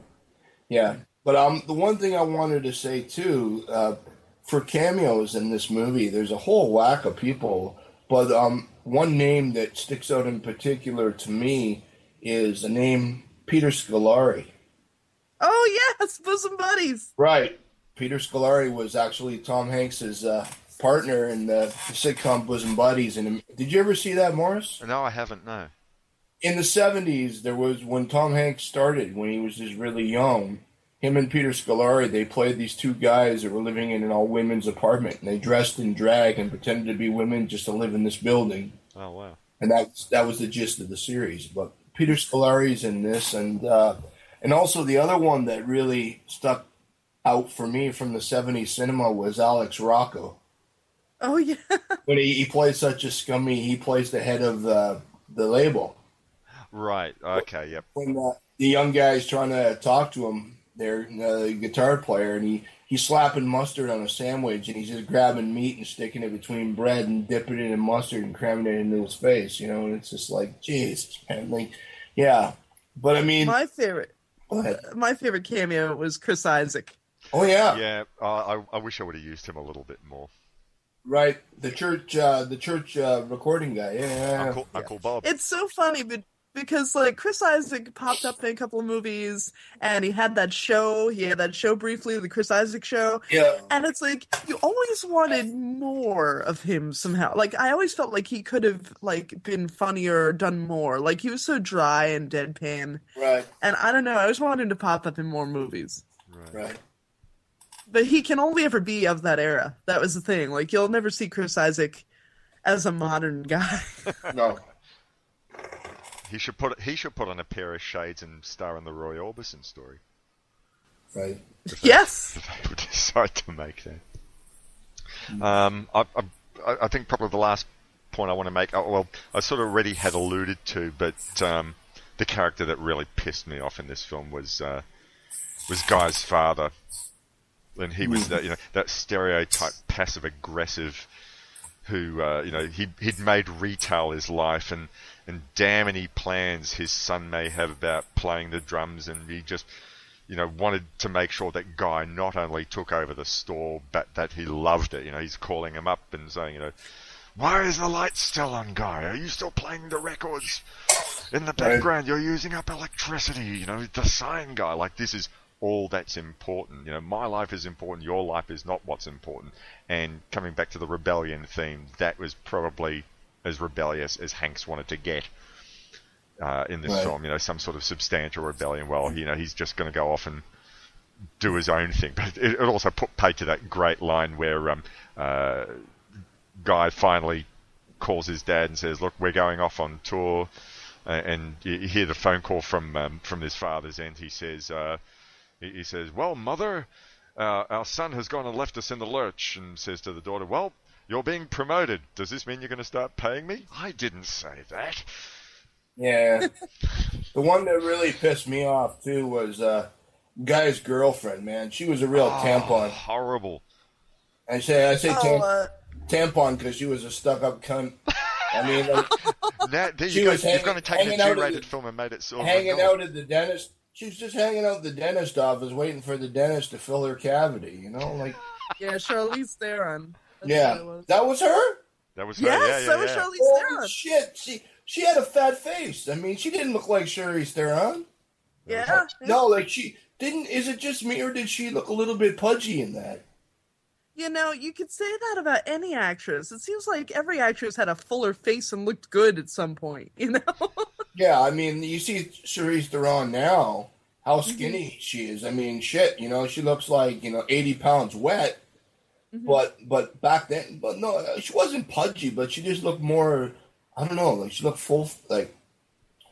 Yeah, but um, the one thing I wanted to say too, uh, for cameos in this movie, there's a whole whack of people, but um, one name that sticks out in particular to me is the name Peter Scolari. Oh yes, bosom buddies. Right, Peter Scolari was actually Tom Hanks's uh, partner in the sitcom Bosom Buddies. And did you ever see that, Morris? No, I haven't. No. in the 70s there was when tom hanks started when he was just really young him and peter scolari they played these two guys that were living in an all women's apartment and they dressed in drag and pretended to be women just to live in this building Oh wow. and that that was the gist of the series but peter scolari's in this and uh and also the other one that really stuck out for me from the 70s cinema was alex rocco Oh yeah. when he, he plays such a scummy he plays the head of the the label Right. Okay. Yep. when uh, the young guy's trying to talk to him, their uh, guitar player, and he he's slapping mustard on a sandwich, and he's just grabbing meat and sticking it between bread and dipping it in mustard and cramming it into his face, you know. And it's just like, Jesus, man, like, yeah. But I mean, My favorite. Go. My favorite cameo was Chris Isaak. oh yeah, Yeah. Uh, I I wish I would have used him a little bit more. right. The church, uh, the church uh, recording guy, yeah, yeah, yeah. Uncle Uncle Bob. It's so funny, but because like Chris Isaak popped up in a couple of movies, and he had that show. He had that show briefly, the Chris Isaak show, Yeah. and it's like you always wanted more of him somehow. Like I always felt like he could have like been funnier or done more. Like he was so dry and deadpan, Right. and I don't know. I always wanted him to pop up in more movies. Right. But he can only ever be of that era. That was the thing. Like you'll never see Chris Isaak as a modern guy. No. He should put he should put on a pair of shades and star in the Roy Orbison story. Right. yes. if they would decide to make that. Um, I, I, I think probably the last point I want to make, oh, well, I sort of already had alluded to, but um, the character that really pissed me off in this film was uh, was Guy's father, and he was that you know that stereotype passive aggressive who uh, you know he he'd made retail his life and and damn any plans his son may have about playing the drums. And he just you know wanted to make sure that guy not only took over the store but that he loved it. You know he's calling him up and saying you know why is the light still on guy? Are you still playing the records in the background? You're using up electricity. You know the sign guy like this is all that's important you know my life is important your life is not what's important and coming back to the rebellion theme that was probably as rebellious as Hanks wanted to get uh, in this Right. film. You know, some sort of substantial rebellion. Well, you know, he's just going to go off and do his own thing. But it, it also put paid to that great line where um, uh, Guy finally calls his dad and says, "Look, we're going off on tour." Uh, and you you hear the phone call from um, from his father's end. He says, uh, he, he says, "Well, mother, uh, our son has gone and left us in the lurch." And says to the daughter, "Well, you're being promoted. Does this mean you're going to start paying me?" I didn't say that. Yeah. the one that really pissed me off too was uh guy's girlfriend, man. She was a real Oh, tampon. horrible. I say I say Oh, tam- uh, tampon because she was a stuck up cunt. I mean, like, Now, there She you go. was You've hanging- gone and taken a hanging out at G-rated the- film and made it silver. hanging out at the dentist. She was just hanging out at the dentist office, waiting for the dentist to fill her cavity. You know, like yeah, Charlize Theron. That's yeah, was. that was her. That was her. Yes, yeah, yeah, that was yeah. Charlize Holy Theron. shit! She she had a fat face. I mean, she didn't look like Charlize Theron. Yeah. No, like she didn't. Is it just me, or did she look a little bit pudgy in that? You know, you could say that about any actress. It seems like every actress had a fuller face and looked good at some point, you know? Yeah, I mean, you see Charlize Theron now, how Mm-hmm. skinny she is. I mean, shit, you know, she looks like you know eighty pounds wet. Mm-hmm. But but back then, but no, she wasn't pudgy, but she just looked more. I don't know, like she looked full, like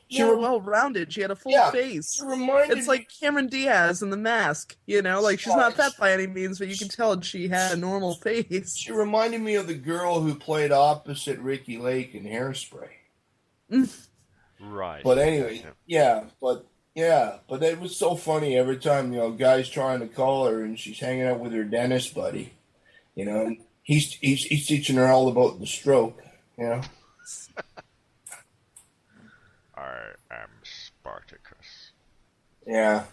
she, More re- well rounded. She had a full Yeah, face. It's like Cameron Diaz in The Mask, you know? Like, she's not fat by any means, but you can tell she had a normal face. she reminded me of the girl who played opposite Ricki Lake in Hairspray. Right. But anyway, yeah, but yeah, but it was so funny every time you know guys trying to call her and she's hanging out with her dentist buddy, you know, and he's he's he's teaching her all about the stroke, you know. I am Spartacus. Yeah,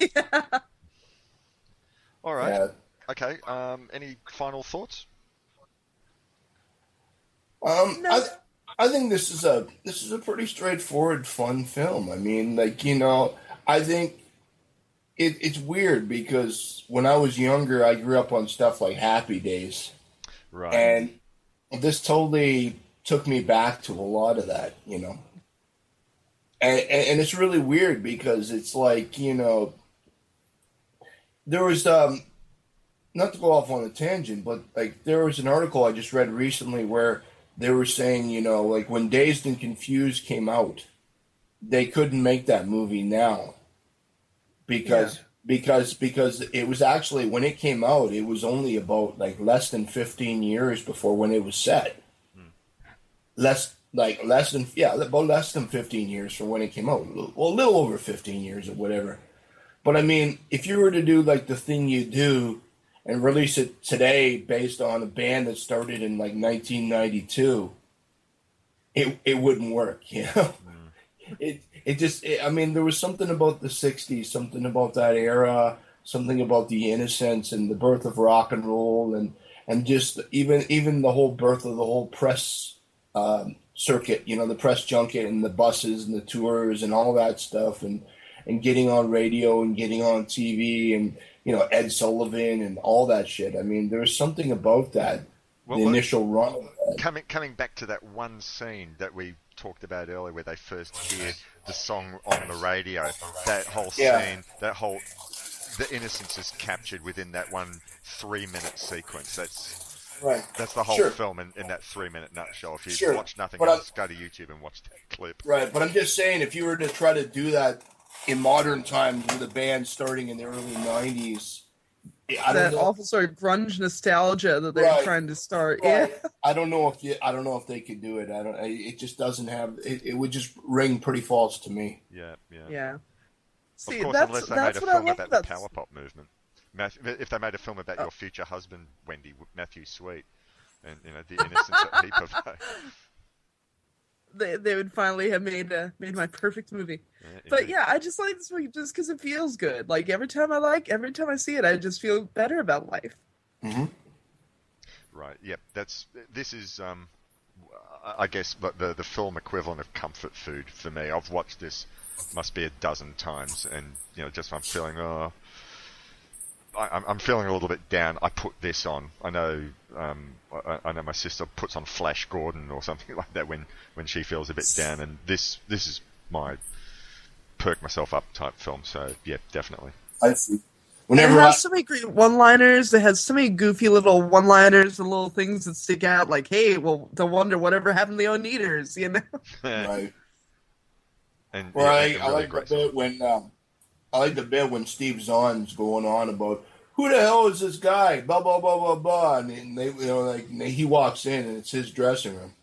All right. yeah. Okay. Um, any final thoughts? Um, No. I I think this is a this is a pretty straightforward, fun film. I mean, like you know, I think it, it's weird because when I was younger, I grew up on stuff like Happy Days. Right. and this totally took me back to a lot of that you know and, and, it's really weird because it's like you know there was um not to go off on a tangent but like there was an article i just read recently where they were saying you know like when dazed and confused came out they couldn't make that movie now because because because it was actually when it came out it was only about like less than 15 years before when it was set. Less like less than yeah about less than 15 years from when it came out. Well a little over 15 years or whatever. But i mean if you were to do like the thing you do and release it today based on a band that started in like 1992 it it wouldn't work you know? It it just it, i mean there was something about the 60s something about that era something about the innocence and the birth of rock and roll and and just even even the whole birth of the whole press um, circuit, you know, the press junket and the buses and the tours and all that stuff, and and getting on radio and getting on TV and you know Ed Sullivan and all that shit. I mean, there was something about that. Well, the well- initial run. Coming coming back to that one scene that we talked about earlier, where they first hear the song on the radio. That whole Yeah. scene, that whole the innocence is captured within that one three minute sequence. That's Right. that's the whole Sure. film in, in that three minute nutshell. If you Sure. watch nothing But I'm- go to YouTube and watch that clip. Right, but I'm just saying, if you were to try to do that in modern times with a band starting in the early '90s, I that know. awful sort of grunge nostalgia that they're Right. trying to start. Right. Yeah. I don't know if you, I don't know if they could do it. I don't. It just doesn't have. It, it would just ring pretty false to me. Yeah, yeah. Yeah. Of course, that's unless they that's made a film love about about the power pop movement. Math- if they made a film about your future husband, Wendy Matthew Sweet, and you know the innocence that he provided. they, they would finally have made uh, made my perfect movie. Yeah, But yeah, I just like this movie just because it feels good. Like every time I like, every time I see it, I just feel better about life. Right. Yep. That's this is um, I I guess the the the film equivalent of comfort food for me. I've watched this must be a dozen times, and you know just when I'm feeling oh. I, I'm- I'm feeling a little bit down. I put this on. I know, um, I, I know my sister puts on Flash Gordon or something like that when, when she feels a bit down. And this this is my perk myself up type film. So yeah, definitely. I see. It Whenever I, has so many great one-liners. It has so many goofy little one-liners and little things that stick out. Like, hey, well, don't wonder whatever happened to the Oneders, you know? right, And Well, yeah, I, and I like the great song. bit when um, I like the bit when Steve Zahn's going on about who the hell is this guy? Blah blah blah blah blah, and they you know like he walks in and it's his dressing room.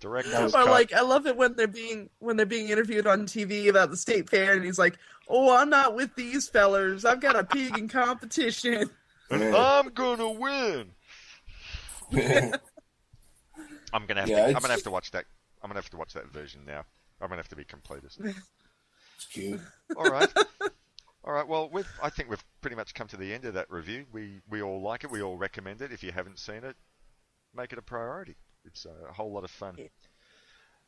Direct. Or cut. like, I love it when they're being when they're being interviewed on TV about the state fair, and he's like, "Oh, I'm not with these fellers. I've got a pig in competition." I'm gonna win. I'm gonna have Yeah, to. I'm gonna have to watch that. I'm gonna have to watch that version now. I'm gonna have to be completist. It's cute. All right. All right. Well, we've, I think we've pretty much come to the end of that review. We we all like it. We all recommend it. If you haven't seen it, make it a priority. It's a whole lot of fun.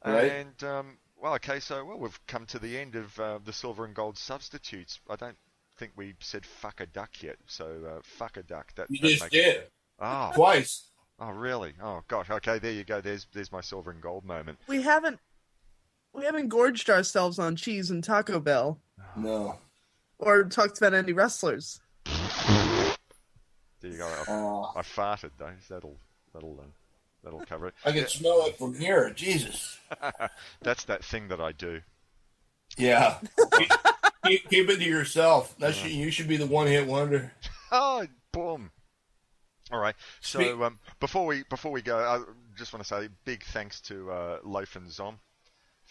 Right. And um, well, okay. So well, we've come to the end of uh, the silver and gold substitutes. I don't think we said fuck a duck yet. So uh, fuck a duck. That, You that just makes- did Oh, twice. oh, really? Oh gosh. Okay, there you go. There's there's my silver and gold moment. We haven't we haven't gorged ourselves on cheese and Taco Bell, No. or talked about any wrestlers. There you go. I, Uh, I farted though. That'll that'll uh, that'll cover it. I can smell it from here. Jesus. That's that thing that I do. Yeah. keep, keep, keep it to yourself. That should, you should be the one hit wonder. Oh, boom. All right. So um, before we before we go, I just want to say big thanks to uh, Loaf and Zom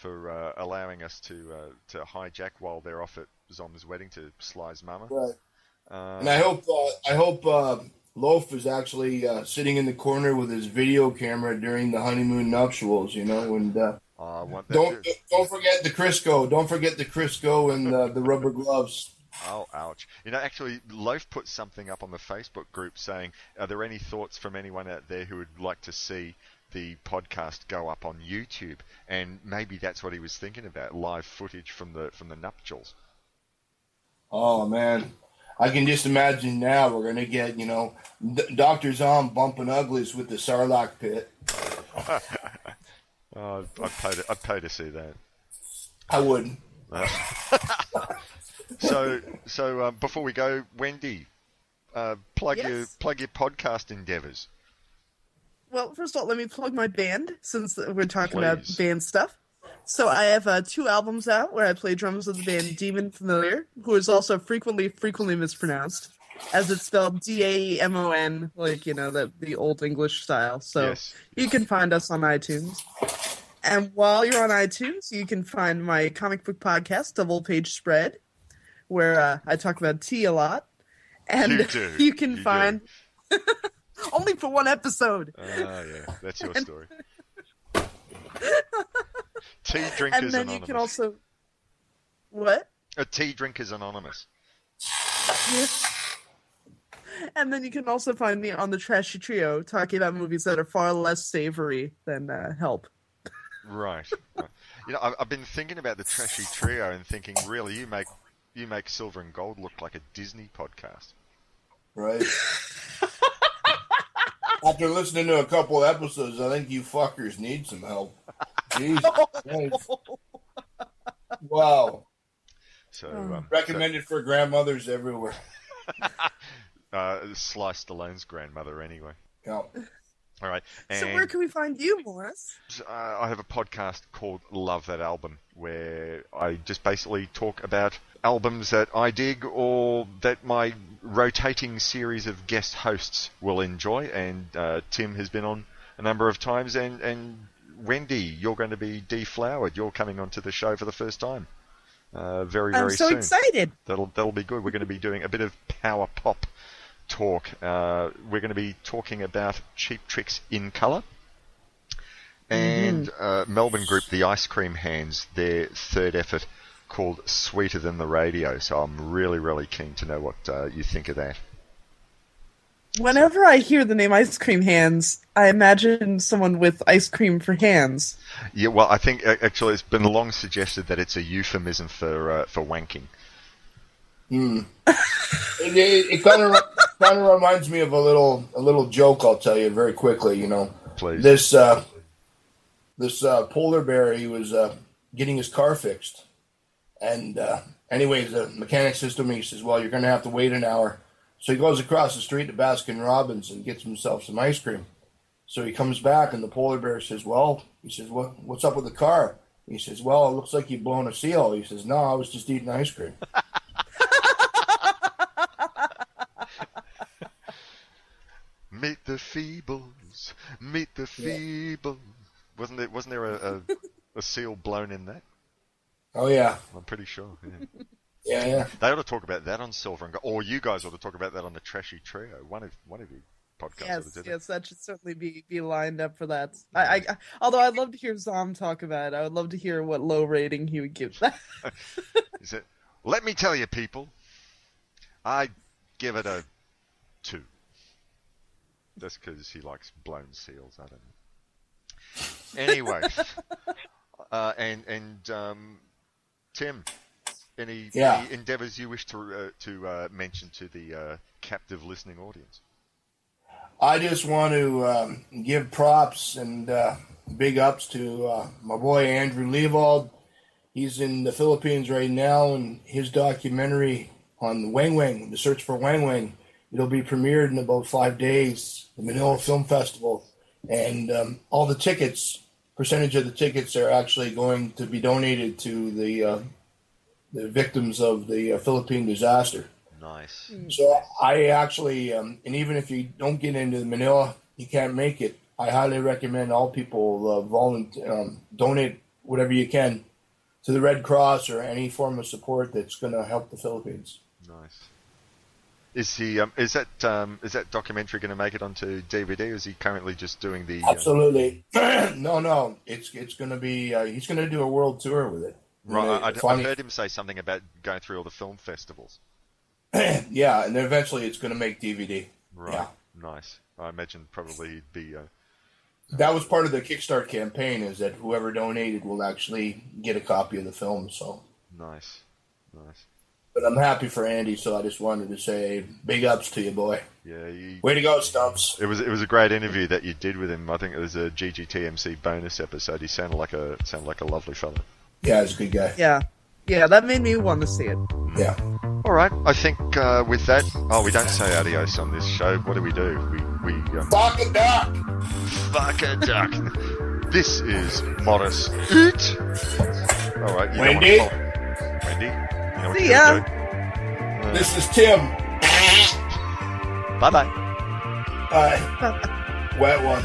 for uh, allowing us to uh, to hijack while they're off at Zom's wedding to Sly's mama. Right. Uh, And I hope uh, I hope uh, Loaf is actually uh, sitting in the corner with his video camera during the honeymoon nuptials. You know, and uh, don't too. don't forget the Crisco. Don't forget the Crisco and uh, the rubber gloves. Oh, ouch. You know, actually, Loaf put something up on the Facebook group saying, Are there any thoughts from anyone out there who would like to see the podcast go up on YouTube? And maybe that's what he was thinking about live footage from the from the nuptials. Oh man, I can just imagine now we're gonna get you know Doctor Zom bumping uglies with the Sarlacc pit. Oh, I'd pay to, I'd pay to see that. I wouldn't. So, so um, before we go, Wendy, uh, plug your plug your podcast endeavors. Well, first of all, let me plug my band since we're talking about band stuff. So I have uh, two albums out where I play drums with the band Daemon Familiar, who is also frequently frequently mispronounced, as it's spelled D A E M O N, like you know the the old English style. So Yes. you can find us on iTunes. And while you're on iTunes, you can find my comic book podcast, Double Page Spread, where uh, I talk about tea a lot. And You you can You find only for one episode. Ah, yeah, that's your story. Tea drinkers and then anonymous. you can also what? A tea drinkers anonymous. And then you can also find me on the Trashy Trio talking about movies that are far less savory than uh, Help. Right. right. You know, I've, I've been thinking about the trashy trio and thinking, really, you make you make Silver and Gold look like a Disney podcast. Right. After listening to a couple episodes, I think you fuckers need some help. Jesus Christ. Wow. So, um, Recommended for grandmothers everywhere. so, uh, Slice Stallone's grandmother, anyway. Yeah. All right. And So where can we find you, Morris? uh, I have a podcast called Love That Album where I just basically talk about albums that I dig or that my rotating series of guest hosts will enjoy. And uh, Tim has been on a number of times, and, and Wendy, you're going to be deflowered. You're coming onto the show for the first time. Uh, very, very soon. I'm so soon. excited. That'll that'll be good. We're going to be doing a bit of power pop talk. Uh, we're going to be talking about Cheap Trick's in Colour and uh, Melbourne group The Ice Cream Hands, their third effort called Sweeter Than the Radio. So I'm really really keen to know what uh, you think of that. Whenever I hear the name Ice Cream Hands, I imagine someone with ice cream for hands. Yeah, well, I think actually it's been long suggested that it's a euphemism for uh, for wanking. It, it, it kind of kind of reminds me of a little a little joke. I'll tell you very quickly. You know, Please. this uh, this uh, polar bear he was uh, getting his car fixed, and uh, anyways, the mechanic says to me, he says, "Well, you're going to have to wait an hour." So he goes across the street to Baskin Robbins and gets himself some ice cream. So he comes back, and the polar bear says, "Well," he says, "What what's up with the car?" He says, "Well, it looks like you've blown a seal." He says, "No, I was just eating ice cream." Meet the Feebles, meet the Feebles. Wasn't there wasn't there a, a, a seal blown in that? Oh yeah, I'm pretty sure. Yeah. yeah, yeah. They ought to talk about that on Silver and Gold, or you guys ought to talk about that on the Trashy Trio. One of one of you podcasts Yes, to do that. yes, that should certainly be be lined up for that. I, I, I- although I'd love to hear Zom talk about it. I would love to hear what low rating he would give that. Is it? Let me tell you, people, I give it a two. Just because he likes blown seals, I don't know. Anyway, uh, and and um, Tim, any, Yeah. any endeavours you wish to uh, to uh, mention to the uh, captive listening audience? I just want to um, give props and uh, big ups to uh, my boy Andrew Levald. He's in the Philippines right now, and his documentary on Wang Wang, the search for Wang Wang, it'll be premiered in about five days, the Manila Film Festival, and um, all the tickets, percentage of the tickets are actually going to be donated to the uh, the victims of the uh, Philippine disaster. Nice. So I actually, um, and even if you don't get into Manila, you can't make it. I highly recommend all people uh, volunteer, um, donate whatever you can to the Red Cross or any form of support that's going to help the Philippines. Nice. Is he? Um, is that? Um, is that documentary going to make it onto DVD? Or is he currently just doing the? uh, Absolutely, no, no, it's it's going to be. Uh, he's going to do a world tour with it. right. I, I, I heard him say something about going through all the film festivals. yeah, and eventually it's going to make DVD. Right. Yeah. Nice. I imagine probably he'd be. Uh, That was part of the Kickstart campaign. Is that whoever donated will actually get a copy of the film. So. nice. Nice. But I'm happy for Andy, so I just wanted to say big ups to you, boy. Yeah. You, Way to go, Stumps. it was it was a great interview that you did with him. I think it was a GGTMC bonus episode. He sounded like a sounded like a lovely fella. Yeah, he's a good guy. yeah, yeah, that made me want to see it. Yeah. All right. I think uh, with that. Oh, we don't say adios on this show. What do we do? We we um, Fuck a duck! fuck a duck. this is Morris. Eat. All right. You don't Wendy? wanna call- Wendy. You know what See you're ya. gonna? This is Tim. Bye bye. Bye. Wet one.